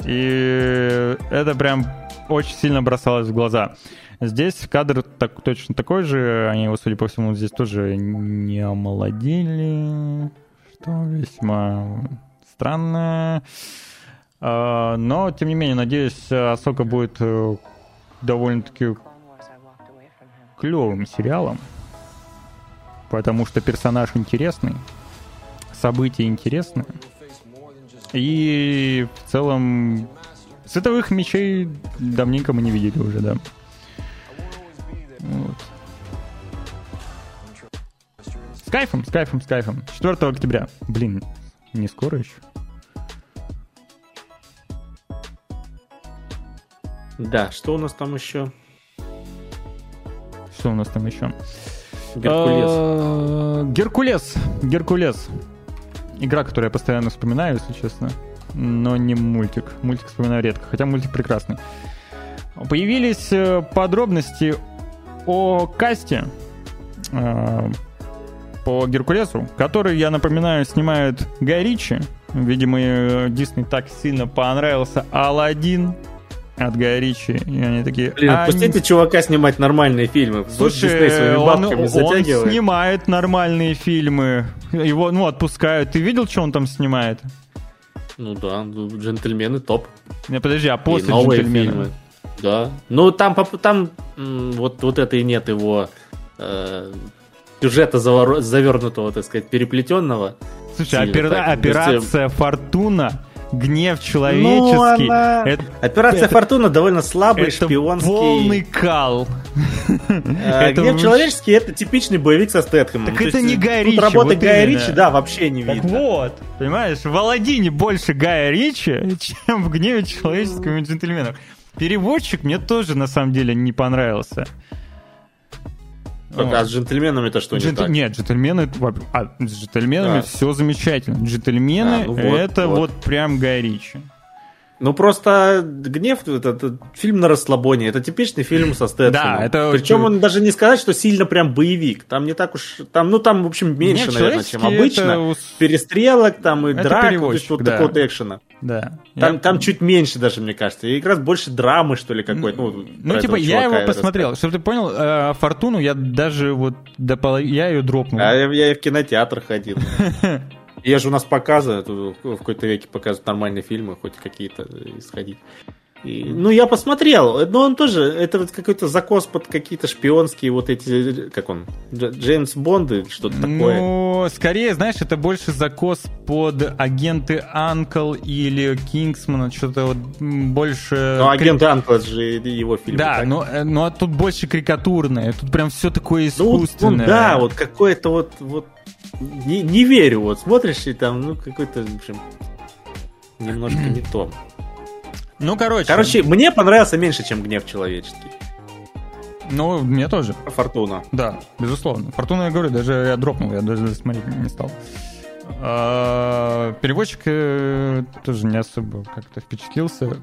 И это прям очень сильно бросалось в глаза. Здесь кадр так, точно такой же. Они его, судя по всему, здесь тоже не омолодили. Что весьма странно. А, но, тем не менее, надеюсь, Асока будет э, довольно-таки клевым сериалом. Потому что персонаж интересный, события интересные. И в целом световых мечей давненько мы не видели уже, да. Вот. С кайфом, с кайфом, с кайфом. 4 октября. Блин, не скоро еще. Да, что у нас там еще? Что у нас там еще? Геркулес. А, Геркулес. Геркулес. Игра, которую я постоянно вспоминаю, если честно. Но не мультик. Мультик вспоминаю редко, хотя мультик прекрасный. Появились э, подробности о касте э, по Геркулесу, который, я напоминаю, снимает Гай Ричи. Видимо, Дисней так сильно понравился Алладин от Гая Ричи. И они такие... Блин, а отпустите не... чувака снимать нормальные фильмы. Слушай, он, он снимает нормальные фильмы. Его, ну, отпускают. Ты видел, что он там снимает? Ну да, ну, джентльмены топ. Не, подожди, а после новые фильмы. Да. Ну, там, там вот, вот это и нет его э, сюжета завернутого, так сказать, переплетенного. Слушай, опера- операция «Фортуна» гнев человеческий. Ну, она... это, Операция это, Фортуна довольно слабый, это шпионский. полный кал. А, гнев человеческий это типичный боевик со Стэтхэмом. Так это не Гай Ричи. Тут работы Гая Ричи, да, вообще не видно. вот, понимаешь, в Аладдине больше Гая Ричи, чем в гневе человеческого джентльменов. Переводчик мне тоже на самом деле не понравился. А с джентльменами-то что Джент... не так? Нет, джентльмены... А, с джентльменами а. все замечательно. Джентльмены а, ну вот, это вот. вот прям Гай Ричи. Ну просто гнев это, это фильм на расслабоне, это типичный фильм со Стэтхэмом. Да, это причем он даже не сказать, что сильно прям боевик, там не так уж, там ну там в общем меньше, Нет, наверное, чем обычно. Это... Перестрелок там и это драк, вот да. такого экшена. Да. Там, я... там чуть меньше даже, мне кажется. И как раз больше драмы, что ли, какой-то. Ну, ну типа, я его посмотрел. Чтобы ты понял, э, Фортуну я даже вот до пол... я ее дропнул. А я, я и в кинотеатр ходил. Я же у нас показывают, в какой-то веке показывают нормальные фильмы, хоть какие-то исходить. И, ну, я посмотрел, но он тоже, это вот какой-то закос под какие-то шпионские вот эти, как он, Джеймс Бонды, что-то такое. Ну, скорее, знаешь, это больше закос под агенты Анкл или Кингсмана, что-то вот больше... Ну, агенты Анкл, же его фильм. Да, но, но ну, а тут больше карикатурное, тут прям все такое искусственное. Ну, ну да, вот какое-то вот, вот не, не верю, вот смотришь и там, ну, какой-то, в общем, немножко не то. Ну, короче. Короче, мне понравился меньше, чем гнев человеческий. Ну, мне тоже. Фортуна. Да, безусловно. Фортуна, я говорю, даже я дропнул, я даже смотреть не стал. А, переводчик э, тоже не особо как-то впечатлился.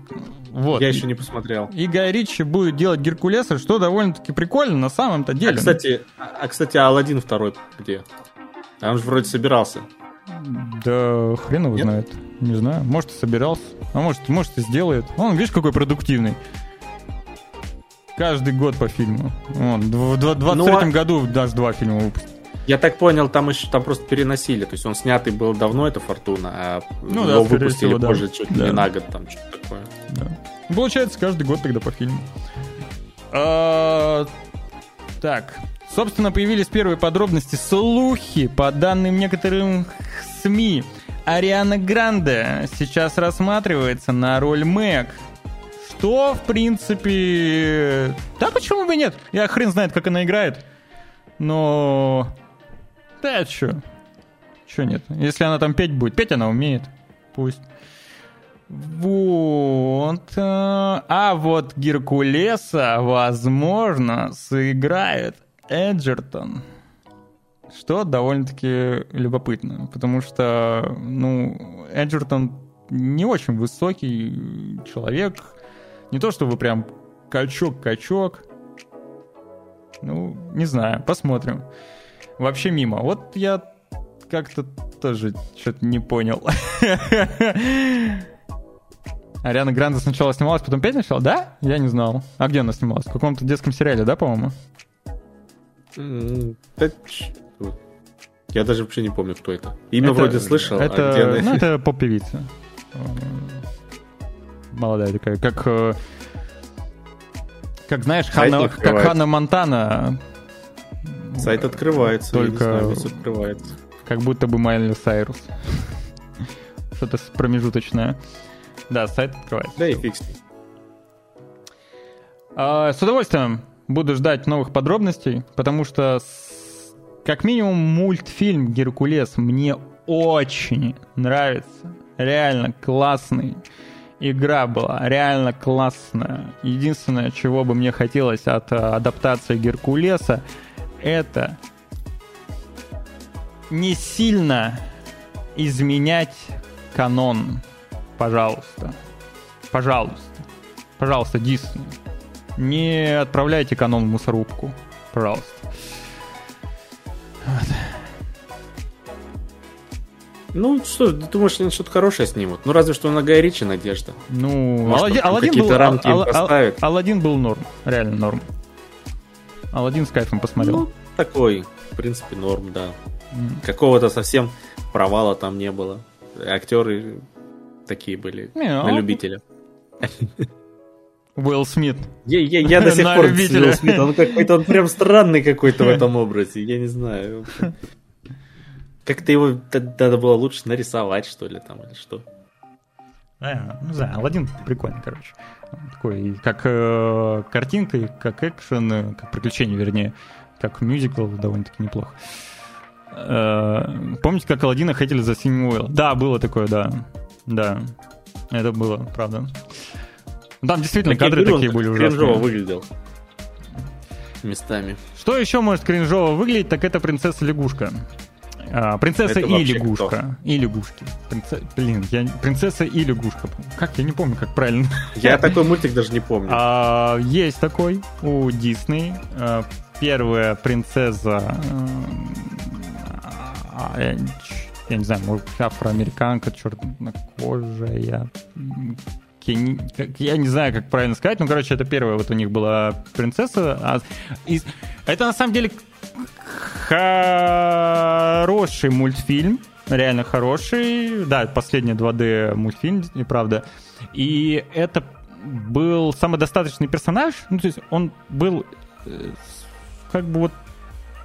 Вот. Я еще не посмотрел. И Гай Ричи будет делать Геркулеса, что довольно-таки прикольно на самом-то деле. А, кстати, а, кстати, Алладин второй где? А он же вроде собирался. Да хрен его Нет? знает. Не знаю. Может, и собирался. А может, может и сделает. Он, видишь, какой продуктивный. Каждый год по фильму. Он в 23 ну, а... году даже два фильма выпустил. Я так понял, там еще там просто переносили. То есть он снятый был давно, это Фортуна, а ну, его да, выпустили всего, позже, да. чуть да. не на год, там что-то такое. Да. Получается, каждый год тогда по фильму. А, так, Собственно, появились первые подробности, слухи, по данным некоторым СМИ. Ариана Гранде сейчас рассматривается на роль Мэг. Что, в принципе... Да почему бы нет? Я хрен знает, как она играет. Но... Да, чё? Чего нет? Если она там петь будет, петь она умеет. Пусть. Вот. Э, а вот Геркулеса, возможно, сыграет Эджертон. Что довольно-таки любопытно, потому что, ну, Эджертон не очень высокий человек. Не то чтобы прям качок-качок. Ну, не знаю, посмотрим. Вообще мимо. Вот я как-то тоже что-то не понял. Ариана Гранде сначала снималась, потом петь начала? Да? Я не знал. А где она снималась? В каком-то детском сериале, да, по-моему? Я даже вообще не помню, кто это. Имя это, вроде слышал, а это, а где она... Ну, это поп-певица. Молодая такая, как... Э, как знаешь, Ханна, как Ханна Монтана. Сайт открывается. Только знаю, открывается. Как будто бы Майли Сайрус. Что-то промежуточное. Да, сайт открывается. Да и фикс. А, с удовольствием буду ждать новых подробностей, потому что с, как минимум мультфильм «Геркулес» мне очень нравится. Реально классный. Игра была реально классная. Единственное, чего бы мне хотелось от а, адаптации Геркулеса, это не сильно изменять канон Пожалуйста. Пожалуйста. Пожалуйста, Дисней. Не отправляйте канон в мусорубку. Пожалуйста. Ну, что, ты думаешь, они что-то хорошее снимут? Ну, разве что на Гая Ричи надежда. Ну, Может, Аладдин, Аладдин был, рамки Ал, Ал, Аладдин был норм. Реально норм. Аладдин с кайфом посмотрел. Ну, такой, в принципе, норм, да. Mm. Какого-то совсем провала там не было. Актеры такие были не, на любителя. Уилл Смит. Я, я, я до сих пор Уилл Смит, он какой-то, он прям странный какой-то в этом образе, я не знаю. Как-то его надо было лучше нарисовать, что ли, там, или что. А, не знаю, Алладин прикольный, короче. Такой, как э, картинка, как экшен, э, как приключение, вернее, как мюзикл довольно-таки неплохо. Э, помните, как Алладина хотели за Синим Уилл? Да, было такое, да. Да, это было, правда. Там действительно Такие кадры такие были ужасные. Кринжово выглядел. Местами. Что еще может кринжово выглядеть, так это принцесса-лягушка. А, принцесса это и лягушка. Кто? И лягушки. Принце... Блин, я... принцесса и лягушка. Как? Я не помню, как правильно. Я такой мультик даже не помню. А, есть такой у Дисней. А, первая принцесса... А, я не знаю, может, афроамериканка, чернокожая, я не знаю, как правильно сказать, но, короче, это первая вот у них была принцесса. А из... Это, на самом деле, хороший мультфильм, реально хороший. Да, последний 2D мультфильм, и правда. И это был самодостаточный персонаж, ну, то есть он был э, как бы вот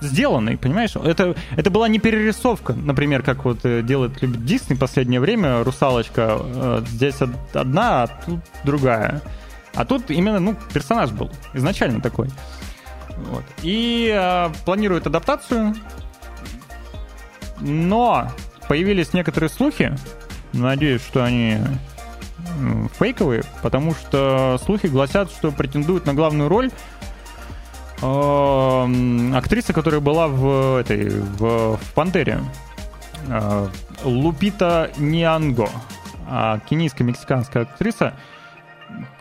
сделанный, понимаешь? Это, это была не перерисовка, например, как вот э, делает любит Дисней в последнее время, русалочка э, здесь одна, а тут другая. А тут именно, ну, персонаж был изначально такой. Вот. И э, планируют адаптацию, но появились некоторые слухи, надеюсь, что они фейковые, потому что слухи гласят, что претендуют на главную роль актриса, которая была в этой в, в Пантере. Э, Лупита Нианго. А кенийско-мексиканская актриса.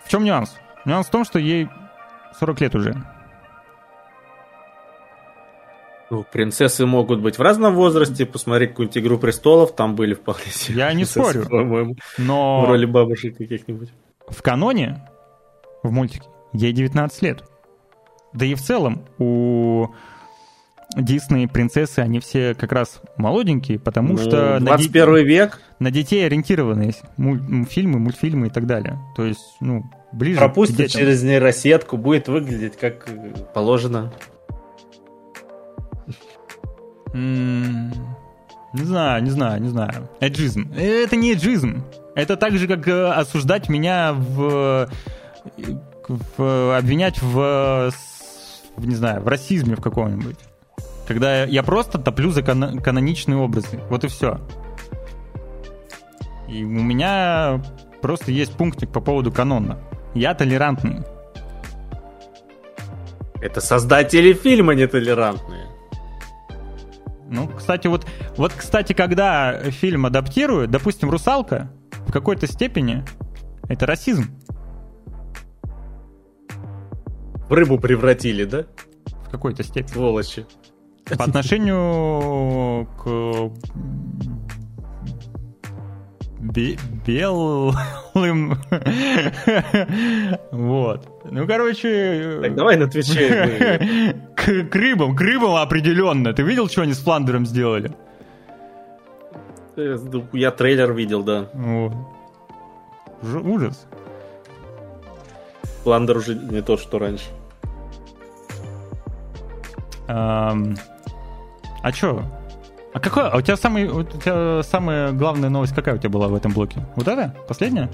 В чем нюанс? Нюанс в том, что ей 40 лет уже. Ну, принцессы могут быть в разном возрасте. Посмотреть какую-нибудь «Игру престолов», там были вполне себе Я не спорю, по-моему. Но... В роли бабушек каких-нибудь. В каноне, в мультике, ей 19 лет. Да и в целом у Дисней принцессы, они все как раз молоденькие, потому ну, что... 21 на век. На детей ориентированные фильмы, мультфильмы и так далее. То есть, ну, ближе Пропустит через нейросетку, будет выглядеть как положено. Не знаю, не знаю, не знаю. Эджизм. Это не эджизм. Это так же, как э, осуждать меня в... в обвинять в, не знаю, в расизме в каком-нибудь. Когда я просто топлю за кан- каноничные образы. Вот и все. И у меня просто есть пунктик по поводу канона. Я толерантный. Это создатели фильма нетолерантные. Ну, кстати, вот, вот, кстати, когда фильм адаптируют, допустим, «Русалка», в какой-то степени это расизм. В рыбу превратили, да? В какой-то степени. Сволочи. По отношению к белым. вот. Ну, короче... Так, давай на Твиче. к, к рыбам, к рыбам определенно. Ты видел, что они с Фландером сделали? Э, я трейлер видел, да. Вот. Ужас. Фландер уже не тот, что раньше. А, а чё? А какой? А у тебя самый, у тебя самая главная новость какая у тебя была в этом блоке? Вот это? Последняя?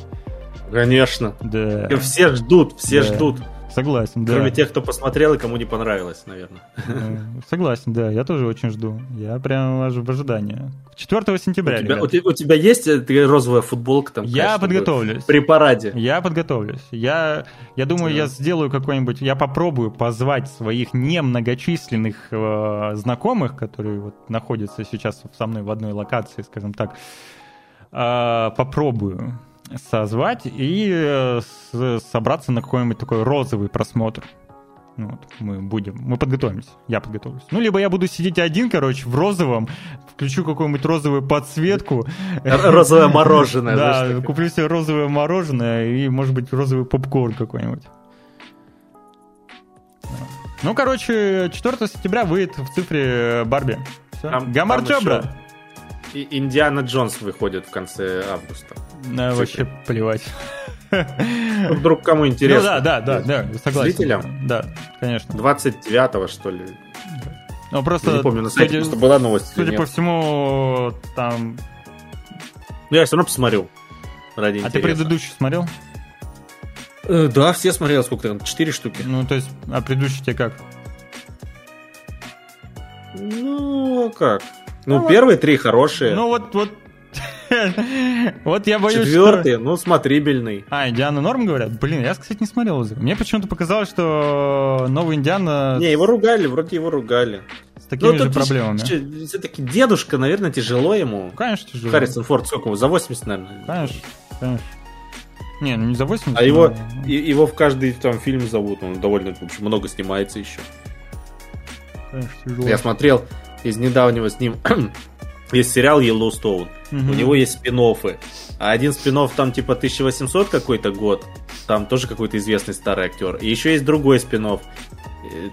Конечно. Да. Все ждут, все да. ждут. Согласен, да. Кроме тех, кто посмотрел и кому не понравилось, наверное. Э, согласен, да, я тоже очень жду. Я прям в ожидании. 4 сентября, у тебя, у, тебя, у тебя есть э, розовая футболка там? Я подготовлюсь. При параде. Я подготовлюсь. Я, я думаю, да. я сделаю какой-нибудь... Я попробую позвать своих немногочисленных э, знакомых, которые вот находятся сейчас со мной в одной локации, скажем так. Э, попробую созвать и э, собраться на какой-нибудь такой розовый просмотр. Ну, вот, мы будем, мы подготовимся, я подготовлюсь. Ну, либо я буду сидеть один, короче, в розовом, включу какую-нибудь розовую подсветку. Розовое мороженое. Да, куплю себе розовое мороженое и, может быть, розовый попкорн какой-нибудь. Ну, короче, 4 сентября выйдет в цифре Барби. Гамар Чобра. И Индиана Джонс выходит в конце августа. Да, вообще плевать. Ну, вдруг кому интересно. Ну да, да, да, да, согласен. Зрителям? Да, конечно. 29-го, что ли? Ну просто... Я не помню, на сайте судя, просто была новость. Судя по всему, там... Ну я все равно посмотрю. Ради а ты предыдущий смотрел? Э, да, все смотрел, сколько там, четыре штуки. Ну, то есть, а предыдущий тебе как? Ну, а как? Ну, ну первые вот, три хорошие. Ну, вот, вот вот я боюсь, Четвертый, что... ну, смотрибельный. А, Индиана Норм говорят? Блин, я, кстати, не смотрел. Мне почему-то показалось, что новый Индиана... Не, его ругали, вроде его ругали. С такими ну, же проблемами. Все-таки дедушка, наверное, тяжело ему. Конечно, тяжело. Харрисон Форд, сколько ему? За 80, наверное. Конечно, конечно. Не, ну не за 80. А но... его, его в каждый там фильм зовут, он довольно в общем, много снимается еще. Конечно, тяжело. Я смотрел из недавнего с ним есть сериал Yellowstone. Угу. У него есть спин -оффы. А один спин там типа 1800 какой-то год. Там тоже какой-то известный старый актер. И еще есть другой спин э,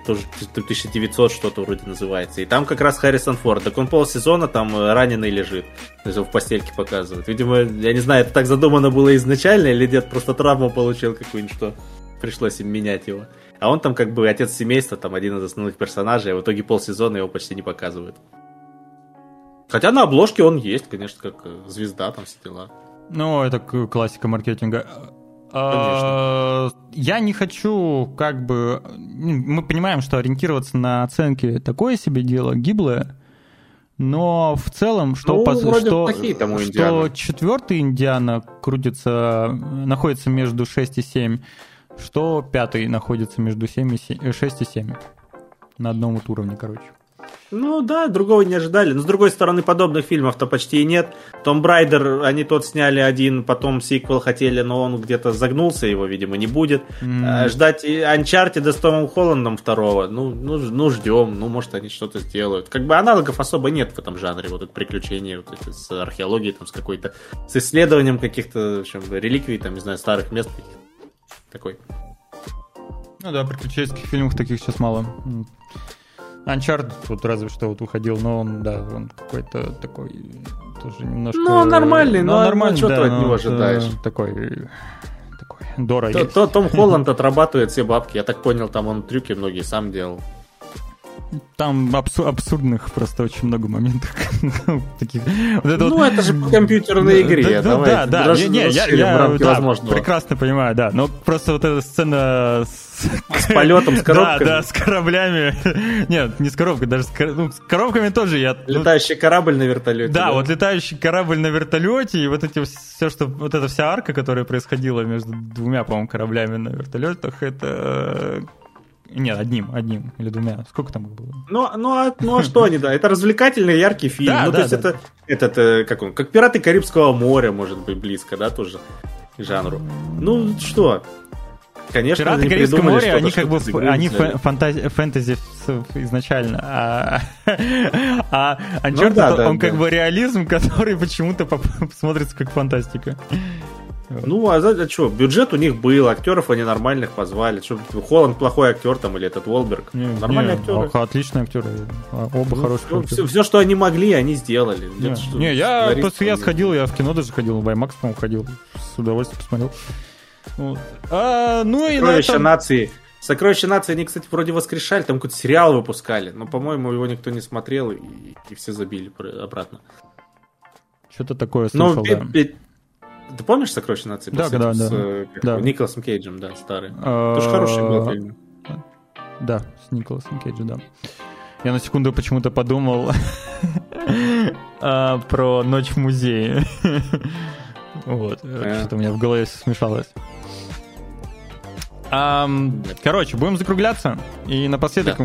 тоже 1900 что-то вроде называется. И там как раз Харрисон Форд. Так он полсезона там э, раненый лежит. То есть его в постельке показывают. Видимо, я не знаю, это так задумано было изначально, или дед просто травму получил какую-нибудь, что пришлось им менять его. А он там как бы отец семейства, там один из основных персонажей, а в итоге полсезона его почти не показывают. Хотя на обложке он есть, конечно, как э, звезда, там все дела. Ну, это классика маркетинга. А, я не хочу, как бы... Мы понимаем, что ориентироваться на оценки такое себе дело, гиблое. Но в целом, что, ну, по, что, что четвертый Индиана крутится, находится между 6 и 7, что пятый находится между 7 и 7, 6 и 7. На одном вот уровне, короче. Ну да, другого не ожидали. Но с другой стороны, подобных фильмов-то почти и нет. Том Брайдер, они тот сняли один, потом сиквел хотели, но он где-то загнулся, его, видимо, не будет. Mm. Ждать Uncharted с Томом Холландом второго, ну, ну, ну ждем, ну, может, они что-то сделают. Как бы аналогов особо нет в этом жанре, вот это приключения, вот это с археологией, там, с какой-то, с исследованием каких-то, в общем, реликвий, там, не знаю, старых мест такой. Ну да, приключенческих фильмов таких сейчас мало. Uncharted вот разве что вот уходил, но он, да, он какой-то такой тоже немножко... Ну, нормальный, но, но нормальный, что да, ты от него ожидаешь? Такой такой дорогий. То, то, Том Холланд отрабатывает все бабки. Я так понял, там он трюки многие сам делал. Там абсу- абсурдных просто очень много моментов. таких. Вот это ну, вот... это же по компьютерной игре. Да, да, да. Не, не, я, я да, прекрасно понимаю, да. Но просто вот эта сцена с, с полетом, с коробками. Да, да, с кораблями. Нет, не с коробкой, даже с, ну, с коробками тоже я... Ну, летающий корабль на вертолете. Да, да, вот летающий корабль на вертолете, и вот эти все, что... Вот эта вся арка, которая происходила между двумя, по-моему, кораблями на вертолетах, это нет, одним, одним или двумя. Сколько там их было? Ну, ну, а, ну а что они, да? Это развлекательный, яркий фильм. Да, ну, да, то есть да. это, этот, э, как он, как «Пираты Карибского моря», может быть, близко, да, тоже к жанру. Ну, что? Конечно, Пираты Карибского моря, они как бы они фэнтези, фэнтези изначально, а, а Uncharted, ну, да, да, он да. как бы реализм, который почему-то смотрится как фантастика. Ну, а, а что, бюджет у них был, актеров они нормальных позвали. Что, Холланд плохой актер там или этот Уолберг? Не, Нормальные не, актеры. Отличные актеры. Оба ну, хорошие все, актеры. Все, что они могли, они сделали. Не, что, не я просто я сходил, я в кино даже ходил, в IMAX, по-моему, ходил. С удовольствием посмотрел. Вот. А, ну и Сокровища этом... нации. Сокровища нации они, кстати, вроде воскрешали, там какой-то сериал выпускали, но, по-моему, его никто не смотрел, и, и все забили обратно. Что-то такое слышал, но, да. Ты помнишь «Сокровища нации»? Да, да, да. С, э, да. Николасом Кейджем, да, старый. А, Тоже хороший был фильм. Да, с Николасом Кейджем, да. Я на секунду почему-то подумал а, про «Ночь в музее». Вот, э. что-то у меня в голове смешалось. короче, будем закругляться. И напоследок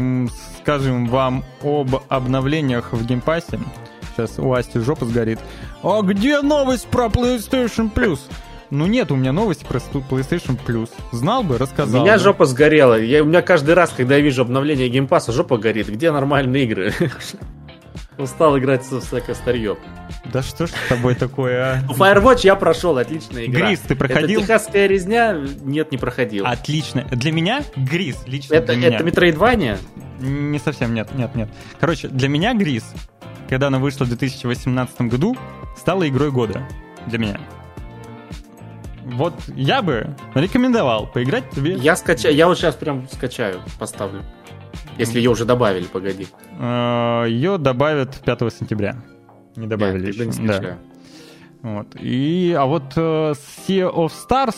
скажем вам об обновлениях в Game Pass е. Сейчас у Асти жопа сгорит. А где новость про PlayStation Plus? Ну нет у меня новости про PlayStation Plus. Знал бы, рассказал. У меня бы. жопа сгорела. Я, у меня каждый раз, когда я вижу обновление Game Pass а, жопа горит. Где нормальные игры? Устал играть со всякое старье. Да что ж с тобой такое, а? Firewatch я прошел, отличная игра. Gris, ты проходил? Это техасская резня? Нет, не проходил. Отлично. Для меня Gris, лично это, для Это Metroidvania? Не совсем, нет, нет, нет. Короче, для меня Gris когда она вышла в 2018 году, стала игрой года для меня. Вот я бы рекомендовал поиграть тебе. Я скачаю, я вот сейчас прям скачаю, поставлю. Если ее уже добавили, погоди. А, ее добавят 5 сентября. Не добавили Нет, еще. Не да. Вот. И, а вот uh, Sea of Stars,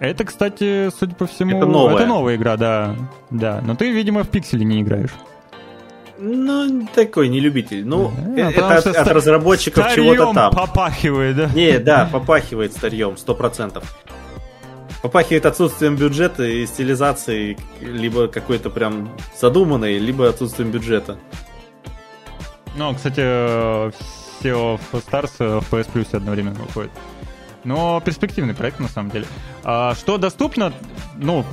это, кстати, судя по всему, это новая, это новая игра, да. Да. Но ты, видимо, в пикселе не играешь. Ну, такой не любитель. Ну, а, это от, от разработчиков чего-то там. попахивает, да? Не, да, попахивает старьем, сто процентов. Попахивает отсутствием бюджета и стилизации, либо какой-то прям задуманной, либо отсутствием бюджета. Ну, кстати, SEO of Stars в PS Plus одновременно выходит. Но перспективный проект, на самом деле. А, что доступно? Ну,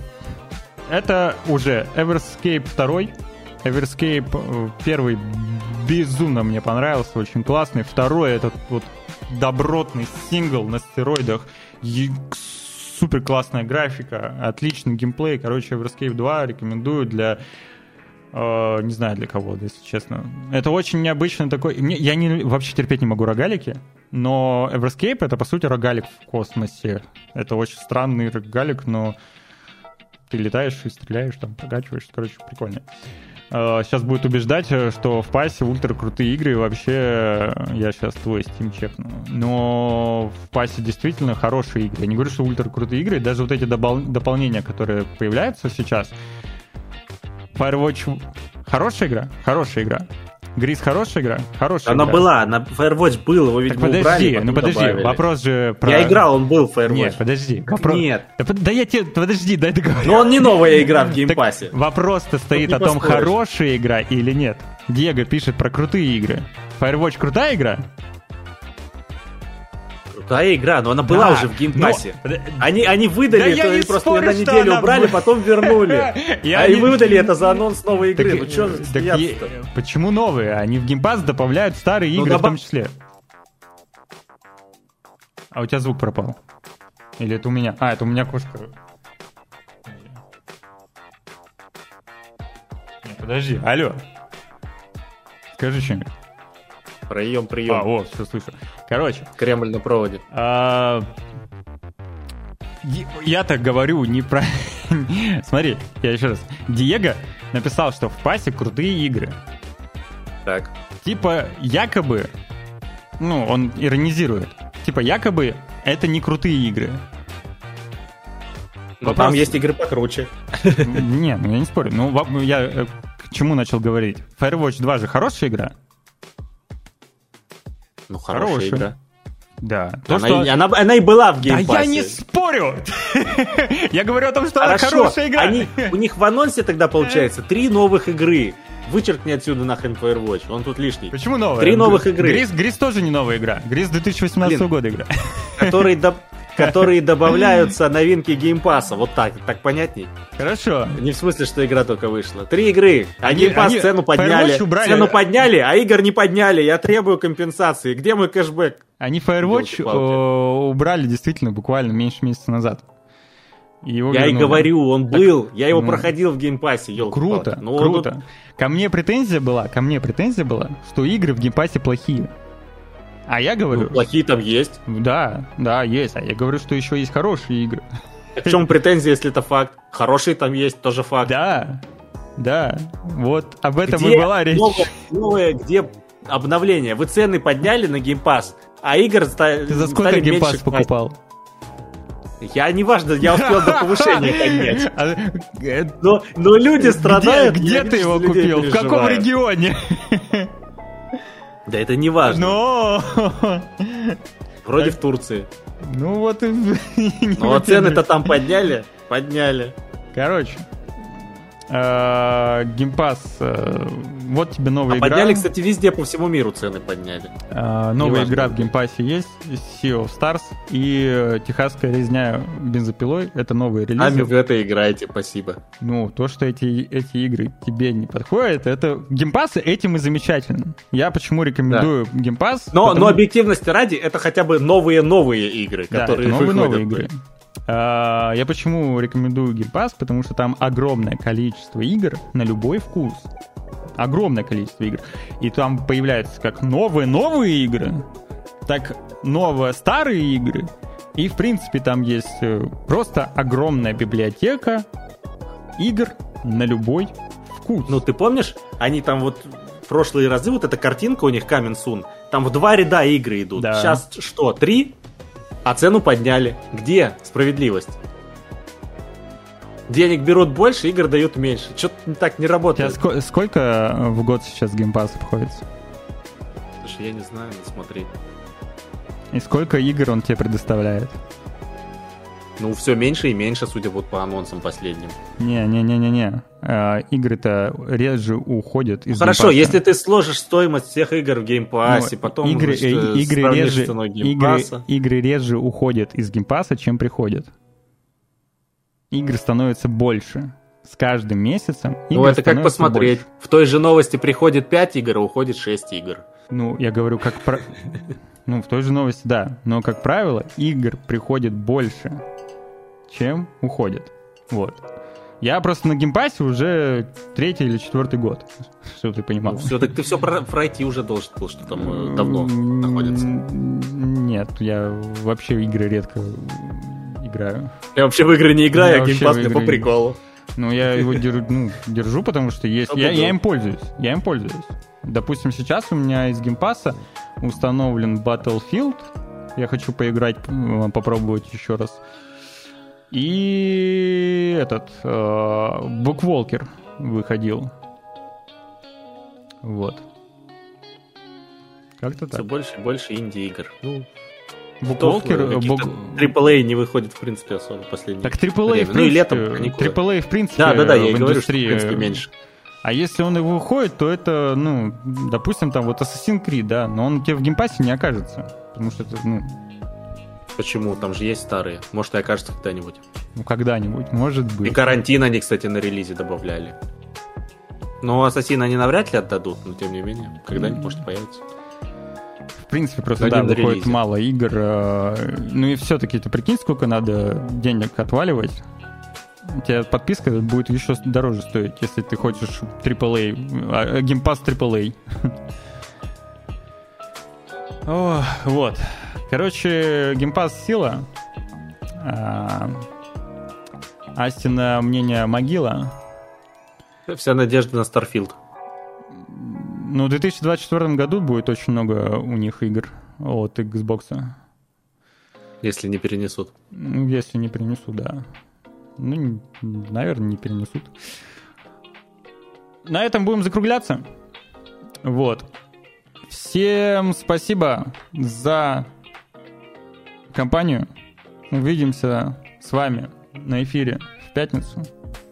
это уже Everscape 2, Everscape э, первый безумно мне понравился, очень классный. Второй этот вот добротный сингл на стероидах. Супер классная графика, отличный геймплей. Короче, Everscape 2 рекомендую для Uh, не знаю для кого, если честно. Это очень необычный такой... Мне, я не, вообще терпеть не могу рогалики, но Everscape — это, по сути, рогалик в космосе. Это очень странный рогалик, но ты летаешь и стреляешь, там, прокачиваешь. Короче, прикольно сейчас э, будет убеждать, э, что в Pass е ультра крутые игры, вообще э, я сейчас твой Steam чекну. Но в Pass е действительно хорошие игры. Я не говорю, что ультра крутые игры, даже вот эти допол- дополнения, которые появляются сейчас. Firewatch хорошая игра, хорошая игра. Gris хорошая игра? Хорошая Она игра. была, на Firewatch был, его, так подожди, убрали, ну подожди, добавили. вопрос же про... Я играл, он был в Firewatch. Нет, подожди. Вопрос... Нет. Да, да я тебе, подожди, дай договорю. Но он не новая игра в Game Pass е. Вопрос-то стоит о том, хорошая игра или нет. Диего пишет про крутые игры. Firewatch крутая игра? Крутая игра, но она была да, уже в Game Pass е. Но... Они, они выдали да это, просто спорю, на неделю убрали, потом вернули. а и выдали это за анонс новой игры. ну что Почему новые? Они в Game Pass добавляют старые ну, игры в том числе. А у тебя звук пропал? Или это у меня? А, это у меня кошка. Нет, подожди, алло. Скажи что-нибудь. Прием, прием. А, вот, все слышу. Короче. Кремль на проводе. А, я так говорю не про, Смотри, я еще раз. Диего написал, что в пасе крутые игры. Так. Типа, якобы, ну, он иронизирует. Типа, якобы, это не крутые игры. Но Вопрос... там есть игры покруче. Не, ну я не спорю. Ну, я э, к чему начал говорить? Firewatch 2 же хорошая игра? Ну, хорошая, хорошая. игра. Да. То, она, что... и, она, она и была в Game Pass е. Да я не спорю! я говорю о том, что она хорошая игра. У них в анонсе тогда получается три новых игры. Вычеркни отсюда нахрен Firewatch, он тут лишний. Почему новая? Три новых игры. Gris, Gris тоже не новая игра. Gris 2018 Блин, года игра. Который, которые добавляются новинки Game Pass а. Вот так, так понятней? Хорошо. Не в смысле, что игра только вышла. Три игры, а Game Pass цену подняли. Цену подняли, а игр не подняли. Я требую компенсации. Где мой кэшбэк? Они Firewatch убрали действительно буквально меньше месяца назад. Его я вернули. и говорю, он был, так, я его ну, проходил в Game Pass е, елки Круто, ну, круто. Он... Ко мне претензия была, ко мне претензия была, что игры в Game Pass е плохие. А я говорю... Ну, плохие там есть. Да, да, есть. А я говорю, что еще есть хорошие игры. А в чем претензия, если это факт? Хорошие там есть, тоже факт. Да, да. Вот об этом где и была речь. Новое, новое, где обновление? Вы цены подняли на Game Pass, а игр стали Ты за сколько Game Pass покупал? Я не важно, я успел до повышения поднять. А, но, но люди страдают. Где, где ты его купил? В каком регионе? Да это не важно. Но... Вроде в Турции. Ну вот и... Ну а цены-то там подняли? Подняли. Короче, Game Pass, э, вот тебе новая а игра. Подняли, кстати, везде по всему миру цены подняли. А, новая игра в Game Pass е есть, Sea of Stars и э, Техасская резня бензопилой. Это новые релизы. А в это играете, спасибо. Ну, то, что эти, эти игры тебе не подходят, это Game Pass ы этим и замечательно. Я почему рекомендую да. Game Pass? Но, потому... но объективности ради, это хотя бы новые-новые игры, да, которые это новые, новые игры. А, я почему рекомендую Game Pass? Потому что там огромное количество игр на любой вкус. Огромное количество игр. И там появляются как новые-новые игры, так новые старые игры. И, в принципе, там есть э, просто огромная библиотека игр на любой вкус. Ну, ты помнишь, они там вот прошлые разы, вот эта картинка у них Soon, там в два ряда игры идут. Да. Сейчас что, три? А цену подняли. Где справедливость? Денег берут больше, игр дают меньше. Что-то так не работает. Ск- сколько в год сейчас геймпас обходится? Слушай, я не знаю, надо смотреть. И сколько игр он тебе предоставляет? Ну, все меньше и меньше, судя вот по анонсам последним. Не-не-не-не-не. А, игры-то реже уходят из Хорошо, Game Pass а. если ты сложишь стоимость всех игр в Game Pass е, ну, потом игры, значит, э, игры, реже, игры, игры реже уходят из Game Pass а, чем приходят. Игр становится больше. С каждым месяцем Ну, это как посмотреть. Больше. В той же новости приходит 5 игр, а уходит 6 игр. Ну, я говорю, как... Про... Ну, в той же новости, да. Но, как правило, игр приходит больше чем уходит. Вот. Я просто на Game Pass е уже третий или четвертый год, чтобы ты понимал. Ну, все, так ты все про, пройти уже должен был, что там э, давно находится. Нет, я вообще игры редко играю. Я вообще в игры не играю, я а Game Pass мне по приколу. Ну, я его держу, ну, держу, потому что есть. Я, я им пользуюсь. Я им пользуюсь. Допустим, сейчас у меня из Game Pass а установлен Battlefield. Я хочу поиграть, попробовать еще раз. И этот Букволкер э, выходил. Вот. Как-то так. Все больше и больше инди-игр. Ну, Букволкер... Бук... AAA не выходит, в принципе, особо последний. Так AAA, время. в принципе... Ну и летом AAA, в принципе, Да, да, да, я и говорю, что, в принципе, меньше. А если он и выходит, то это, ну, допустим, там вот Assassin's Creed, да, но он тебе в Game Pass е не окажется. Потому что это, ну, Почему? Там же есть старые. Может, и окажется когда-нибудь. Ну, когда-нибудь, может быть. И карантин они, кстати, на релизе добавляли. Но Ассасин они навряд ли отдадут, но тем не менее, когда-нибудь, мм. может, появится. В принципе, просто, да, выходит релизе. мало игр. Э, ну и все-таки, ты прикинь, сколько надо денег отваливать. У тебя подписка будет еще дороже стоить, если ты хочешь AAA, Game Pass AAA. О, вот. Короче, Game Pass сила. А, Астина мнение могила. Вся надежда на Starfield. Ну, в 2024 году будет очень много у них игр от Xbox. Если не перенесут. Ну, если не перенесут, да. Ну, наверное, не перенесут. На этом будем закругляться. Вот. Всем спасибо за компанию. Увидимся с вами на эфире в пятницу.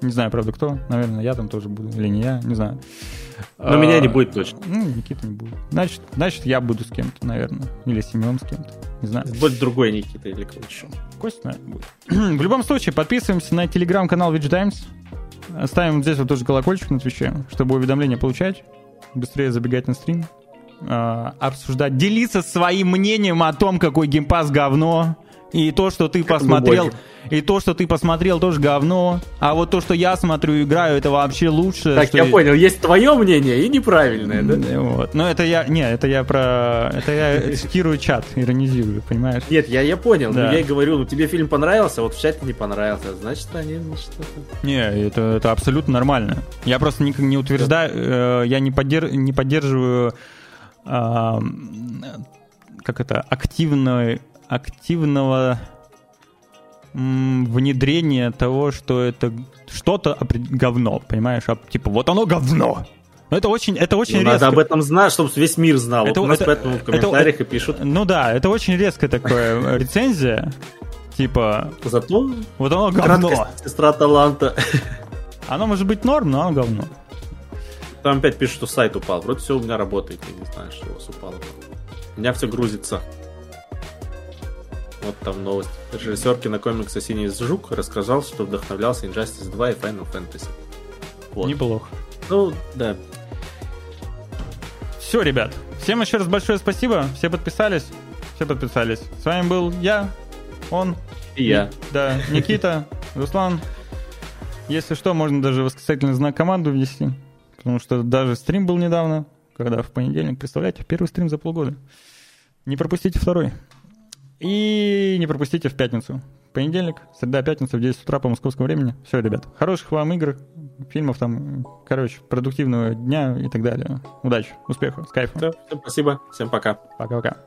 Не знаю, правда, кто. Наверное, я там тоже буду. Или не я, не знаю. Но а, меня не будет точно. Ну, Никита не будет. Значит, значит, я буду с кем-то, наверное. Или Семен с кем-то. Не знаю. Будет другой Никита или кто еще. Костя, наверное, будет. В любом случае, подписываемся на телеграм-канал Witch Times. Ставим здесь вот тоже колокольчик на Твиче, чтобы уведомления получать. Быстрее забегать на стрим. А, обсуждать, делиться своим мнением о том, какой геймпас говно. И то, что ты посмотрел, и то, что ты посмотрел, тоже говно. А вот то, что я смотрю играю, это вообще лучше. Так, я понял, есть твое мнение и неправильное, да? Вот. Но это я, не, это я про, это я цитирую чат, иронизирую, понимаешь? Нет, я, я понял, да. я и говорю, ну тебе фильм понравился, вот в чате не понравился, значит они что-то... Не, это, это абсолютно нормально. Я просто не, не утверждаю, э, я не, поддерж, не поддерживаю э, как это, активной активного внедрения того, что это что-то говно, понимаешь? А, типа, вот оно говно. Это очень, это очень ну, резко. Надо об этом знать, чтобы весь мир знал. Это, вот у нас это, поэтому в комментариях это, и пишут. Ну да, это очень резко такое рецензия. Типа... Зато вот оно говно. Сестра таланта. Оно может быть норм, но оно говно. Там опять пишут, что сайт упал. Вроде все у меня работает. Я не знаю, что у вас упало. У меня все грузится. Вот там новость. Режиссер кинокомикса «Синий жук» рассказал, что вдохновлялся Injustice 2 и Final Fantasy. Вот. Неплохо. Ну, да. Все, ребят. Всем еще раз большое спасибо. Все подписались. Все подписались. С вами был я, он. И я. Да, Никита, Руслан. Если что, можно даже восклицательный знак команду внести. Потому что даже стрим был недавно, когда в понедельник, представляете, первый стрим за полгода. Не пропустите второй. И не пропустите в пятницу. Понедельник, среда, пятница в 10 утра по московскому времени. Все, ребят. Хороших вам игр, фильмов там, короче, продуктивного дня и так далее. Удачи, успехов, с кайфом. Все, всем спасибо, всем пока. Пока-пока.